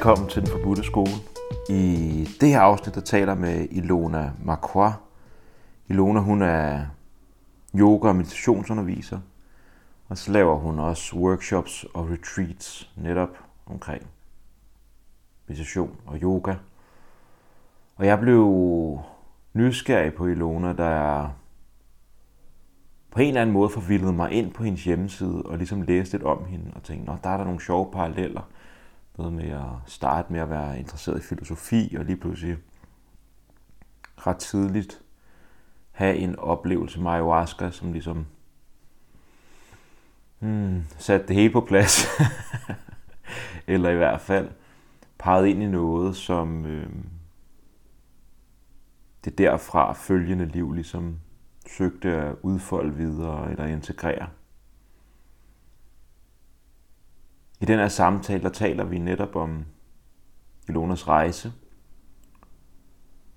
Velkommen til Den Forbudte Skole. I det her afsnit, der taler med Ilona Marquardt. Ilona, hun er yoga- og meditationsunderviser. Og så laver hun også workshops og retreats netop omkring meditation og yoga. Og jeg blev nysgerrig på Ilona, der på en eller anden måde forvildede mig ind på hendes hjemmeside og ligesom læste lidt om hende og tænkte, Nå, der er der nogle sjove paralleller. Noget med at starte med at være interesseret i filosofi og lige pludselig ret tidligt have en oplevelse med ayahuasca, som ligesom hmm, satte det hele på plads. Eller i hvert fald pegede ind i noget, som øh, det derfra følgende liv ligesom søgte at udfolde videre eller integrere. I den her samtale, der taler vi netop om Ilonas rejse.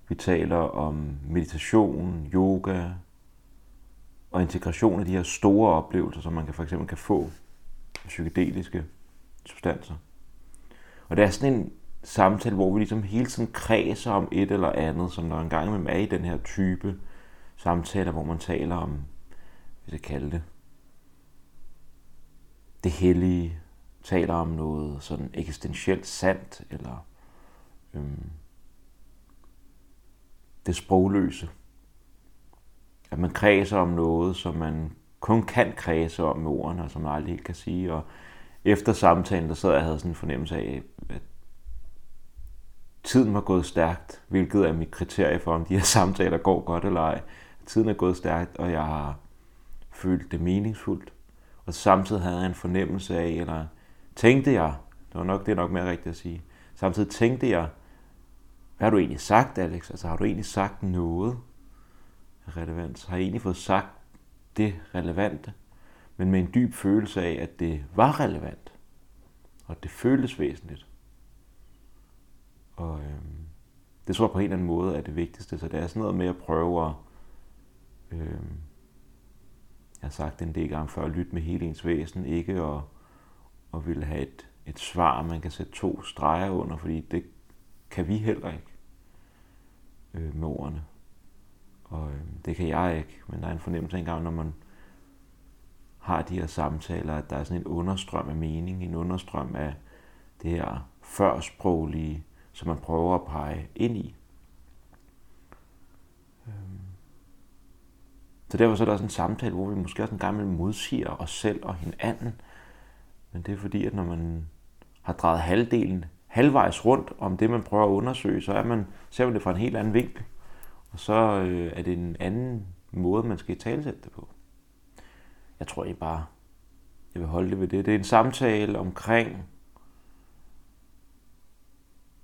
Vi taler om meditation, yoga og integration af de her store oplevelser, som man kan for eksempel kan få af psykedeliske substanser. Og det er sådan en samtale, hvor vi ligesom hele tiden kredser om et eller andet, som der engang med er i den her type samtaler, hvor man taler om, hvis jeg kalder det, det hellige, taler om noget sådan eksistentielt sandt, eller øhm, det sprogløse. At man kredser om noget, som man kun kan kredse om med ordene, og som man aldrig helt kan sige. Og efter samtalen, der sad jeg og havde sådan en fornemmelse af, at tiden var gået stærkt, hvilket er mit kriterie for, om de her samtaler går godt eller ej. Tiden er gået stærkt, og jeg har følt det meningsfuldt. Og samtidig havde jeg en fornemmelse af, eller tænkte jeg, det var nok det er nok mere rigtigt at sige, samtidig tænkte jeg, hvad har du egentlig sagt, Alex? Altså har du egentlig sagt noget relevant? Har jeg egentlig fået sagt det relevante? Men med en dyb følelse af, at det var relevant. Og at det føltes væsentligt. Og øhm, det tror jeg på en eller anden måde er det vigtigste. Så det er sådan noget med at prøve at øhm, jeg har sagt en del gange før, lytte med hele ens væsen, ikke at, og ville have et, et svar, man kan sætte to streger under, fordi det kan vi heller ikke øh, med ordene. Og øh, det kan jeg ikke, men der er en fornemmelse engang, når man har de her samtaler, at der er sådan en understrøm af mening, en understrøm af det her førsproglige, som man prøver at pege ind i. Øhm. Så derfor så er der sådan en samtale, hvor vi måske også en gang modsiger os selv og hinanden. Men det er fordi, at når man har drejet halvdelen halvvejs rundt om det, man prøver at undersøge, så er man, ser man det fra en helt anden vinkel. Og så øh, er det en anden måde, man skal i talsætte det på. Jeg tror ikke bare, jeg vil holde det ved det. Det er en samtale omkring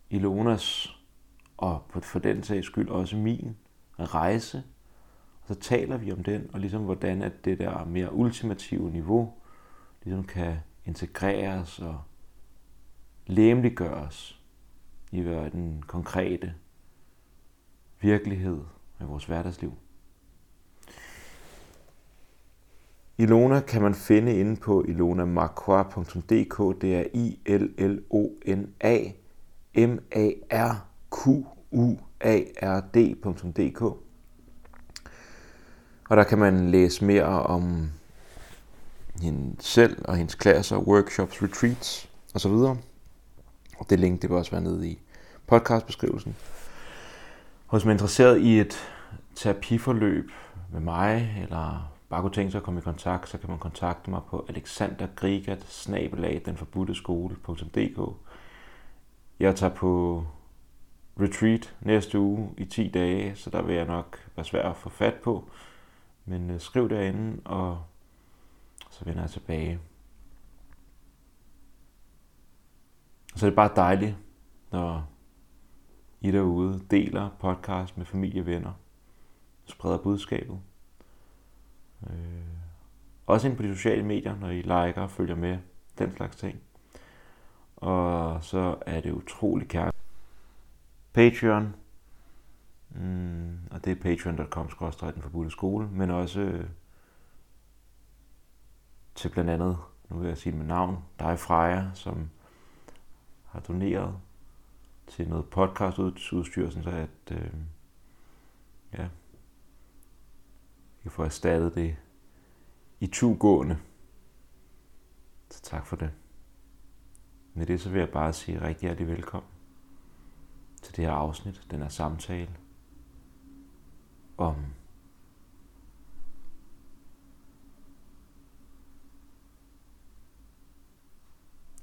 Ilonas, og for den sags skyld også min rejse. Og så taler vi om den, og ligesom hvordan at det der mere ultimative niveau ligesom kan integreres og læmeliggøres i den konkrete virkelighed med vores hverdagsliv. Ilona kan man finde inde på ilonamarquardt.dk. Det er i l l o n a m a r q u a r d.dk. Og der kan man læse mere om hende selv og hendes klasser, workshops, retreats osv. Og det link det vil også være nede i podcastbeskrivelsen. Og hvis man er interesseret i et terapiforløb med mig, eller bare kunne tænke sig at komme i kontakt, så kan man kontakte mig på alexandergrigat-denforbudteskole.dk Jeg tager på retreat næste uge i 10 dage, så der vil jeg nok være svær at få fat på. Men øh, skriv derinde, og så vender jeg tilbage. Og så er det bare dejligt, når I derude deler podcast med familie og venner, spreder budskabet. Øh, også ind på de sociale medier, når I liker og følger med, den slags ting. Og så er det utrolig kærligt. Patreon, mm, og det er patreon.com den forbudte skole, men også øh, til blandt andet, nu vil jeg sige med navn, dig Freja, som har doneret til noget podcastudstyr, så at øh, ja, jeg får erstattet det i gående. Så tak for det. Med det så vil jeg bare sige rigtig hjertelig velkommen til det her afsnit, den her samtale om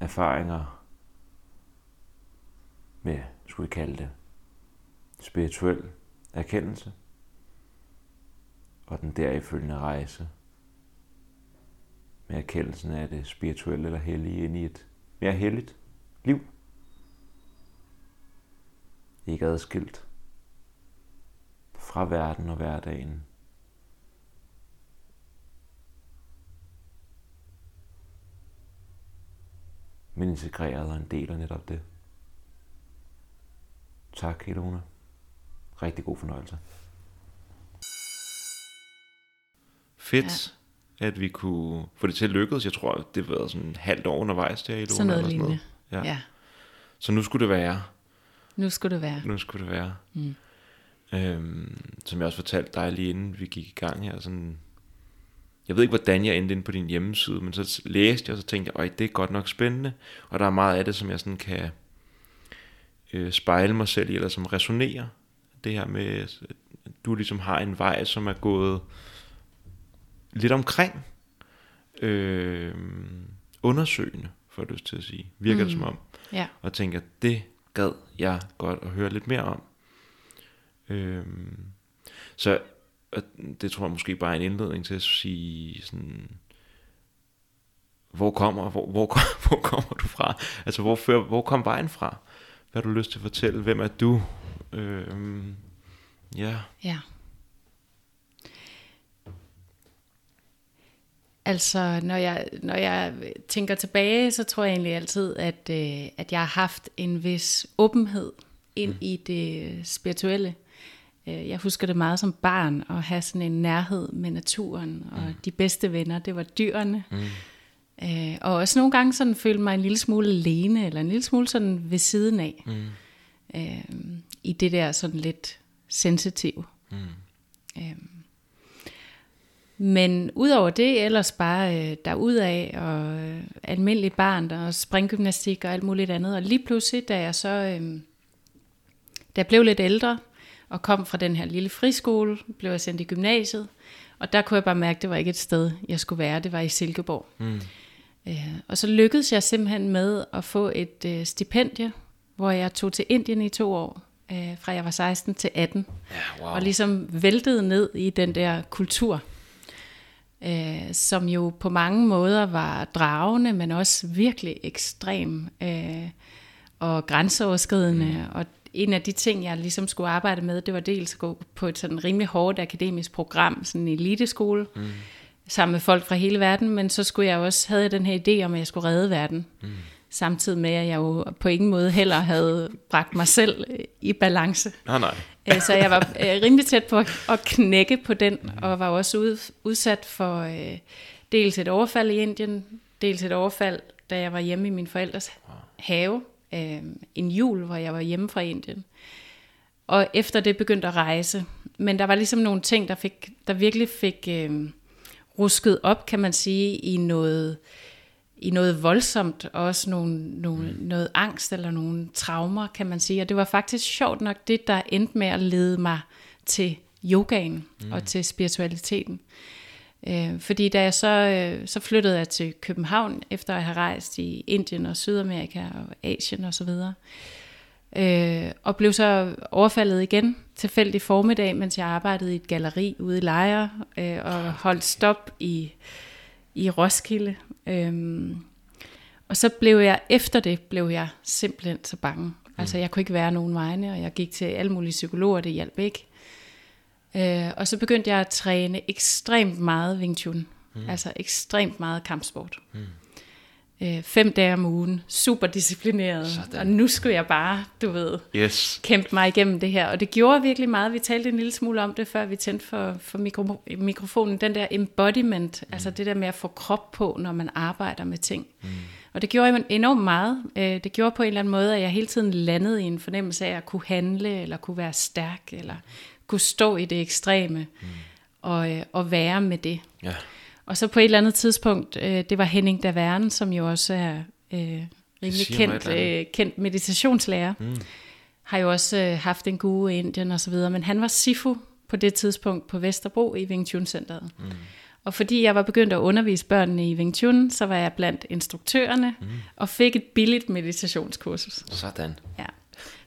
erfaringer med, skulle vi kalde det, spirituel erkendelse og den deriffølgende rejse med erkendelsen af det spirituelle eller hellige ind i et mere helligt liv. Ikke adskilt fra verden og hverdagen. Men integreret og en del af netop det. Tak, Ilona. Rigtig god fornøjelse. Fedt, ja. at vi kunne få det til at lykkes. Jeg tror, det var sådan et halvt år undervejs der, Ilona. Sådan noget eller sådan noget. Ja. ja. Så nu skulle det være. Nu skulle det være. Nu skulle det være. Mm. Øhm, som jeg også fortalte dig lige inden vi gik i gang her, sådan, jeg ved ikke, hvordan jeg endte ind på din hjemmeside, men så læste jeg, og så tænkte jeg, det er godt nok spændende, og der er meget af det, som jeg sådan kan øh, spejle mig selv i, eller som resonerer. Det her med, at du ligesom har en vej, som er gået lidt omkring øh, undersøgende, får jeg lyst til at sige. Virker mm. det som om. Ja. Og tænker, det gad jeg godt at høre lidt mere om. Øh, så det tror jeg måske bare er en indledning til at sige sådan, hvor kommer, hvor, hvor, hvor kommer du fra? Altså, hvor, før, hvor kom vejen fra? Hvad har du lyst til at fortælle? Hvem er du? Øh, ja. Ja. Altså, når jeg, når jeg tænker tilbage, så tror jeg egentlig altid, at, øh, at jeg har haft en vis åbenhed ind mm. i det spirituelle. Øh, jeg husker det meget som barn, at have sådan en nærhed med naturen, og mm. de bedste venner, det var dyrene. Mm. Øh, og også nogle gange sådan følte mig en lille smule alene, eller en lille smule sådan ved siden af. Mm. Øh, I det der sådan lidt sensitiv. Mm. Øh, men udover det, ellers bare øh, derudad, og øh, almindelig barn, og springgymnastik og alt muligt andet. Og lige pludselig, da jeg så øh, da jeg blev lidt ældre, og kom fra den her lille friskole, blev jeg sendt i gymnasiet, og der kunne jeg bare mærke, at det var ikke et sted, jeg skulle være. Det var i Silkeborg. Mm. Øh, og så lykkedes jeg simpelthen med at få et øh, stipendie, hvor jeg tog til Indien i to år, øh, fra jeg var 16 til 18. Ja, wow. Og ligesom væltede ned i den der kultur øh, som jo på mange måder var dragende, men også virkelig ekstrem øh, og grænseoverskridende. Mm. Og en af de ting, jeg ligesom skulle arbejde med, det var dels at gå på et sådan rimelig hårdt akademisk program, sådan en eliteskole, mm. sammen med folk fra hele verden, men så skulle jeg også, havde jeg den her idé om, at jeg skulle redde verden. Mm. Samtidig med, at jeg jo på ingen måde heller havde bragt mig selv i balance. Nej, nej. Øh, så jeg var øh, rimelig tæt på at knække på den, og var også udsat for øh, dels et overfald i Indien, dels et overfald, da jeg var hjemme i min forældres have, en jul, hvor jeg var hjemme fra Indien. Og efter det begyndte at rejse. Men der var ligesom nogle ting, der, fik, der virkelig fik øh, rusket op, kan man sige, i noget i noget voldsomt, og også nogle, nogle, mm. noget angst eller nogle traumer, kan man sige. Og det var faktisk sjovt nok det, der endte med at lede mig til yogaen mm. og til spiritualiteten. Øh, fordi da jeg så, øh, så flyttede jeg til København, efter at have rejst i Indien og Sydamerika og Asien og så videre. Øh, og blev så overfaldet igen tilfældig formiddag, mens jeg arbejdede i et galeri ude i Lejre, øh, og holdt stop i i Roskilde. Øhm, og så blev jeg, efter det blev jeg simpelthen så bange. Mm. Altså jeg kunne ikke være nogen vegne, og jeg gik til alle mulige psykologer, det hjalp ikke. Øh, og så begyndte jeg at træne ekstremt meget Wing Chun. Mm. Altså ekstremt meget kampsport. Mm. øh, fem dage om ugen, super disciplineret, Sådan. og nu skulle jeg bare, du ved, Yes. kæmpe mig igennem det her. Og det gjorde virkelig meget. Vi talte en lille smule om det, før vi tændte for, for mikro, mikrofonen. Den der embodiment, mm. altså det der med at få krop på, når man arbejder med ting. Mm. Og det gjorde jo enormt meget. Øh, Det gjorde på en eller anden måde, at jeg hele tiden landede i en fornemmelse af at kunne handle, eller kunne være stærk, eller kunne stå i det ekstreme, mm. og, øh, og være med det. Ja. Og så på et eller andet tidspunkt, øh, det var Henning Daverne, som jo også er øh, rimelig kendt, øh, kendt meditationslærer, mm. har jo også øh, haft en guru i Indien og så videre, men han var Sifu på det tidspunkt på Vesterbro i Wing Chun Centeret. Mm. Og fordi jeg var begyndt at undervise børnene i Wing Chun, så var jeg blandt instruktørerne mm. og fik et billigt meditationskursus Sådan. ja,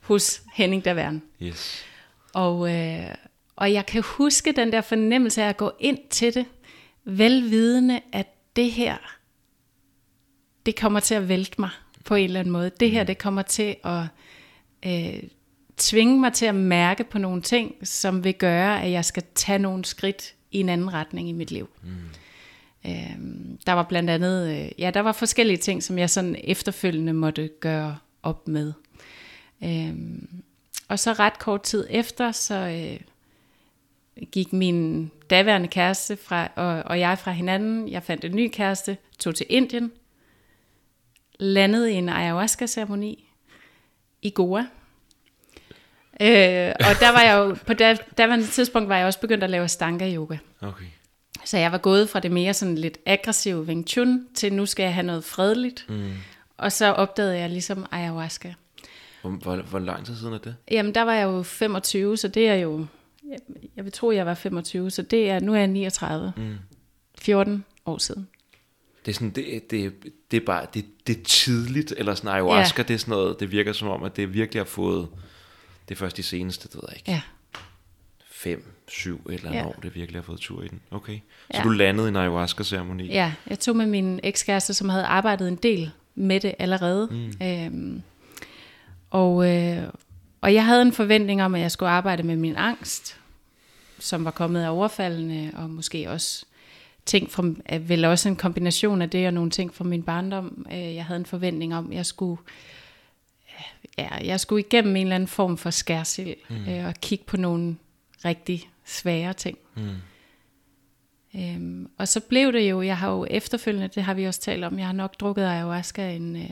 hos Henning Daverne. Yes. Og, øh, og jeg kan huske den der fornemmelse af at gå ind til det, velvidende, at det her, det kommer til at vælte mig på en eller anden måde. Det her, det kommer til at øh, tvinge mig til at mærke på nogle ting, som vil gøre, at jeg skal tage nogle skridt i en anden retning i mit liv. Mm. Øhm, der var blandt andet, øh, ja, der var forskellige ting, som jeg sådan efterfølgende måtte gøre op med. Øhm, og så ret kort tid efter, så øh, gik min daværende kæreste fra, og, og jeg fra hinanden. Jeg fandt en ny kæreste, tog til Indien, landede i en ayahuasca-ceremoni i Goa. Øh, og der var jeg jo, på det daværende tidspunkt var jeg også begyndt at lave stanga yoga. Okay. Så jeg var gået fra det mere sådan lidt aggressive Wing Chun, til nu skal jeg have noget fredeligt. Mm. Og så opdagede jeg ligesom ayahuasca. Hvor, hvor, lang tid siden er det? Jamen, der var jeg jo 25, så det er jo... Jeg, jeg vil tro, jeg var 25, så det er, nu er jeg 39. Mm. 14 år siden. Det er sådan, det, det, det er bare, det, det er tidligt, eller sådan ayahuasca, ja. det er sådan noget, det virker som om, at det virkelig har fået, det er først de seneste, det ved jeg ikke, Ja. fem, syv et eller andet Ja. år, det virkelig har fået tur i den. Okay. Så Ja. du landede i en ayahuasca-ceremoni. Ja, jeg tog med min ekskæreste, som havde arbejdet en del med det allerede. Mm. Øhm, og, øh, og jeg havde en forventning om, at jeg skulle arbejde med min angst, som var kommet af overfaldene, og måske også ting fra, vel også en kombination af det, og nogle ting fra min barndom. Øh, Jeg havde en forventning om, at jeg skulle, ja, jeg skulle igennem en eller anden form for skærsild, mm. øh, og kigge på nogle rigtig svære ting. Mm. Øhm, og så blev det jo, jeg har jo efterfølgende, det har vi også talt om, jeg har nok drukket ayahuasca en, øh,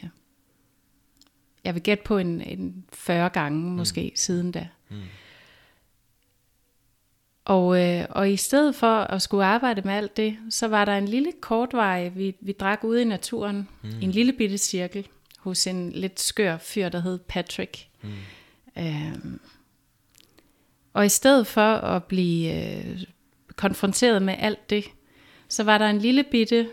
jeg vil gætte på en, en 40 gange måske mm. siden da. Mm. Og, øh, og i stedet for at skulle arbejde med alt det, så var der en lille kortvej, vi, vi drak ude i naturen, mm. i en lille bitte cirkel, hos en lidt skør fyr, der hed Patrick. Mm. Øhm, og i stedet for at blive øh, konfronteret med alt det, så var der en lille bitte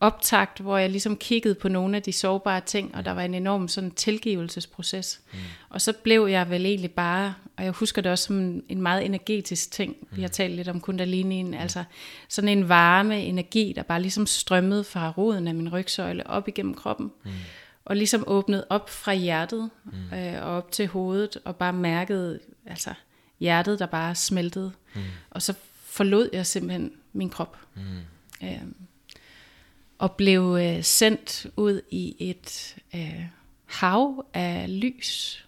optakt, hvor jeg ligesom kiggede på nogle af de sårbare ting, og der var en enorm sådan tilgivelsesproces. Mm. Og så blev jeg vel egentlig bare, og jeg husker det også som en, meget energetisk ting, vi har talt lidt om kundalinien, altså sådan en varme energi, der bare ligesom strømmede fra roden af min rygsøjle op igennem kroppen, mm. og ligesom åbnede op fra hjertet mm. øh, og op til hovedet, og bare mærkede, altså hjertet, der bare smeltede. Mm. Og så forlod jeg simpelthen min krop. Mm. Øhm, og blev øh, sendt ud i et øh, hav af lys.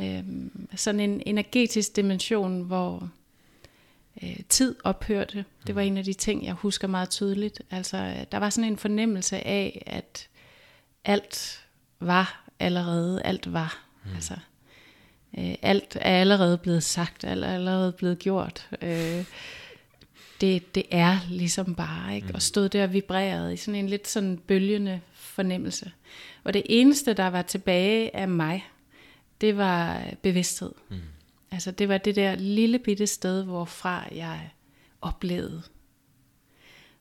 Øhm, sådan en energetisk dimension, hvor øh, tid ophørte. Det var en af de ting, jeg husker meget tydeligt. Altså, øh, der var sådan en fornemmelse af, at alt var allerede, alt var. Mm. Altså, øh, alt er allerede blevet sagt, alt er allerede blevet gjort. Øh, det, det er ligesom bare, ikke? Og stod der og vibrerede i sådan en lidt sådan bølgende fornemmelse. Og det eneste, der var tilbage af mig, det var bevidsthed. Mm. Altså det var det der lille bitte sted, hvorfra jeg oplevede.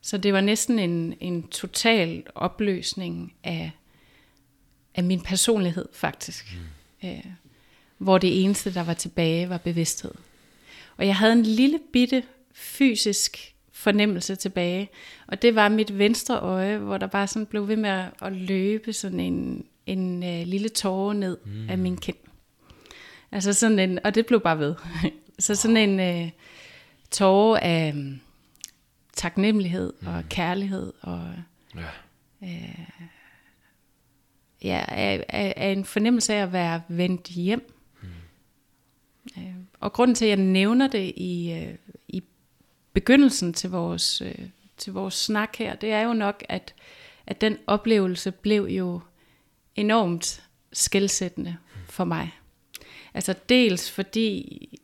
Så det var næsten en, en total opløsning af, af min personlighed faktisk. Mm. Øh, hvor det eneste, der var tilbage, var bevidsthed. Og jeg havde en lille bitte fysisk fornemmelse tilbage, og det var mit venstre øje, hvor der bare sådan blev ved med at, at løbe sådan en, en øh, lille tåre ned mm. af min kind. Altså sådan en, og det blev bare ved. Så sådan en øh, tåre af øh, taknemmelighed mm. og kærlighed og Ja. øh, ja, af, af, af en fornemmelse af at være vendt hjem. Mm. Øh, og grunden til, at jeg nævner det i, øh, i begyndelsen til vores, øh, til vores snak her, det er jo nok, at, at den oplevelse blev jo enormt skældsættende for mig. Altså dels fordi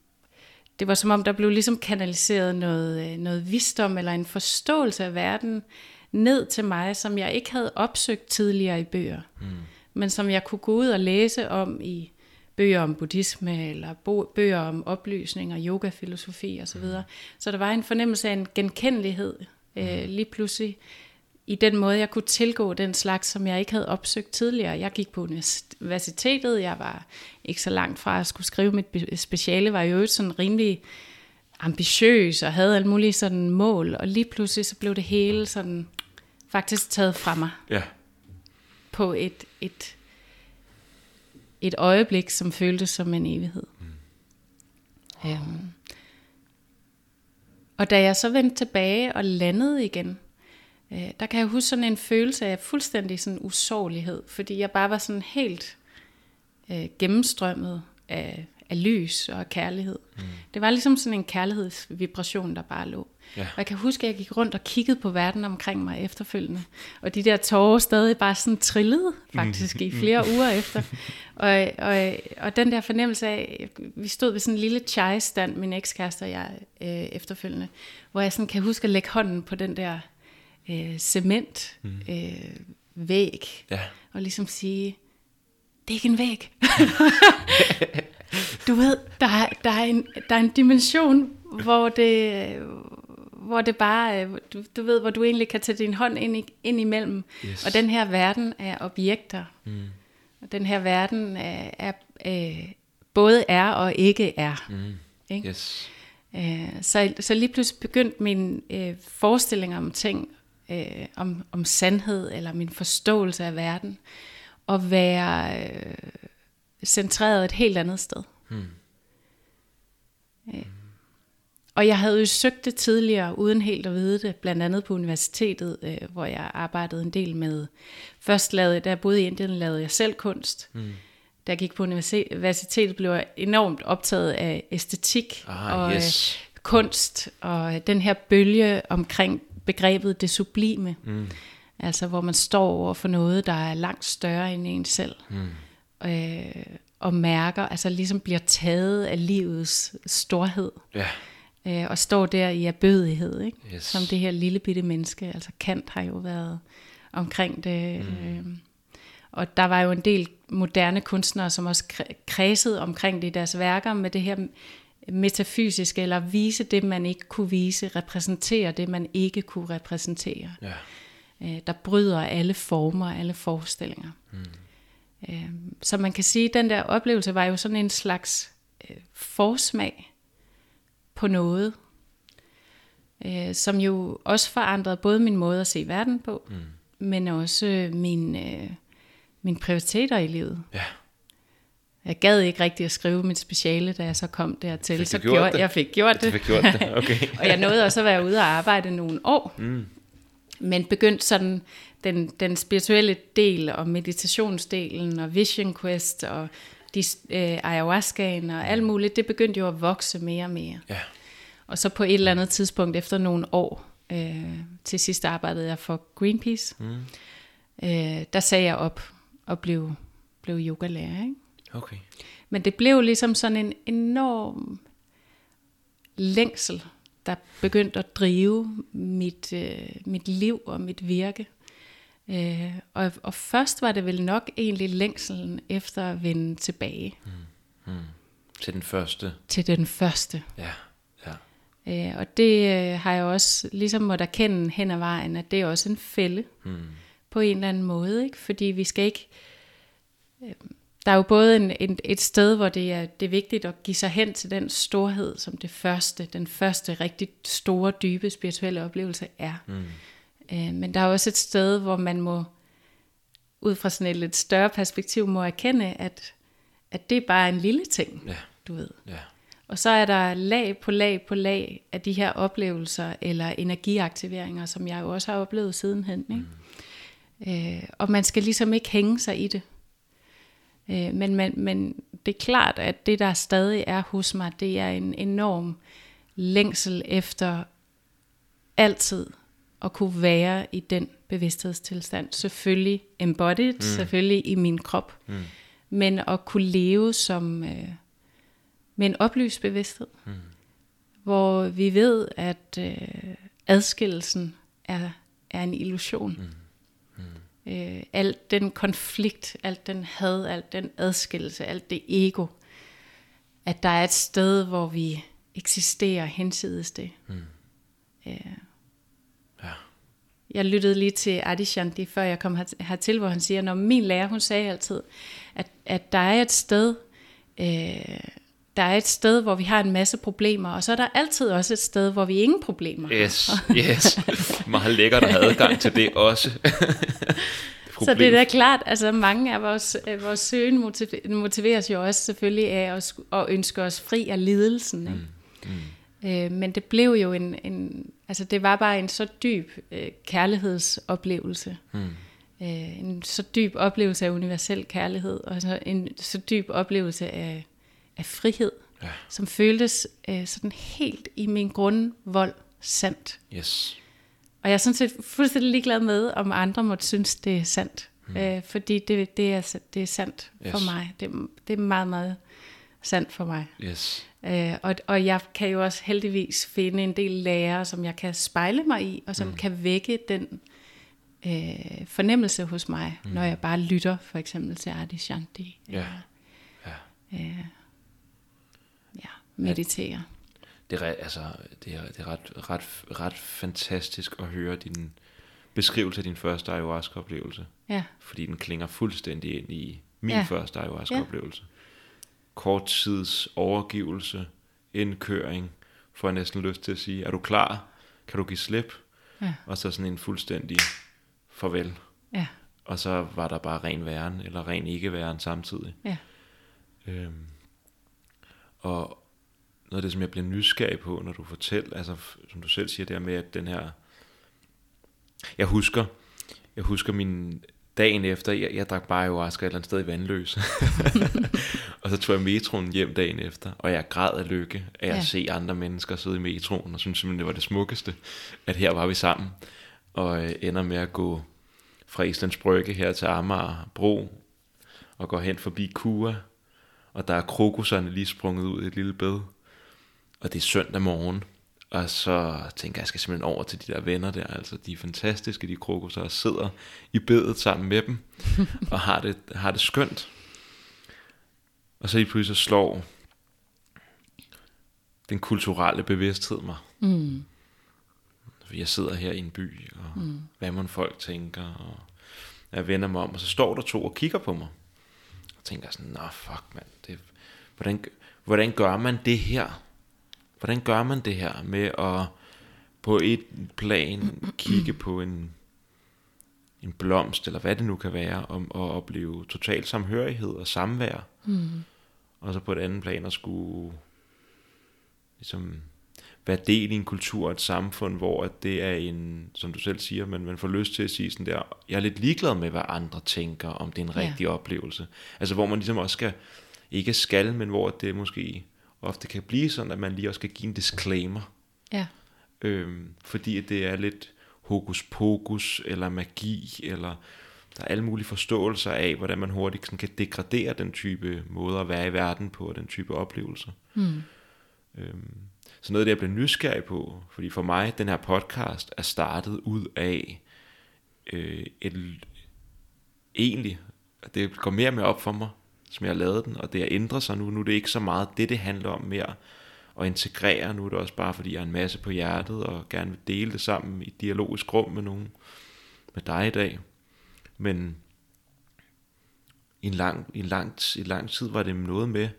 det var som om, der blev ligesom kanaliseret noget, øh, noget visdom eller en forståelse af verden ned til mig, som jeg ikke havde opsøgt tidligere i bøger, mm. men som jeg kunne gå ud og læse om i bøger om buddhisme, eller bøger om oplysning og yogafilosofi osv. Så, mm. så der var en fornemmelse af en genkendelighed øh, lige pludselig i den måde, jeg kunne tilgå den slags, som jeg ikke havde opsøgt tidligere. Jeg gik på universitetet, jeg var ikke så langt fra at skulle skrive mit speciale, var jo sådan rimelig ambitiøs og havde alle mulige sådan mål, og lige pludselig så blev det hele sådan faktisk taget fra mig. Ja. På et, et, et øjeblik, som føltes som en evighed. Mm. Um, og da jeg så vendte tilbage og landede igen, øh, der kan jeg huske sådan en følelse af fuldstændig sådan usårlighed, fordi jeg bare var sådan helt øh, gennemstrømmet af, af lys og kærlighed. Mm. Det var ligesom sådan en kærlighedsvibration, der bare lå. Ja. Og jeg kan huske, at jeg gik rundt og kiggede på verden omkring mig efterfølgende. Og de der tårer stadig bare sådan trillede faktisk mm. i flere uger efter. Og, og, og den der fornemmelse af, vi stod ved sådan en lille chai-stand, min ekskæreste og jeg øh, efterfølgende, hvor jeg sådan kan huske at lægge hånden på den der øh, cement mm. øh, væg, ja. og ligesom sige, det er ikke en væg. du ved, der er, der, er en, der er en dimension, hvor det, hvor det bare, øh, du, du ved, hvor du egentlig kan tage din hånd ind, i, ind imellem. Yes. Og den her verden er objekter. Mm. Og den her verden er, er, er øh, både er og ikke er. Mm. Ikke? Yes. Øh, så, så lige pludselig begyndte min øh, forestilling om ting, øh, om, om sandhed, eller min forståelse af verden, at være øh, centreret et helt andet sted. Mm. Øh, og jeg havde jo søgt det tidligere, uden helt at vide det, blandt andet på universitetet, øh, hvor jeg arbejdede en del med. Først lavede, da jeg boede i Indien, lavede jeg selv kunst. Mm. Da jeg gik på universitetet, blev jeg enormt optaget af æstetik ah, og yes. øh, kunst, og den her bølge omkring begrebet det sublime. Mm. Altså hvor man står over for noget, der er langt større end en selv. Mm. Øh, og mærker, altså ligesom bliver taget af livets storhed. Ja øh, og står der i erbødighed, ikke? Yes. som det her lille bitte menneske. Altså Kant har jo været omkring det. Mm. Øh, og der var jo en del moderne kunstnere, som også kredsede omkring det i deres værker med det her metafysiske, eller vise det, man ikke kunne vise, repræsentere det, man ikke kunne repræsentere. Ja. Øh, der bryder alle former, alle forestillinger. Mm. Øh, så man kan sige, at den der oplevelse var jo sådan en slags øh, forsmag på noget, øh, som jo også forandrede både min måde at se verden på, mm. men også øh, min, øh, mine prioriteter i livet. Ja. Jeg gad ikke rigtig at skrive mit speciale, da jeg så kom dertil. Så gjorde, det? jeg fik gjort det. Fik gjort det. Okay. og jeg nåede også at være ude og arbejde nogle år. Mm. Men begyndte sådan den, den spirituelle del, og meditationsdelen, og vision quest, og de, øh, ayahuascaen og alt muligt, det begyndte jo at vokse mere og mere. Ja. Og så på et eller andet tidspunkt, efter nogle år, øh, til sidst arbejdede jeg for Greenpeace, mm. øh, der sagde jeg op og blev, blev yogalærer. Ikke? Okay. Men det blev ligesom sådan en enorm længsel, der begyndte at drive mit, øh, mit liv og mit virke. Øh, og, og først var det vel nok egentlig længselen efter at vende tilbage. Mm. Mm. Til den første. Til den første. Ja, ja. Øh, og det øh, har jeg også ligesom måtte erkende hen ad vejen, at det er også en fælde. Mm. På en eller anden måde, ikke? Fordi vi skal ikke... Øh, der er jo både en, en, et sted, hvor det er, det er vigtigt at give sig hen til den storhed, som det første, den første rigtig store, dybe spirituelle oplevelse er. Mm. Øh, men der er også et sted, hvor man må, ud fra sådan et lidt større perspektiv, må erkende, at, at det er bare en lille ting, ja. du ved. Ja. Og så er der lag på lag på lag af de her oplevelser, eller energiaktiveringer, som jeg jo også har oplevet sidenhen. Ikke? Øh, og man skal ligesom ikke hænge sig i det. Øh, men, men, men det er klart, at det der stadig er hos mig, det er en enorm længsel efter altid at kunne være i den bevidsthedstilstand. Selvfølgelig embodied, mm. selvfølgelig i min krop, mm. men at kunne leve som øh, med en oplyst bevidsthed, mm. hvor vi ved, at øh, adskillelsen er, er en illusion. Mm. Mm. Øh, alt den konflikt, alt den had, alt den adskillelse, alt det ego, at der er et sted, hvor vi eksisterer hensides det. Mm. Øh. Jeg lyttede lige til Adishanti, før jeg kom hertil, hvor han siger, når min lærer, hun sagde altid, at, at der er et sted, øh, der er et sted, hvor vi har en masse problemer, og så er der altid også et sted, hvor vi ingen problemer Yes, yes. Meget lækkert at have adgang til det også. så det er da klart, altså mange af vores, vores søgen motiveres jo også selvfølgelig af at, at ønske os fri af lidelsen. Ikke? Mm. Mm. Øh, men det blev jo en, en, altså det var bare en så dyb øh, kærlighedsoplevelse. Mm. Øh, en så dyb oplevelse af universel kærlighed, og så en så dyb oplevelse af af frihed, ja. som føltes øh, sådan helt i min grundvold sandt. Yes. Og jeg er sådan set fuldstændig ligeglad med, om andre måtte synes, det er sandt. Hmm. Øh, fordi det, det, er, det er sandt yes. for mig. Det, det er meget, meget sandt for mig. Yes. Øh, og, og jeg kan jo også heldigvis finde en del lærere, som jeg kan spejle mig i, og som mm. kan vække den øh, fornemmelse hos mig, mm. når jeg bare lytter for eksempel til Adi Shanti. Ja. ja. Øh, meditere. Det er, altså, det er, det er ret, ret, ret fantastisk at høre din beskrivelse af din første ayahuasca-oplevelse. Ja. Fordi den klinger fuldstændig ind i min ja. første ayahuasca-oplevelse. Ja. Kort tids overgivelse, indkøring, får jeg næsten lyst til at sige, er du klar? Kan du give slip? Ja. Og så sådan en fuldstændig farvel. Ja. Og så var der bare ren væren, eller ren ikke væren samtidig. Ja. Øhm, og, noget af det, som jeg bliver nysgerrig på, når du fortæller, altså som du selv siger, der med, at den her, jeg husker, jeg husker min dagen efter, jeg, jeg drak bare ayahuasca et eller andet sted i Vandløs. og så tog jeg metroen hjem dagen efter, og jeg græd af lykke af at ja. se andre mennesker sidde i metroen, og synes simpelthen, det var det smukkeste, at her var vi sammen, og øh, ender med at gå fra Islands Brygge her til Amager Bro, og går hen forbi Kua, og der er krokuserne lige sprunget ud i et lille bed og det er søndag morgen, og så tænker jeg, jeg skal simpelthen over til de der venner der, altså de er fantastiske, de krokusser, og sidder i bedet sammen med dem, og har det, har det skønt. Og så lige pludselig slår den kulturelle bevidsthed mig. Mm. Jeg sidder her i en by, og mm. hvad man folk tænker, og jeg vender mig om, og så står der to og kigger på mig. Og tænker sådan, nå fuck mand, det, hvordan, hvordan gør man det her? Hvordan gør man det her med at på et plan kigge på en, en blomst, eller hvad det nu kan være, om at opleve total samhørighed og samvær. Mm. Og så på et andet plan at skulle ligesom være del i en kultur og et samfund, hvor at det er en, som du selv siger, men man får lyst til at sige sådan der, jeg er lidt ligeglad med, hvad andre tænker, om det er en rigtig ja. oplevelse. Altså hvor man ligesom også skal, ikke skal, men hvor det måske ofte kan blive sådan, at man lige også skal give en disclaimer. Ja. Øhm, fordi det er lidt hokus pokus, eller magi, eller der er alle mulige forståelser af, hvordan man hurtigt sådan kan degradere den type måder at være i verden på, og den type oplevelser. Mm. Øhm, så noget af det, jeg blev nysgerrig på, fordi for mig, den her podcast er startet ud af øh, et, egentlig, det går mere og mere op for mig, som jeg har lavet den, og det har ændret sig nu. Nu er det ikke så meget det, det handler om mere at integrere. Nu er det også bare, fordi jeg har en masse på hjertet, og gerne vil dele det sammen i dialogisk rum med nogen, med dig i dag. Men i en lang, i en lang, i lang tid var det noget med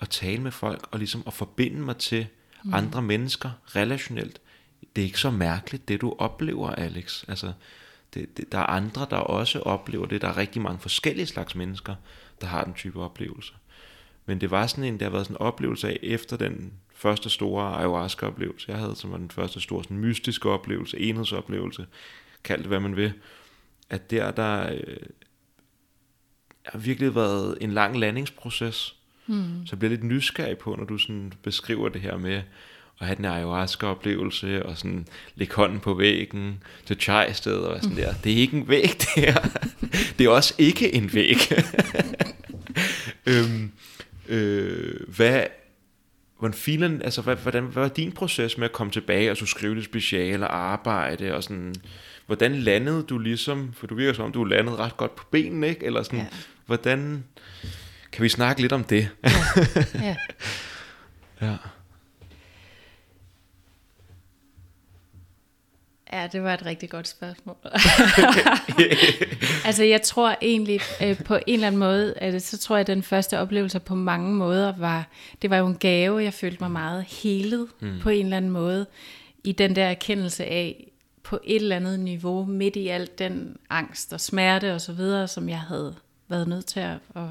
at tale med folk, og ligesom at forbinde mig til mm. andre mennesker relationelt. Det er ikke så mærkeligt, det du oplever, Alex. Altså, det, det, der er andre, der også oplever det. Der er rigtig mange forskellige slags mennesker der har den type oplevelse. Men det var sådan en, der har været sådan en oplevelse af, efter den første store ayahuasca-oplevelse, jeg havde, som var den første store sådan mystiske oplevelse, enhedsoplevelse, kald det hvad man vil, at der, der øh, har virkelig været en lang landingsproces. Mm. Så jeg bliver lidt nysgerrig på, når du sådan beskriver det her med at have den ayahuasca-oplevelse, og sådan lægge hånden på væggen til chai og sådan der. Det er ikke en væg, det her. Det er også ikke en væg. øhm, øh, hvad, hvordan, filen, altså, hvad, hvordan, hvad var din proces med at komme tilbage og så skrive det speciale og arbejde, og sådan, hvordan landede du ligesom, for du virker som om, du landede ret godt på benene, ikke? Eller sådan, ja. hvordan, kan vi snakke lidt om det? Ja. ja. ja. Ja, det var et rigtig godt spørgsmål. altså jeg tror egentlig øh, på en eller anden måde, at så tror jeg at den første oplevelse på mange måder var, det var jo en gave, jeg følte mig meget helet mm. på en eller anden måde, i den der erkendelse af, på et eller andet niveau, midt i alt den angst og smerte og så videre, som jeg havde været nødt til at, at,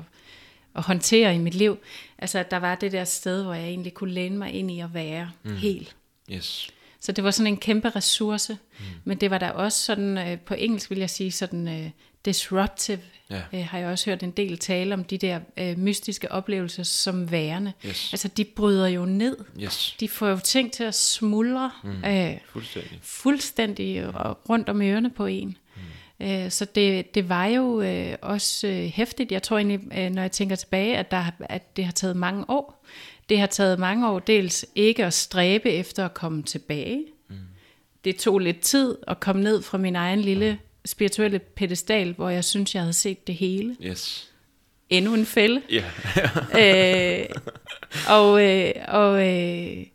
at håndtere i mit liv. Altså at der var det der sted, hvor jeg egentlig kunne læne mig ind i at være mm. helt. Yes. Så det var sådan en kæmpe ressource. Mm. Men det var da også sådan, øh, på engelsk vil jeg sige, sådan øh, disruptive. Ja. Øh, har jeg også hørt en del tale om de der øh, mystiske oplevelser som værende. Yes. Altså de bryder jo ned. Yes. De får jo ting til at smuldre mm. øh, fuldstændig, fuldstændig og rundt om ørerne på en. Mm. Øh, så det, det var jo øh, også øh, hæftigt. Jeg tror egentlig, øh, når jeg tænker tilbage, at, der, at det har taget mange år. Det har taget mange år dels ikke at stræbe efter at komme tilbage. Mm. Det tog lidt tid at komme ned fra min egen lille spirituelle pedestal, hvor jeg synes, jeg havde set det hele. Yes. Endnu en fælde. Yeah. øh, og øh, og øh,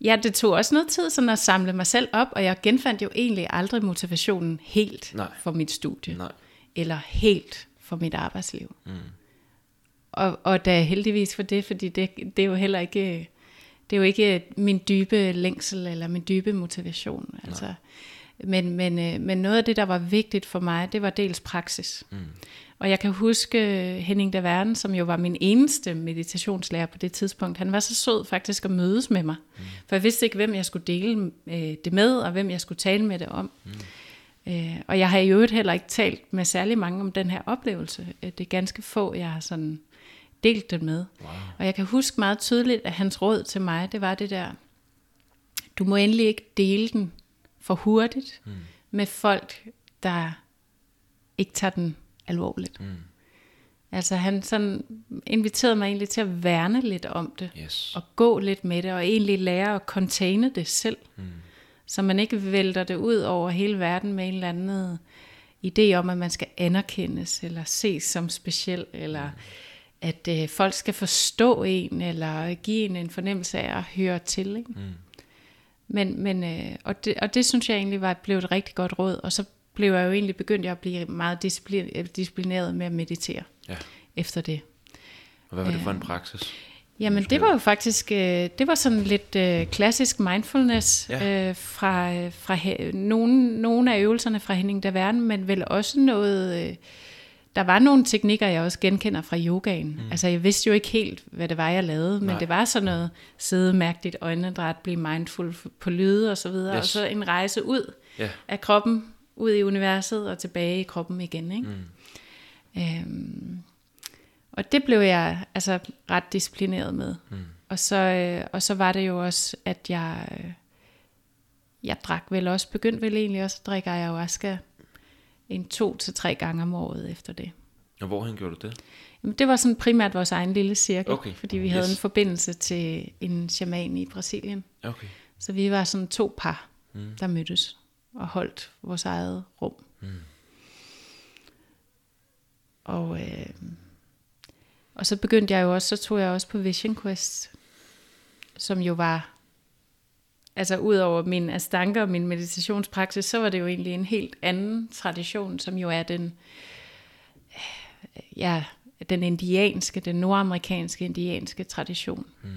ja, det tog også noget tid sådan at samle mig selv op, og jeg genfandt jo egentlig aldrig motivationen helt Nej. for mit studie. Nej. Eller helt for mit arbejdsliv. Mm. Og, og da heldigvis for det, fordi det, det er jo heller ikke, det er jo ikke min dybe længsel eller min dybe motivation. Altså, men, men, øh, men noget af det, der var vigtigt for mig, det var dels praksis. Mm. Og jeg kan huske øh, Henning Daverne, som jo var min eneste meditationslærer på det tidspunkt. Han var så sød faktisk at mødes med mig. Mm. For jeg vidste ikke, hvem jeg skulle dele øh, det med, og hvem jeg skulle tale med det om. Mm. Øh, og jeg har i øvrigt heller ikke talt med særlig mange om den her oplevelse. Det er ganske få, jeg har sådan delt den med. Wow. Og jeg kan huske meget tydeligt, at hans råd til mig, det var det der, du må endelig ikke dele den for hurtigt mm. med folk, der ikke tager den alvorligt. Mm. Altså han sådan inviterede mig egentlig til at værne lidt om det, yes. og gå lidt med det, og egentlig lære at containe det selv, mm. så man ikke vælter det ud over hele verden med en eller anden idé om, at man skal anerkendes, eller ses som speciel, eller... Mm at øh, folk skal forstå en, eller give en en fornemmelse af at høre til. Ikke? Mm. Men, men, øh, og, det, og det synes jeg egentlig var blev et rigtig godt råd, og så blev jeg jo egentlig begyndt at blive meget disciplineret, disciplineret med at meditere ja. efter det. Og hvad var det for en praksis? Jamen det var jo faktisk, øh, det var sådan lidt øh, klassisk mindfulness ja. øh, fra, fra he, nogle, nogle af øvelserne fra Henning Daverne, men vel også noget... Øh, der var nogle teknikker, jeg også genkender fra yogaen. Mm. Altså, jeg vidste jo ikke helt, hvad det var, jeg lavede, men Nej. det var sådan noget, sidde, mærke dit øjnedræt, blive mindful på lyde og så videre, yes. og så en rejse ud yeah. af kroppen, ud i universet og tilbage i kroppen igen. Ikke? Mm. Øhm, og det blev jeg altså ret disciplineret med. Mm. Og, så, øh, og så var det jo også, at jeg, øh, jeg drak vel også, begyndte vel egentlig også at drikke ayahuasca en to til tre gange om året efter det. Og hvorhen gjorde du det? Jamen, det var sådan primært vores egen lille cirkel, okay. fordi vi yes. havde en forbindelse til en shaman i Brasilien. Okay. Så vi var sådan to par, mm. der mødtes og holdt vores eget rum. Mm. Og, øh, og så begyndte jeg jo også, så tog jeg også på Vision Quest, som jo var altså ud over min astanke og min meditationspraksis, så var det jo egentlig en helt anden tradition, som jo er den, ja, den indianske, den nordamerikanske indianske tradition. Mm.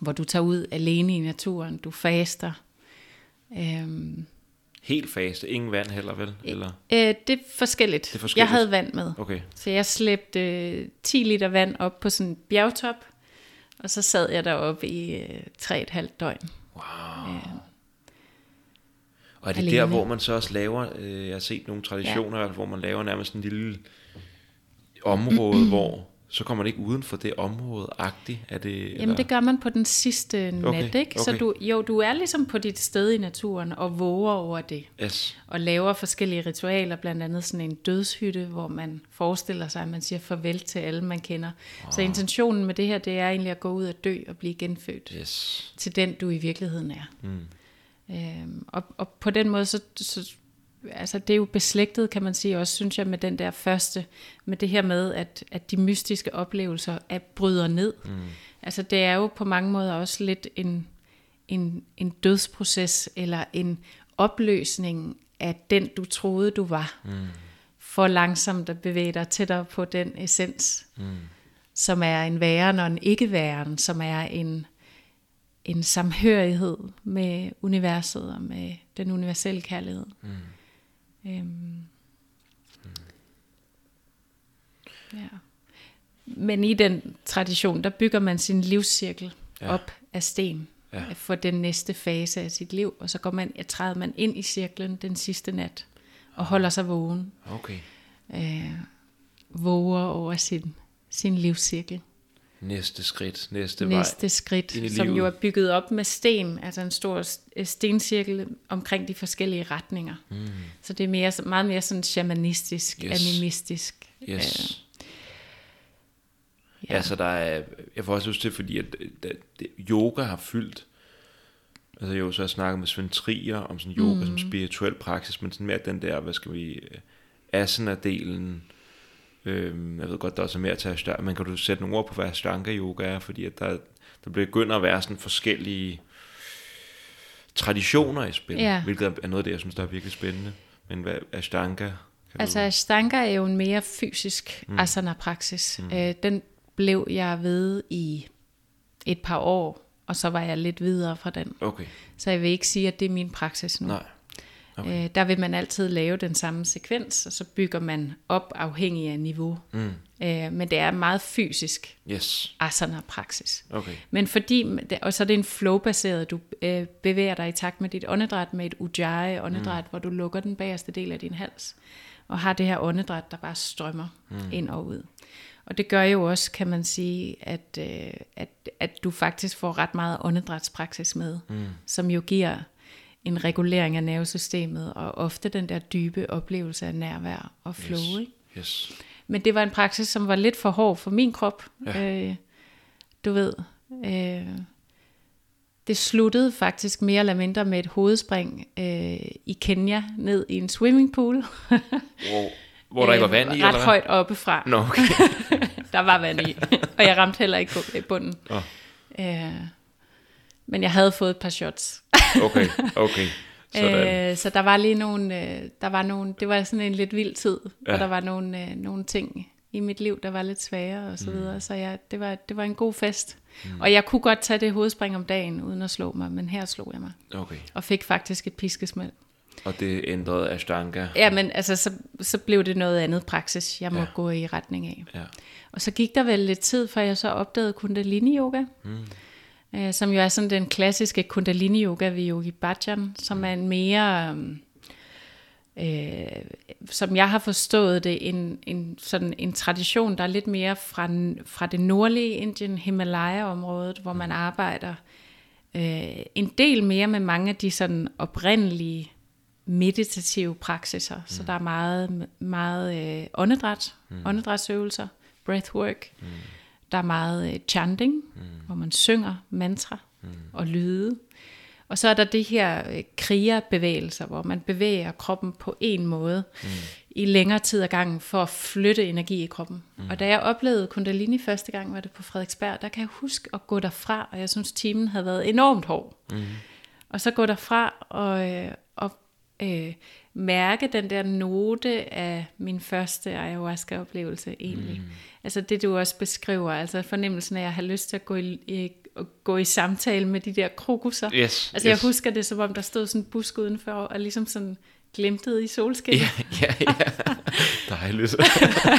Hvor du tager ud alene i naturen, du faster. Øhm, Helt faste, ingen vand heller vel? Eller? Øh, det, er forskelligt. det er forskelligt. Jeg havde vand med. Okay. Så jeg slæbte øh, 10 liter vand op på sådan en bjergtop, og så sad jeg deroppe i øh, 3,5 døgn. Wow. Ja. Og er det alene. der, hvor man så også laver, øh, jeg har set nogle traditioner, ja. hvor man laver nærmest en lille område, hvor så kommer man ikke uden for det område-agtigt? Er det, Jamen eller? det gør man på den sidste nat, Okay, ikke? Så okay. du, jo, du er ligesom på dit sted i naturen og våger over det. Yes. Og laver forskellige ritualer, blandt andet sådan en dødshytte, hvor man forestiller sig, at man siger farvel til alle, man kender. Så intentionen med det her, det er egentlig at gå ud og dø og blive genfødt Yes. til den, du i virkeligheden er. Mm. Øhm, og, og på den måde, så, så altså det er jo beslægtet, kan man sige, også synes jeg, med den der første, med det her med, at, at de mystiske oplevelser er, bryder ned. Mm. Altså det er jo på mange måder også lidt en, en, en dødsproces, eller en opløsning af den, du troede, du var. Mm. For langsomt at bevæge dig tættere på den essens, mm. som er en væren og en ikke-væren, som er en, en samhørighed med universet og med den universelle kærlighed. Mm. Øhm. Ja. Men i den tradition, der bygger man sin livscirkel Ja. ja. op af sten Ja. ja. for den næste fase af sit liv, og så går man, træder man ind i cirklen den sidste nat og holder sig vågen, Okay. øh, våger over sin, sin livscirkel Næste skridt, næste, næste vej. skridt, ind i som livet. jo er bygget op med sten, altså en stor øh, stencirkel omkring de forskellige retninger. Mm. Så det er mere, meget mere sådan shamanistisk, Yes. animistisk. Yes. ja. Ja, så der er, jeg får også lyst til, fordi at, at, at yoga har fyldt, altså jo, så har jeg snakket med Svend Trier om sådan yoga mm. som spirituel praksis, men sådan mere den der, hvad skal vi, øh, asana-delen, øhm, jeg ved godt, der er også mere til ashtanga, men kan du sætte nogle ord på, hvad ashtanga yoga er, fordi at der, der begynder at være sådan forskellige traditioner i spil, Ja. hvilket er noget af det, jeg synes, der er virkelig spændende, men hvad ashtanga, Altså Ashtanga er jo en mere fysisk mm. asana-praksis. Mm. Øh, den blev jeg ved i et par år, og så var jeg lidt videre fra den. du, okay, Så jeg vil ikke sige, at det er min praksis nu. nej, Okay. Øh, der vil man altid lave den samme sekvens, og så bygger man op afhængig af niveau. Mm. Øh, men det er meget fysisk yes, asana-praksis. okay, Men fordi, og så er det en flow-baseret, du øh, bevæger dig i takt med dit åndedræt, med et ujjayi åndedræt, mm. hvor du lukker den bagerste del af din hals, og har det her åndedræt, der bare strømmer mm. ind og ud. Og det gør jo også, kan man sige, at, øh, at, at du faktisk får ret meget åndedrætspraksis med, mm. som jo giver en regulering af nervesystemet, og ofte den der dybe oplevelse af nærvær og flow. yes, Ikke? yes, Men det var en praksis, som var lidt for hård for min krop. Ja. Øh, du ved, øh, det sluttede faktisk mere eller mindre med et hovedspring øh, i Kenya ned i en swimmingpool. Hvor, hvor der ikke var vand i, Ret eller hvad? højt oppefra. Nå, okay. Der var vand i, og jeg ramte heller ikke bu- bunden. Åh. Øh, men jeg havde fået et par shots. Okay, okay. Sådan. Øh, så der var lige nogle, øh, der var nogle, det var sådan en lidt vild tid, ja. Og der var nogle, øh, nogle ting i mit liv, der var lidt svære og så Mm. videre, så jeg, det, var, det var en god fest. Mm. Og jeg kunne godt tage det hovedspring om dagen, uden at slå mig, men her slog jeg mig, Okay. og fik faktisk et piskesmæld. Og det ændrede Ashtanga. Ja, men altså, så, så blev det noget andet praksis, jeg må ja. gå i retning af. Ja. Og så gik der vel lidt tid, før jeg så opdagede kundalini-yoga, mm. Øh, som jo er sådan den klassiske kundalini-yoga ved Yogi Bhajan, som er en mere, øhm, øh, som jeg har forstået det, en, en, sådan en tradition, der er lidt mere fra, fra det nordlige Indien, Himalaya-området, hvor man arbejder øh, en del mere med mange af de sådan oprindelige meditative praksiser. Mm. Så der er meget, meget øh, åndedræt, mm. åndedrætsøvelser, breathwork. Mm. Der er meget øh, chanting, mm. hvor man synger mantra mm. og lyde. Og så er der det her øh, krigerbevægelser, hvor man bevæger kroppen på en måde mm. i længere tid ad gangen for at flytte energi i kroppen. Mm. Og da jeg oplevede Kundalini første gang, var det på Frederiksberg, der kan jeg huske at gå derfra, og jeg synes, timen havde været enormt hård. Mm. Og så gå derfra og, øh, og øh, mærke den der note af min første ayahuasca-oplevelse egentlig. Mm. Altså det du også beskriver, altså fornemmelsen af at have lyst til at gå i, i, at gå i samtale med de der krokusser. Yes, altså jeg yes. husker det som om der stod sådan en busk udenfor og ligesom sådan glimtede i solskin. Ja, ja, ja. Dejligt.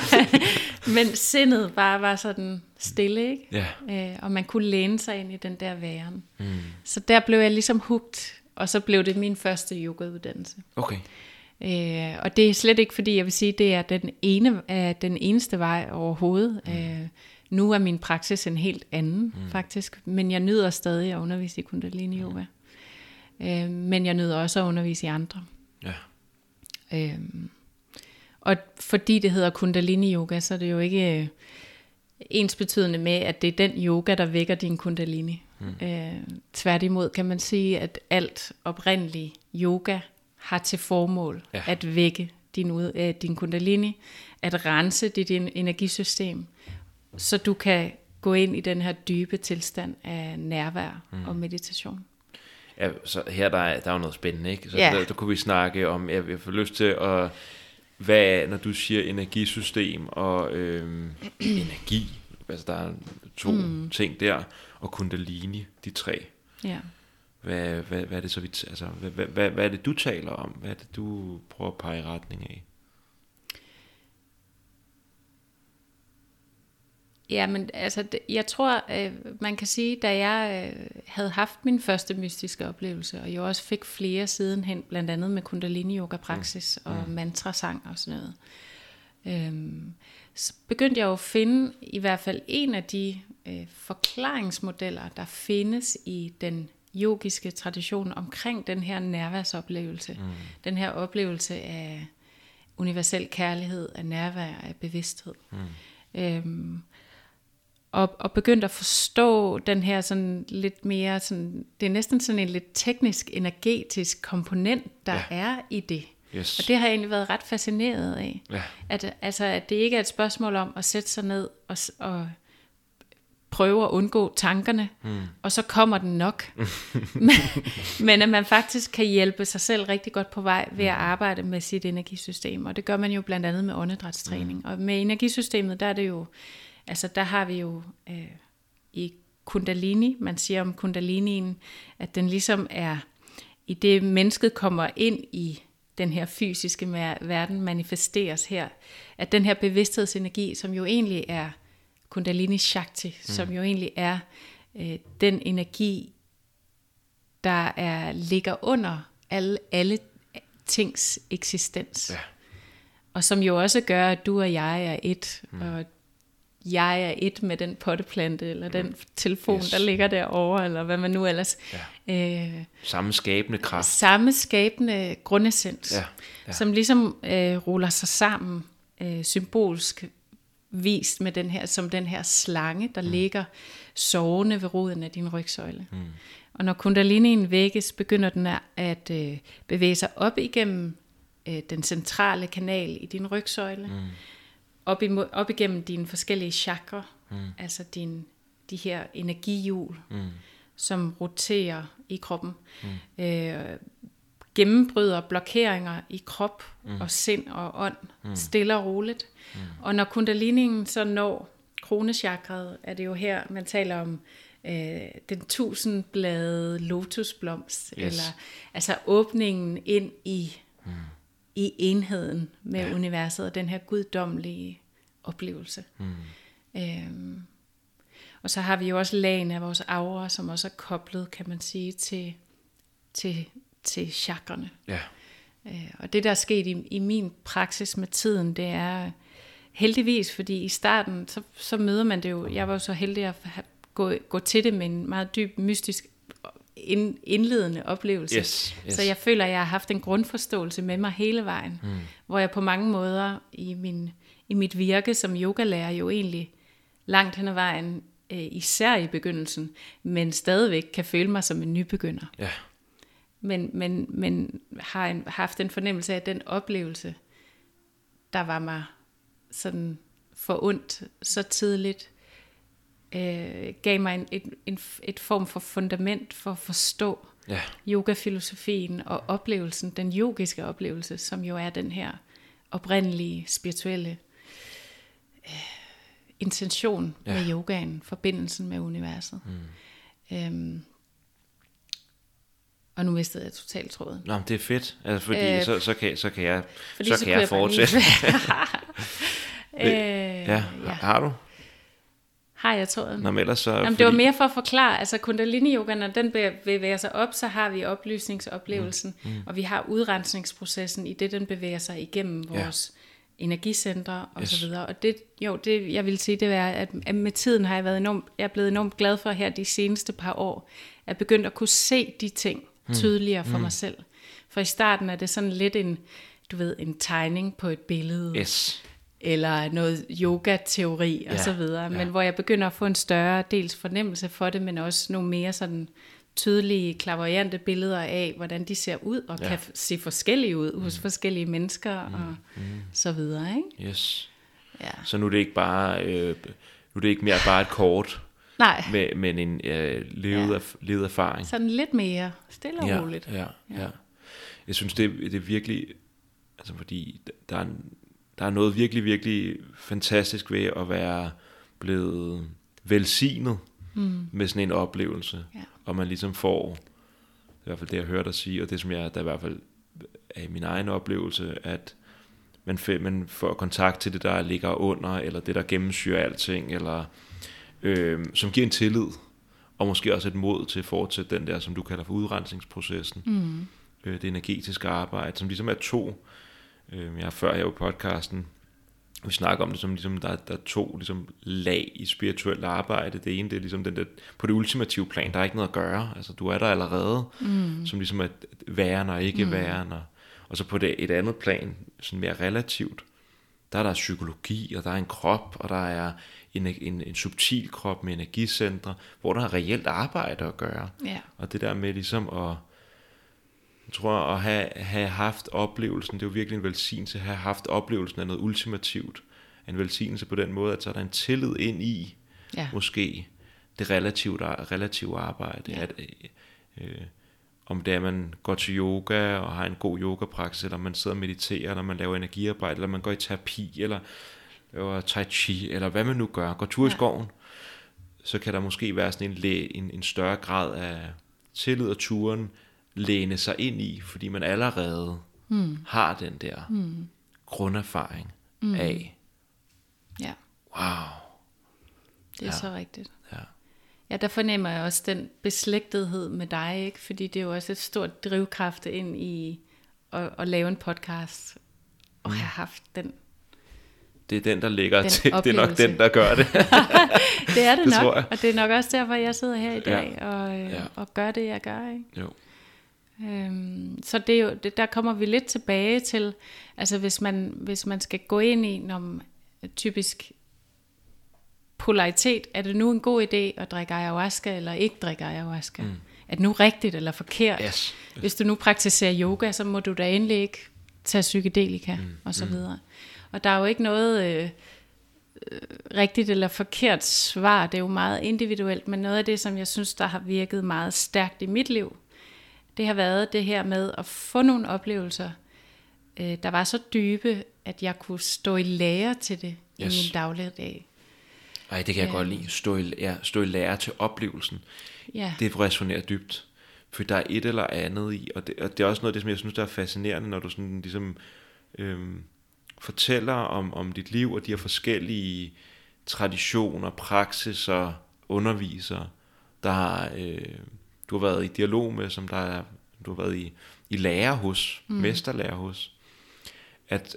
Men sindet bare var sådan stille, ikke? ja. Øh, og man kunne læne sig ind i den der væren. Mm. Så der blev jeg ligesom hugt og så blev det min første yogauddannelse. Okay. Øh, og det er slet ikke fordi, jeg vil sige, det er den, ene, er den eneste vej overhovedet. Mm. Øh, nu er min praksis en helt anden, mm. faktisk. Men jeg nyder stadig at undervise i Kundalini Yoga. Mm. Øh, men jeg nyder også at undervise i andre. Ja. Øh, og fordi det hedder Kundalini Yoga, så er det jo ikke øh, ens betydende med, at det er den yoga, der vækker din Kundalini. Mm. Øh, tværtimod kan man sige, at alt oprindelig yoga har til formål Ja. ja. at vække din, ud, øh, din Kundalini, at rense dit en- energisystem, så du kan gå ind i den her dybe tilstand af nærvær mm. og meditation. Ja, så her der er, der er jo noget spændende, ikke? Så Ja. der, der kunne vi snakke om, jeg, jeg får lyst til at, hvad når du siger energisystem og øhm, energi, altså der er to mm. ting der, og kundalini, de tre. Ja. Hvad, hvad, hvad er det så, vi, altså, hvad, hvad, hvad, hvad er det, du taler om? Hvad er det, du prøver at pege retning af? Ja, men altså, jeg tror, øh, man kan sige, da jeg øh, havde haft min første mystiske oplevelse, og jeg også fik flere sidenhen, blandt andet med kundalini yoga praksis mm. og mantrasang og sådan noget, øhm, så begyndte jeg jo at finde i hvert fald en af de øh, forklaringsmodeller, der findes i den yogiske tradition omkring den her nærværsoplevelse. Mm. Den her oplevelse af universel kærlighed, af nærvær, af bevidsthed. Mm. Øhm, og, og begyndte at forstå den her sådan lidt mere, sådan, det er næsten sådan en lidt teknisk, energetisk komponent, der Ja. er i det. Yes. Og det har jeg egentlig været ret fascineret af. Ja. At, altså, at det ikke er et spørgsmål om at sætte sig ned og, og prøve at undgå tankerne, mm. og så kommer den nok. men, men at man faktisk kan hjælpe sig selv rigtig godt på vej ved at arbejde med sit energisystem. Og det gør man jo blandt andet med åndedrætstræning. Mm. Og med energisystemet, der er det jo, altså der har vi jo øh, i kundalini, man siger om kundalinien, at den ligesom er, i det mennesket kommer ind i den her fysiske verden, manifesteres her, at den her bevidsthedsenergi, som jo egentlig er kundalini shakti, mm. som jo egentlig er øh, den energi, der er ligger under alle, alle tings eksistens. Ja. Og som jo også gør, at du og jeg er et, mm. og jeg er et med den potteplante, eller den telefon, Yes. der ligger derovre, eller hvad man nu ellers... Ja. Øh, Samme skabende kraft. samme skabende grundessens, ja. Ja. som ligesom øh, ruller sig sammen øh, symbolsk vist med den her, som den her slange, der mm. ligger sovende ved roden af din rygsøjle. Mm. Og når kundalinien vækkes, begynder den at, at øh, bevæge sig op igennem øh, den centrale kanal i din rygsøjle, mm. op, imod, op igennem dine forskellige chakra, mm. altså din, de her energihjul, mm. som roterer i kroppen. Mm. Øh, gennembryder blokeringer i krop mm. og sind og ånd, mm. stille og roligt. Mm. Og når kundaliningen så når kronechakraet, er det jo her, man taler om øh, den tusindblade lotusblomst, Yes. eller altså åbningen ind i, mm. i enheden med ja. universet, og den her guddommelige oplevelse. Mm. Øhm, og så har vi jo også lagene af vores aura, som også er koblet, kan man sige, til, til, til chakrene. Ja. Øh, Og det, der er sket i, i min praksis med tiden, det er heldigvis, fordi i starten, så, så møder man det jo, jeg var jo så heldig at have, gå, gå til det med en meget dyb, mystisk, ind, indledende oplevelse. Yes, yes. Så jeg føler, at jeg har haft en grundforståelse med mig hele vejen, mm. hvor jeg på mange måder i, min, i mit virke som yogalærer jo egentlig langt hen ad vejen, øh, især i begyndelsen, men stadigvæk kan føle mig som en nybegynder Ja. Men, men, men har en, haft en fornemmelse af, den oplevelse, der var mig sådan for ondt så tidligt, øh, gav mig en, et, en, et form for fundament for at forstå Ja. yogafilosofien og oplevelsen, den yogiske oplevelse, som jo er den her oprindelige spirituelle øh, intention ja. med yogaen, forbindelsen med universet. Mm. Øhm, og nu mistede jeg totalt tråden. Nå, men det er fedt, altså, fordi øh, Øh, så, så, kan, så kan jeg, Fordi så, kan kunne jeg fortsætte. øh, ja. ja. Har du? Har jeg tråden? Nå, men ellers så... Jamen, det var mere for at forklare, altså kundalini-yoga, når den bevæger sig op, så har vi oplysningsoplevelsen, mm. Mm. og vi har udrensningsprocessen i det, den bevæger sig igennem vores ja. energicentre og yes. så videre. Og det, jo, det jeg vil sige, det er, at, med tiden har jeg været enormt, jeg er blevet enormt glad for her de seneste par år, at begyndt at kunne se de ting. Tydeligere for mm. mig selv. For i starten er det sådan lidt en, du ved, en tegning på et billede. Yes eller noget yoga-teori og ja, så videre, men ja. hvor jeg begynder at få en større dels fornemmelse for det, men også nogle mere sådan tydelige, klaverjante billeder af, hvordan de ser ud, og ja. kan se forskellige ud mm. hos forskellige mennesker, mm. og mm. så videre, ikke? Yes. Ja. Så nu er det ikke bare, øh, nu er det ikke mere bare et kort, Nej. Med, men en øh, levet, ja. af, levet erfaring. Sådan lidt mere stille og ja, roligt. Ja, ja, ja. Jeg synes, det, det er virkelig, altså fordi der er en, der er noget virkelig, virkelig fantastisk ved at være blevet velsignet mm. med sådan en oplevelse. Ja. Og man ligesom får, i hvert fald det jeg hørte dig sige, og det som jeg, der i hvert fald er min egen oplevelse, at man, man får kontakt til det, der ligger under, eller det, der gennemsyrer alting, eller øh, som giver en tillid, og måske også et mod til at fortsætte den der, som du kalder for udrensningsprocessen. Mm. Øh, det energetiske arbejde, som ligesom er to Øh, jeg har før her på podcasten, vi snakker om det som ligesom, der, der er to ligesom, lag i spirituelt arbejde. Det ene, det er ligesom den der, på det ultimative plan, der er ikke noget at gøre. Altså, du er der allerede, mm. som ligesom er væren og ikke mm. væren. Og, og så på det, et andet plan, sådan mere relativt, der er der psykologi, og der er en krop, og der er en, en, en subtil krop med energicentre, hvor der er reelt arbejde at gøre. Ja. Og det der med ligesom at jeg tror at have, have haft oplevelsen, det er jo virkelig en velsignelse, at have haft oplevelsen af noget ultimativt. En velsignelse på den måde, at så er der en tillid ind i, ja. måske, det relativt, relative arbejde. Ja. At, øh, om det er, at man går til yoga og har en god yogapraksis, eller man sidder og mediterer, eller man laver energiarbejde, eller man går i terapi, eller laver tai chi, eller hvad man nu gør, går tur i skoven, så kan der måske være sådan en, en, en større grad af tillid og turen, læne sig ind i, fordi man allerede mm. har den der mm. grunderfaring mm. af, ja. wow. Det er ja. så rigtigt. Ja. Ja, der fornemmer jeg også den beslægtethed med dig, ikke? fordi det er jo også et stort drivkraft ind i at, at lave en podcast, og mm. have haft den det er den, der ligger den til. Oplevelse. Det er nok den, der gør det. det er det, det nok, og det er nok også derfor, jeg sidder her i dag ja. og, øh, ja. og gør det, jeg gør. Ikke? Jo. Øhm, så det er jo, det, der kommer vi lidt tilbage til, altså hvis man, hvis man skal gå ind i, når typisk polaritet, er det nu en god idé at drikke ayahuasca eller ikke drikke ayahuasca? Mm. Er det nu rigtigt eller forkert? Yes. Hvis du nu praktiserer yoga, så må du da endelig ikke tage psykedelika mm. og så mm. Og der er jo ikke noget øh, øh, rigtigt eller forkert svar, det er jo meget individuelt, men noget af det, som jeg synes, der har virket meget stærkt i mit liv, det har været det her med at få nogle oplevelser, øh, der var så dybe, at jeg kunne stå i lære til det yes. i min dagligdag. Ej, det kan jeg øh, godt lide. Stå i, ja, stå i lære til oplevelsen. Ja. Det resonerer dybt. For der er et eller andet i, og det, og det er også noget af det, som jeg synes, der er fascinerende, når du sådan ligesom øhm, fortæller om, om dit liv og de her forskellige traditioner, praksiser, undervisere, der har... Øh, du har været i dialog med, som der er, du har været i, i lærer hos, mm. mesterlærer hos, at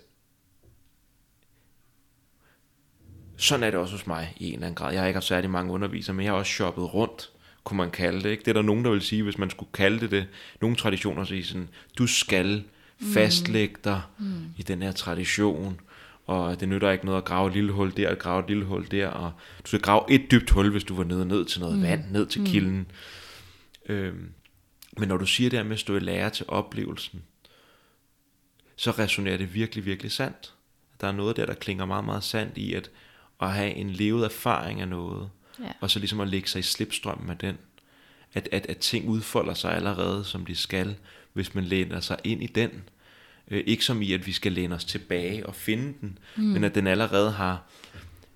sådan er det også hos mig i en eller anden grad. Jeg har ikke haft særlig mange undervisere, men jeg har også shoppet rundt, kunne man kalde det. Ikke? Det er der nogen, der vil sige, hvis man skulle kalde det det. Nogle traditioner siger sådan, du skal fastlægge dig mm. i den her tradition, og det nytter ikke noget at grave et lille hul der, og grave et lille hul der, og du skal grave et dybt hul, hvis du var nede, ned til noget mm. vand, ned til kilden. Mm. Øhm, men når du siger det med at stå i lære til oplevelsen, så resonerer det virkelig, virkelig sandt. Der er noget der, der klinger meget, meget sandt i, at, at have en levet erfaring af noget, ja. og så ligesom at lægge sig i slipstrømmen af den. At, at, at ting udfolder sig allerede, som de skal, hvis man læner sig ind i den. Øh, ikke som i, at vi skal læne os tilbage og finde den, mm. men at den allerede har...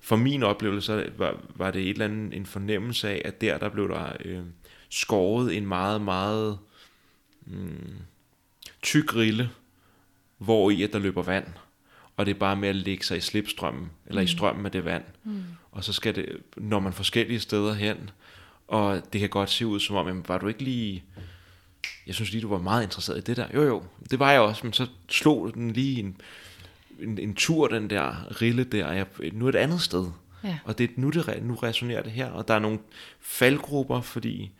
For min oplevelse var, var det et eller andet en fornemmelse af, at der, der blev der... Øh, skåret en meget, meget mm, tyk rille, hvor i at der løber vand. og det er bare med at lægge sig i slipstrømmen, eller mm. i strømmen af det vand. Mm. Og så skal det, når man forskellige steder hen, og det kan godt se ud som om, jamen, var du ikke lige, jeg synes lige, du var meget interesseret i det der. Jo jo, det var jeg også, men så slog den lige en, en, en tur, den der rille der, jeg, nu er et andet sted. Ja. Og det, nu, det, nu resonerer det her, og der er nogle faldgrupper, fordi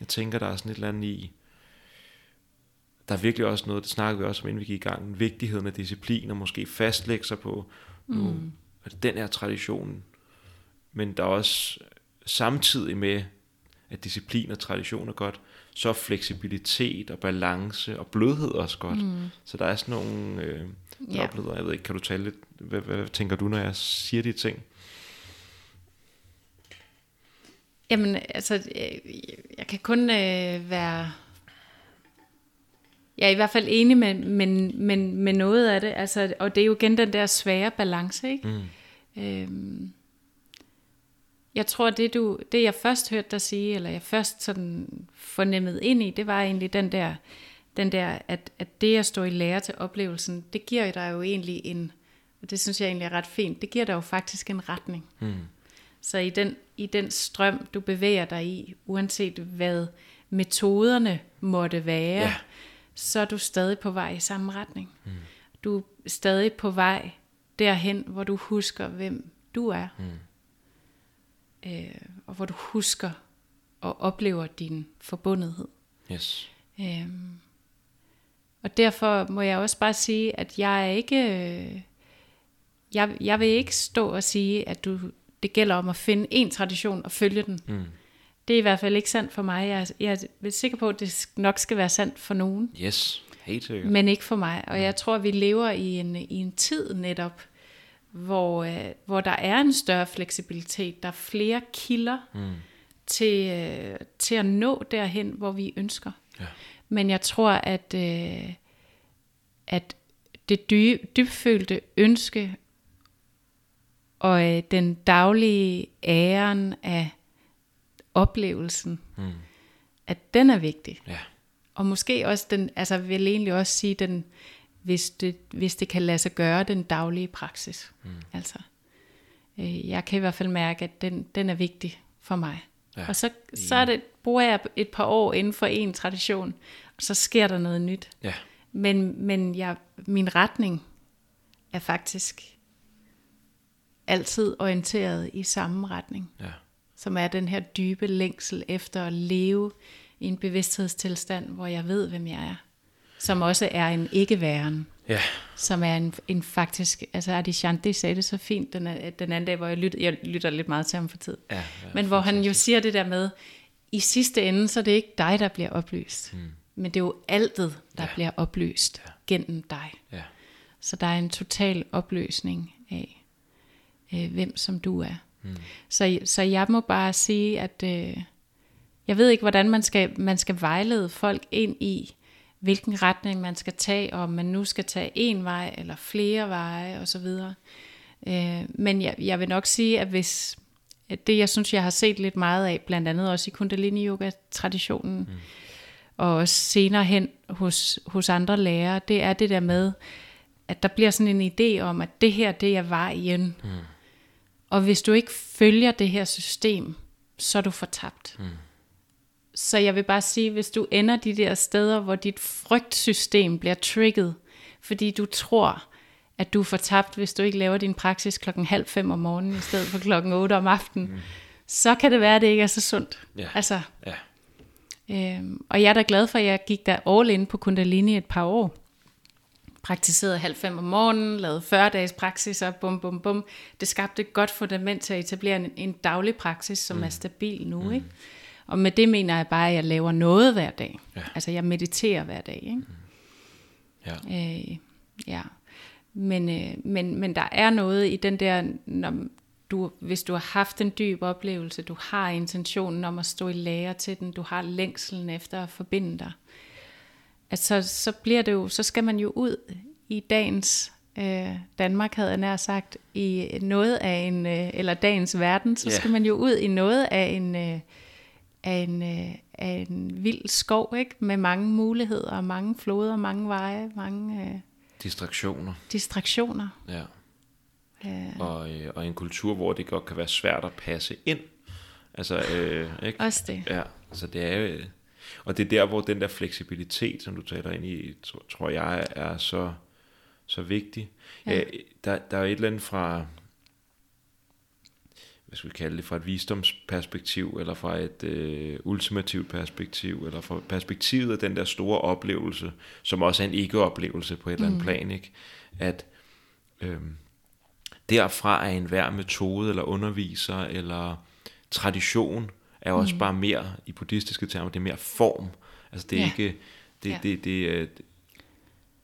jeg tænker, der er sådan et eller andet i, der er virkelig også noget, det snakker vi også om, inden vi gik i gang, vigtigheden af disciplin, og måske fastlægge sig på, nu mm. er det den her tradition, men der er også samtidig med, at disciplin og tradition er godt, så fleksibilitet og balance og blødhed også godt. Mm. Så der er sådan nogle øh, Ja. dobbeltheder. Jeg ved ikke, kan du tale lidt, hvad, hvad tænker du, når jeg siger de ting? Jamen, altså, øh, jeg kan kun øh, være... Jeg er i hvert fald enig med, med, med, med noget af det, altså, og det er jo igen den der svære balance, ikke? Mm. Øhm, jeg tror, det, du, det jeg først hørte dig sige, eller jeg først sådan fornemmede ind i, det var egentlig den der, den der at, at det at stå i lære til oplevelsen, det giver dig jo egentlig en, og det synes jeg egentlig er ret fint, det giver dig jo faktisk en retning. Mm. Så i den, i den strøm, du bevæger dig i, uanset hvad metoderne måtte være, Ja. så er du stadig på vej i samme retning. Mm. Du er stadig på vej derhen, hvor du husker, hvem du er. Mm. Øh, og hvor du husker og oplever din forbundethed. Yes. Øhm, og derfor må jeg også bare sige, at jeg er ikke, øh, jeg, jeg vil ikke stå og sige, at du, det gælder om at finde en tradition og følge den. Mm. Det er i hvert fald ikke sandt for mig. Jeg, er- jeg er sikker på, at det nok skal være sandt for nogen, Yes, helt sikkert. men ikke for mig. Og jeg tror, at vi lever i en, i en tid netop, hvor, øh, hvor der er en større fleksibilitet. Der er flere kilder mm. til, øh, til at nå derhen, hvor vi ønsker. Ja. Men jeg tror, at, øh, at det dy, dybfølte ønske og øh, den daglige æren af oplevelsen, Mm. at den er vigtig. Ja. Og måske også den, altså vil egentlig også sige den, hvis det, hvis det kan lade sig gøre, den daglige praksis. Mm. Altså, øh, jeg kan i hvert fald mærke, at den, den er vigtig for mig. Ja, og så, så er det, bruger jeg et par år inden for en tradition, og så sker der noget nyt. Ja. Men, men jeg, min retning er faktisk altid orienteret i samme retning, Ja. som er den her dybe længsel efter at leve i en bevidsthedstilstand, hvor jeg ved, hvem jeg er. Som også er en ikke-væren, Ja. som er en, en faktisk, altså Adi Shanti sagde det så fint den, den anden dag, hvor jeg lytter, jeg lytter lidt meget til ham for tid. Ja, ja, Men hvor han jo siger det der med, i sidste ende, så er det ikke dig, der bliver oplyst. Mm. Men det er jo altet, der ja. bliver oplyst ja. gennem dig. Ja. Så der er en total opløsning af, øh, hvem som du er. Mm. Så, så jeg må bare sige, at øh, jeg ved ikke, hvordan man skal, man skal vejlede folk ind i, hvilken retning man skal tage, og om man nu skal tage en vej, eller flere veje, osv. Øh, men jeg, jeg vil nok sige, at hvis at det, jeg synes, jeg har set lidt meget af, blandt andet også i Kundalini-yoga-traditionen, mm. og også senere hen hos, hos andre lærere, det er det der med, at der bliver sådan en idé om, at det her, det er vejen. Mm. Og hvis du ikke følger det her system, så er du fortabt. Mm. Så jeg vil bare sige, hvis du ender de der steder, hvor dit frygtsystem bliver trigget, fordi du tror, at du er fortabt, hvis du ikke laver din praksis klokken halv fem om morgenen, i stedet for klokken 8 om aftenen, mm. så kan det være, at det ikke er så sundt. Ja. Altså, Ja. Øhm, og jeg er da glad for, at jeg gik der all in på Kundalini et par år. Praktiserede halv fem om morgenen, lavede 40 dages praksis og bum, bum, bum. Det skabte et godt fundament til at etablere en, en daglig praksis, som mm. er stabil nu. Mm. Ikke? Og med det mener jeg bare, at jeg laver noget hver dag. Ja. Altså jeg mediterer hver dag. Ikke? Ja. Øh, ja. Men, øh, men, men der er noget i den der, når du, hvis du har haft en dyb oplevelse, du har intentionen om at stå i lære til den, du har længselen efter at forbinde dig, at så, så bliver det jo, så skal man jo ud i dagens øh, Danmark, havde jeg nær sagt, i noget af en, øh, eller dagens verden, så Ja. skal man jo ud i noget af en, øh, af en, øh, af en vild skov, ikke? med mange muligheder, mange floder, mange veje, mange... Øh, Distraktioner. Distraktioner. Ja. Øh, Og, øh, og en kultur, hvor det godt kan være svært at passe ind. Altså, øh, ikke? også det. Ja, så det er jo... Og det er der, hvor den der fleksibilitet, som du taler ind i, tro- tror jeg, er så, så vigtig. Ja. Ja. Der, der er et eller andet fra, hvad skal vi kalde det, fra et visdomsperspektiv, eller fra et øh, ultimativt perspektiv, eller fra perspektivet af den der store oplevelse, som også er en ikke-oplevelse på et eller andet plan, ikke? at øhm, derfra er enhver metode, eller underviser, eller tradition, er også mm. bare mere, i buddhistiske termer, det er mere form. Altså det er Ja. ikke, det, Ja. ja. det, det, det,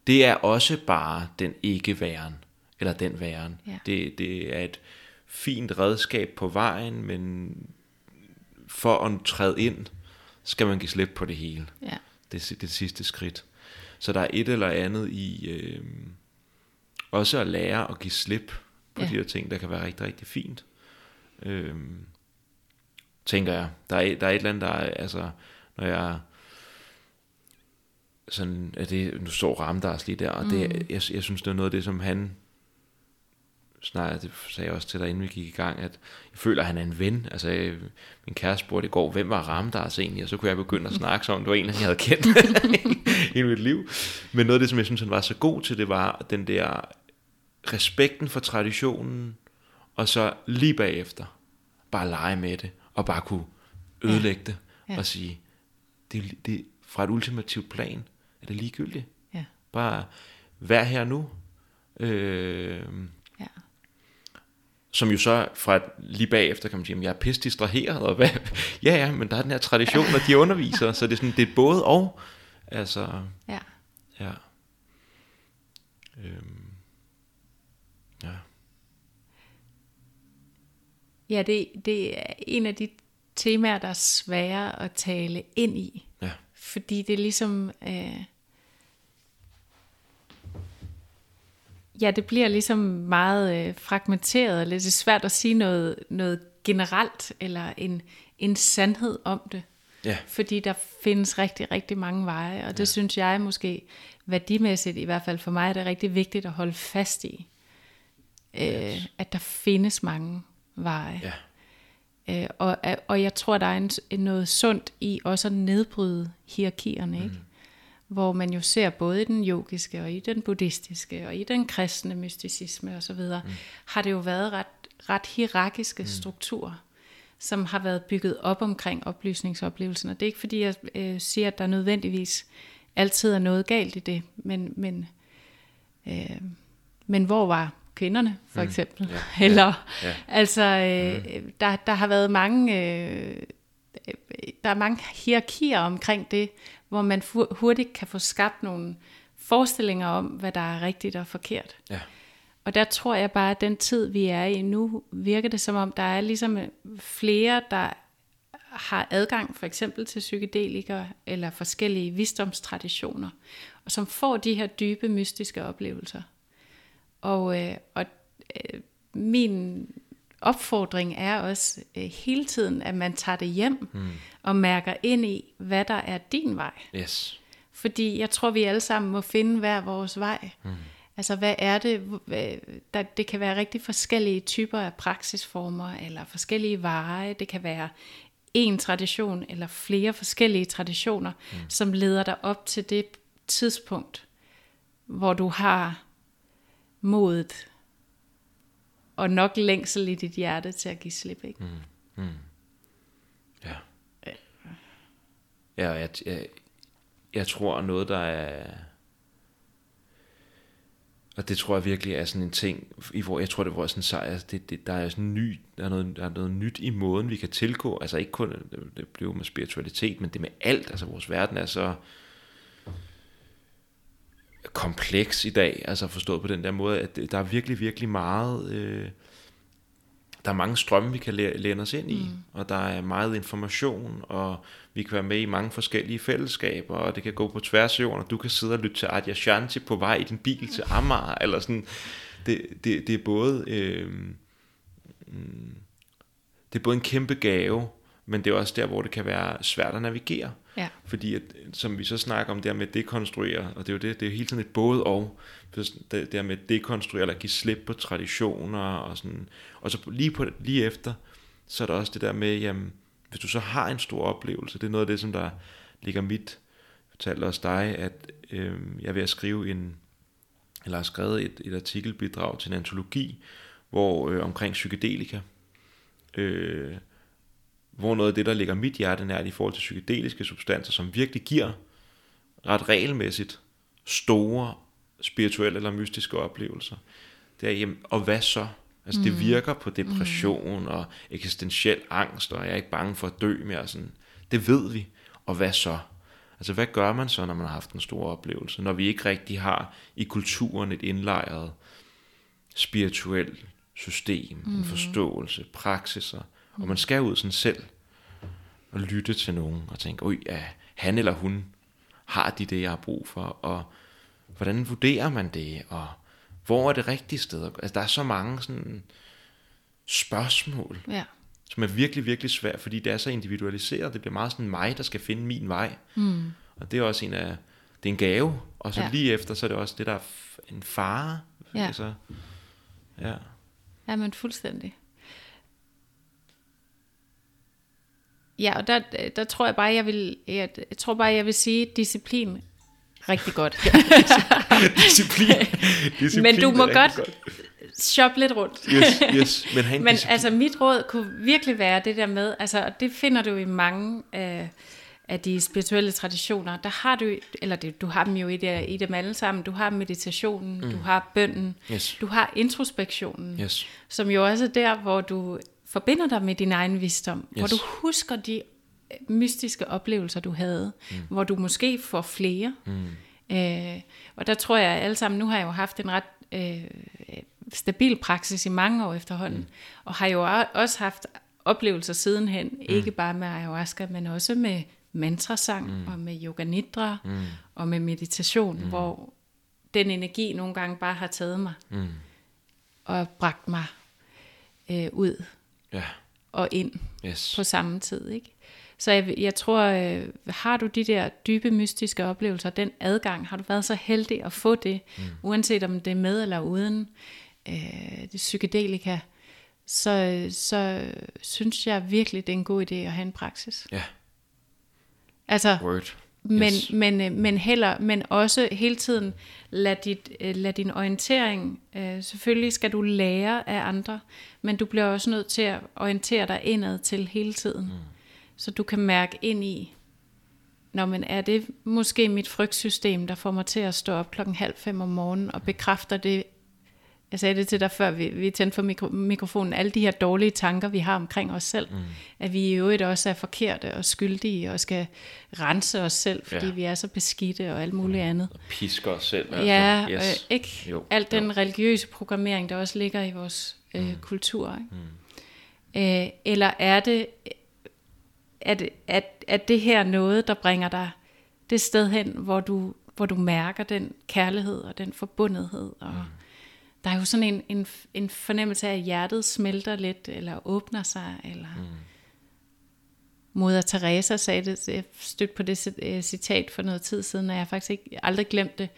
det er også bare den ikke-væren, eller den væren. Ja. Det, det er et fint redskab på vejen, men for at træde ind, skal man give slip på det hele. Ja. Det, det sidste skridt. Så der er et eller andet i øh, også at lære at give slip på Ja. de her ting, der kan være rigtig, rigtig fint. Øh, tænker jeg. Der er, der er et eller andet, der er, altså, når jeg sådan, at det, nu står Ramdas lige der, og det, Mm. jeg, jeg synes, det er noget af det, som han snart, det sagde jeg også til dig, inden vi gik i gang, at jeg føler, at han er en ven. Altså, min kæreste spurgte i går, hvem var Ramdas egentlig? Og så kunne jeg begynde at snakke om, det var en, jeg havde kendt hele mit liv. Men noget af det, som jeg synes, han var så god til, det var den der respekten for traditionen, og så lige bagefter, bare lege med det, og bare kunne ødelægge det, Ja. og sige, det, det, fra et ultimativt plan, er det ligegyldigt. Ja. Bare vær her nu. Øh, Ja. Som jo så fra lige bagefter kan man sige, at jeg er pisse distraheret, og hvad? ja, ja, men der er den her tradition, og de underviser, så det er sådan, det er både og, altså, Ja. ja. Øhm, ja. Ja, det, det er en af de temaer, der er svære at tale ind i. Ja. Fordi det er ligesom... Øh, ja, det bliver ligesom meget øh, fragmenteret, og lidt svært at sige noget, noget generelt, eller en, en sandhed om det. Ja. Fordi der findes rigtig, rigtig mange veje, og det ja. synes jeg måske værdimæssigt, i hvert fald for mig, er det rigtig vigtigt at holde fast i. Øh, at der findes mange veje. Ja. Øh, og, og jeg tror, der er en, noget sundt i også at nedbryde hierarkierne, ikke? Hvor man jo ser både i den yogiske, og i den buddhistiske, og i den kristne mysticisme osv., mm. har det jo været ret, ret hierarkiske mm. strukturer, som har været bygget op omkring oplysningsoplevelsen. Og det er ikke fordi, jeg øh, siger, at der nødvendigvis altid er noget galt i det, men, men, øh, men hvor var kvinderne, for Mm. eksempel? Ja, Eller, ja. altså, øh, der, der har været mange... Øh, øh, der er mange hierarkier omkring det, hvor man hurtigt kan få skabt nogle forestillinger om, hvad der er rigtigt og forkert. Ja. Og der tror jeg bare, at den tid, vi er i nu, virker det som om, der er ligesom flere, der har adgang for eksempel til psykedelikere eller forskellige visdomstraditioner, og som får de her dybe, mystiske oplevelser. Og, øh, og øh, min opfordring er også øh, hele tiden, at man tager det hjem mm. og mærker ind i, hvad der er din vej. Yes. Fordi jeg tror, vi alle sammen må finde hver vores vej. Mm. Altså, hvad er det? Der, det kan være rigtig forskellige typer af praksisformer, eller forskellige veje. Det kan være en tradition, eller flere forskellige traditioner, mm. som leder dig op til det tidspunkt, hvor du har modet og nok længsel i dit hjerte til at give slip. Ikke? Mm. Ja. Ja, jeg, jeg, jeg tror noget, der er... Og det tror jeg virkelig er sådan en ting, i hvor jeg tror, det var sådan sej, altså det, det, der er sådan ny, der er, noget, der er noget nyt i måden, vi kan tilgå, altså ikke kun, det, bliver med spiritualitet, men det med alt, altså vores verden er så kompleks i dag, altså forstået på den der måde, at der er virkelig, virkelig meget, øh, der er mange strømme, vi kan læ- læne os ind i, mm. og der er meget information, og vi kan være med i mange forskellige fællesskaber, og det kan gå på tværs af jorden, og du kan sidde og lytte til Adya Shanti på vej i din bil til Amager, eller sådan, det, det, det er både, øh, mm, det er både en kæmpe gave, men det er også der, hvor det kan være svært at navigere. Ja. Fordi, at, som vi så snakker om, det her med at dekonstruere, og det er jo det, det er jo hele tiden et både og, det her med at dekonstruere, eller give slip på traditioner, og sådan, og så lige, på, lige efter, så er der også det der med, jamen, hvis du så har en stor oplevelse, det er noget af det, som der ligger mit, fortalte også dig, at øh, jeg er ved at skrive en, eller har skrevet et, et artikelbidrag til en antologi, hvor øh, omkring psykedelika, øh, hvor noget af det, der ligger mit hjerte nært i forhold til psykedeliske substanser, som virkelig giver ret regelmæssigt store spirituelle eller mystiske oplevelser, det er, jamen, og hvad så? Altså, mm. det virker på depression mm. og eksistentiel angst, og jeg er ikke bange for at dø mere. Sådan. Det ved vi. Og hvad så? Altså, hvad gør man så, når man har haft en stor oplevelse? Når vi ikke rigtig har i kulturen et indlejret spirituelt system, mm. en forståelse, praksiser, mm. Og man skal ud sådan selv og lytte til nogen og tænke, oj, ja, han eller hun har de det, jeg har brug for, og hvordan vurderer man det, og hvor er det rigtige sted? Altså, der er så mange sådan spørgsmål, Ja. som er virkelig, virkelig svært, fordi det er så individualiseret. Det bliver meget sådan mig, der skal finde min vej. Mm. Og det er også en af, det er en gave. Og så Ja. lige efter, så er det også det, der er en fare. Ja. Altså, ja. Ja, men fuldstændig. Ja, og der, der tror jeg bare, jeg vil, jeg, jeg tror bare, jeg vil sige disciplin rigtig godt. Disciplin. Disciplin Men du må rigtig godt shoppe lidt rundt. Yes, yes. Men have en Men disciplin. altså mit råd kunne virkelig være det der med, altså og det finder du i mange af, af de spirituelle traditioner. Der har du, eller det, du har dem jo i, det, i dem alle sammen. Du har meditationen, mm. du har bønnen, Yes. du har introspektionen, Yes. som jo også er der, hvor du forbinder dig med din egen visdom, yes. hvor du husker de øh, mystiske oplevelser, du havde, mm. hvor du måske får flere. Mm. Øh, og der tror jeg alle sammen, nu har jeg jo haft en ret øh, stabil praksis i mange år efterhånden, mm. og har jo også haft oplevelser sidenhen, mm. ikke bare med ayahuasca, men også med mantrasang mm. og med yoga nidra mm. og med meditation, mm. hvor den energi nogle gange bare har taget mig Mm. og bragt mig øh, ud Ja. og ind Yes. på samme tid. Ikke? Så jeg, jeg tror, øh, har du de der dybe mystiske oplevelser, den adgang, har du været så heldig at få det, mm. uanset om det er med eller uden øh, det psykedelika, så, så synes jeg virkelig, det er en god idé at have en praksis. Ja. Altså, Word. Men, Yes. men, øh, men heller, men også hele tiden lad, dit, øh, lad din orientering, øh, selvfølgelig skal du lære af andre, men du bliver også nødt til at orientere dig indad til hele tiden. Mm. Så du kan mærke ind i, når man er det måske mit frygtsystem, der får mig til at stå op klokken halv fem om morgenen og bekræfter det, jeg sagde det til dig før vi, vi tændte for mikro, mikrofonen, alle de her dårlige tanker, vi har omkring os selv, mm. at vi i øvrigt også er forkerte og skyldige og skal rense os selv, fordi ja. Vi er så beskidte og alt muligt andet. Og pisker os selv. Altså. Ja, yes. øh, ikke? Jo, Alt den jo. religiøse programmering, der også ligger i vores øh, mm. kultur. Ikke? Mm. Øh, eller er det, er, det er, er det her noget, der bringer dig det sted hen, hvor du, hvor du mærker den kærlighed og den forbundethed? Og mm. Der er jo sådan en, en, en fornemmelse af, at hjertet smelter lidt, eller åbner sig, eller... Mm. Moder Teresa sagde det, jeg stødte på det øh, citat for noget tid siden, og jeg har faktisk ikke, aldrig glemt det.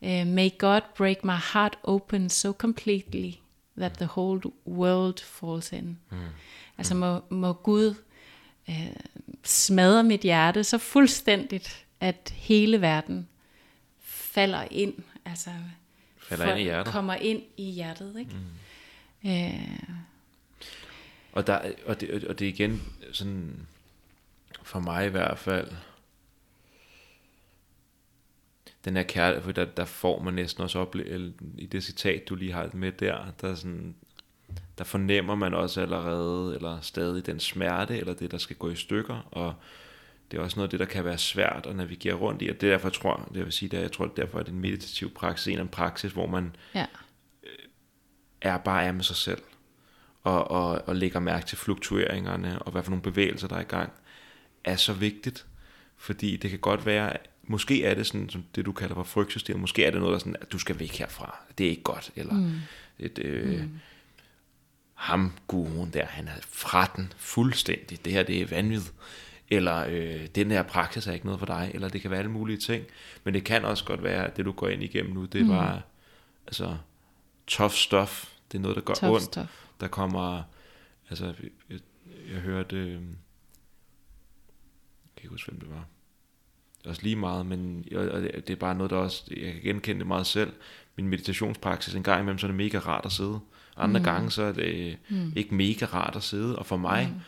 Uh, May God break my heart open so completely that the whole world falls in. Mm. Altså må, må Gud uh, smadre mit hjerte så fuldstændigt, at hele verden falder ind. Altså Falder ind i hjertet. kommer ind i hjertet. Ikke? Mm. Uh, Og, der, og, det, og det er igen sådan, for mig i hvert fald, den her kærlighed, for der, der får man næsten også opleve, i det citat, du lige har med der, der, er sådan, der fornemmer man også allerede, eller stadig den smerte, eller det, der skal gå i stykker, og det er også noget af det, der kan være svært at navigere rundt i, og det er derfor, jeg tror, det vil sige, det er, jeg tror, derfor er det en meditativ praksis, en af en praksis, hvor man ja. er bare er med sig selv, og, og, og lægger mærke til fluktueringerne, og hvad for nogle bevægelser, der er i gang, er så vigtigt, fordi det kan godt være, måske er det sådan, som det du kalder for frygtsystem, måske er det noget, der er sådan, at du skal væk herfra, det er ikke godt, eller mm. et, øh, mm. ham guruen der, han er fra den fuldstændig, det her det er vanvittigt, eller øh, den her praksis er ikke noget for dig, eller det kan være alle mulige ting, men det kan også godt være, at det du går ind igennem nu, det er mm. bare, altså, tough stuff, det er noget, der går Tough ondt, stuff. der kommer, altså, jeg, jeg hørte, øh, jeg kan ikke huske, hvem det var, det er også lige meget, men og og det det er bare noget, der også, jeg kan genkende det meget selv, min meditationspraksis, en gang imellem, så er det mega rart at sidde, andre mm. gange, så er det mm. ikke mega rart at sidde, og for mig, mm.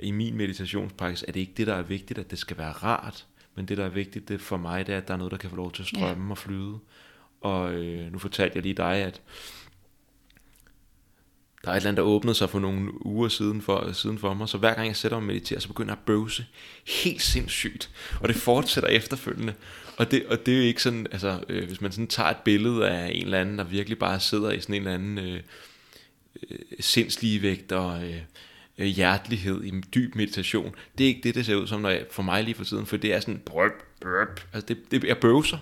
I min meditationspraksis, er det ikke det, der er vigtigt, at det skal være rart, men det, der er vigtigt det for mig, det er, at der er noget, der kan få lov til at strømme ja. og flyde. Og øh, nu fortalte jeg lige dig, at der er et eller andet, der åbnede sig for nogle uger siden for, siden for mig, så hver gang jeg sætter mig og mediterer, så begynder jeg at bøvse helt sindssygt, og det fortsætter efterfølgende. Og det, og det er jo ikke sådan, altså øh, hvis man sådan tager et billede af en eller anden, der virkelig bare sidder i sådan en eller anden øh, øh, sindsligevægt og øh, hjertelighed i en dyb meditation, det er ikke det, det ser ud som når jeg, for mig lige for tiden, for det er sådan, brøp, brøp, altså det, det jeg bøvser.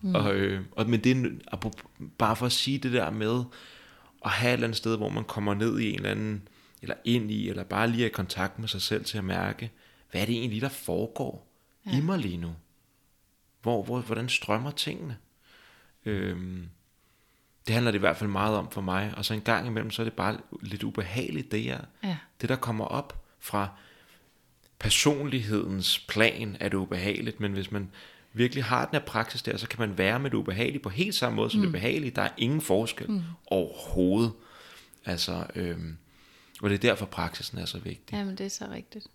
Mm. Og, øh, og, men det er bare for at sige det der med, at have et eller andet sted, hvor man kommer ned i en eller anden, eller ind i, eller bare lige er i kontakt med sig selv til at mærke, hvad er det egentlig, der foregår ja. i mig lige nu? Hvor, hvor, hvordan strømmer tingene? Øhm, det handler det i hvert fald meget om for mig, og så en gang imellem, så er det bare lidt ubehageligt, det, jeg, Ja. det der kommer op fra personlighedens plan, er det ubehageligt, men hvis man virkelig har den her praksis der, så kan man være med det ubehagelige på helt samme måde som mm. det behagelige. Der er ingen forskel mm. overhovedet. Altså, øhm, og det er derfor praksisen er så vigtig. Jamen, det er så rigtigt.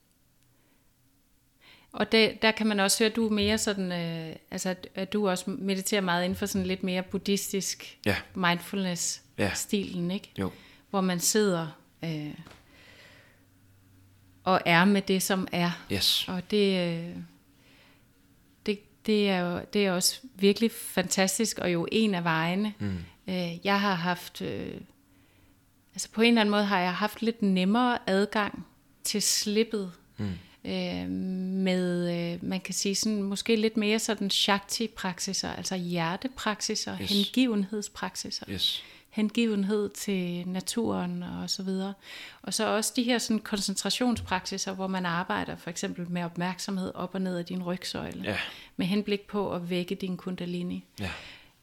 Og det, der kan man også høre, at du er mere sådan, øh, altså at- at du også mediterer meget inden for sådan lidt mere buddhistisk Ja. mindfulness-stilen, ikke? Jo. Hvor man sidder øh, og er med det, som er. Yes. Og det, øh, det, det, er jo det er også virkelig fantastisk, og jo en af vejene. Mm. Øh, jeg har haft, øh, altså på en eller anden måde har jeg haft lidt nemmere adgang til slippet. Mm. Øh, med, øh, man kan sige sådan, måske lidt mere sådan shakti-praksiser, altså hjertepraksiser, Yes. hengivenhedspraksiser Yes. hengivenhed til naturen og så videre. Og så også de her sådan koncentrationspraksiser, hvor man arbejder for eksempel med opmærksomhed op og ned af din rygsøjle, Ja. med henblik på at vække din kundalini. Ja.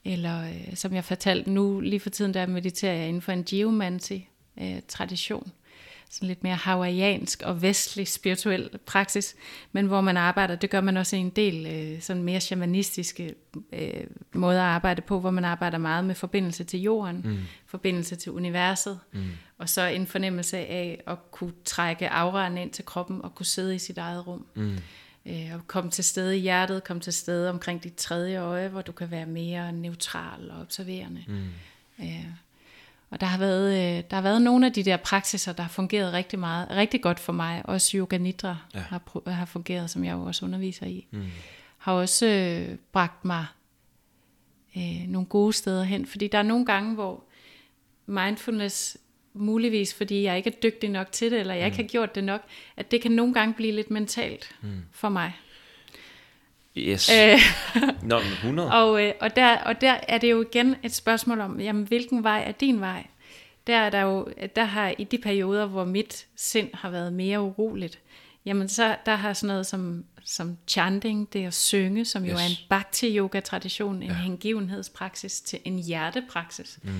Eller øh, som jeg fortalte nu, lige for tiden der mediterer jeg inden for en geomancy-tradition. Sådan lidt mere hawaiiansk og vestlig spirituel praksis, men hvor man arbejder, det gør man også i en del øh, sådan mere shamanistiske øh, måder at arbejde på, hvor man arbejder meget med forbindelse til jorden, mm. forbindelse til universet, mm. og så en fornemmelse af at kunne trække auraen ind til kroppen og kunne sidde i sit eget rum. Mm. Øh, og komme til stede i hjertet, komme til stede omkring dit tredje øje, hvor du kan være mere neutral og observerende. Mm. Øh, og der har, været, øh, der har været nogle af de der praksiser, der har fungeret rigtig meget, rigtig godt for mig. Også yoga nidra ja. har, har fungeret, som jeg jo også underviser i. Mm. Har også øh, bragt mig øh, nogle gode steder hen. Fordi der er nogle gange, hvor mindfulness, muligvis fordi jeg ikke er dygtig nok til det, eller jeg ikke har gjort det nok, at det kan nogle gange blive lidt mentalt mm. for mig. Yes. Øh, Nå, men 100. og, øh, og, der, og der er det jo igen et spørgsmål om, jamen, hvilken vej er din vej? Der er der jo, der har i de perioder, hvor mit sind har været mere uroligt, jamen så der har sådan noget som, som chanting, det at synge, som jo Yes. er en bhakti-yoga-tradition, en ja. hengivenhedspraksis til en hjertepraksis. Mm.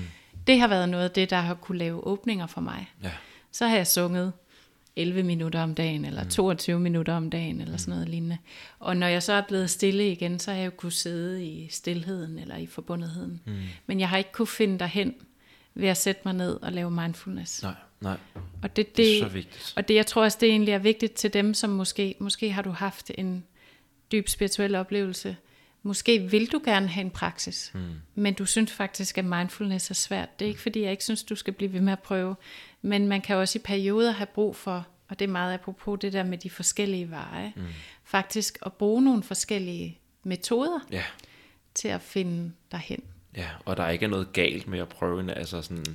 Det har været noget af det, der har kunne lave åbninger for mig. Ja. Så har jeg sunget 11 minutter om dagen, eller 22 minutter om dagen, eller sådan noget lignende. Og når jeg så er blevet stille igen, så har jeg jo kunne sidde i stillheden, eller i forbundetheden. Mm. Men jeg har ikke kunne finde derhen ved at sætte mig ned og lave mindfulness. Nej, nej. Og det, det, Det er så vigtigt. Og det, jeg tror også, det egentlig er vigtigt til dem, som måske, måske har du haft en dyb spirituel oplevelse. Måske vil du gerne have en praksis, mm. men du synes faktisk, at mindfulness er svært. Det er ikke fordi, jeg ikke synes, du skal blive ved med at prøve, men man kan også i perioder have brug for, og det er meget apropos det der med de forskellige veje, mm. faktisk at bruge nogle forskellige metoder Ja. til at finde derhen. Ja, og der er ikke noget galt med at prøve en, altså sådan,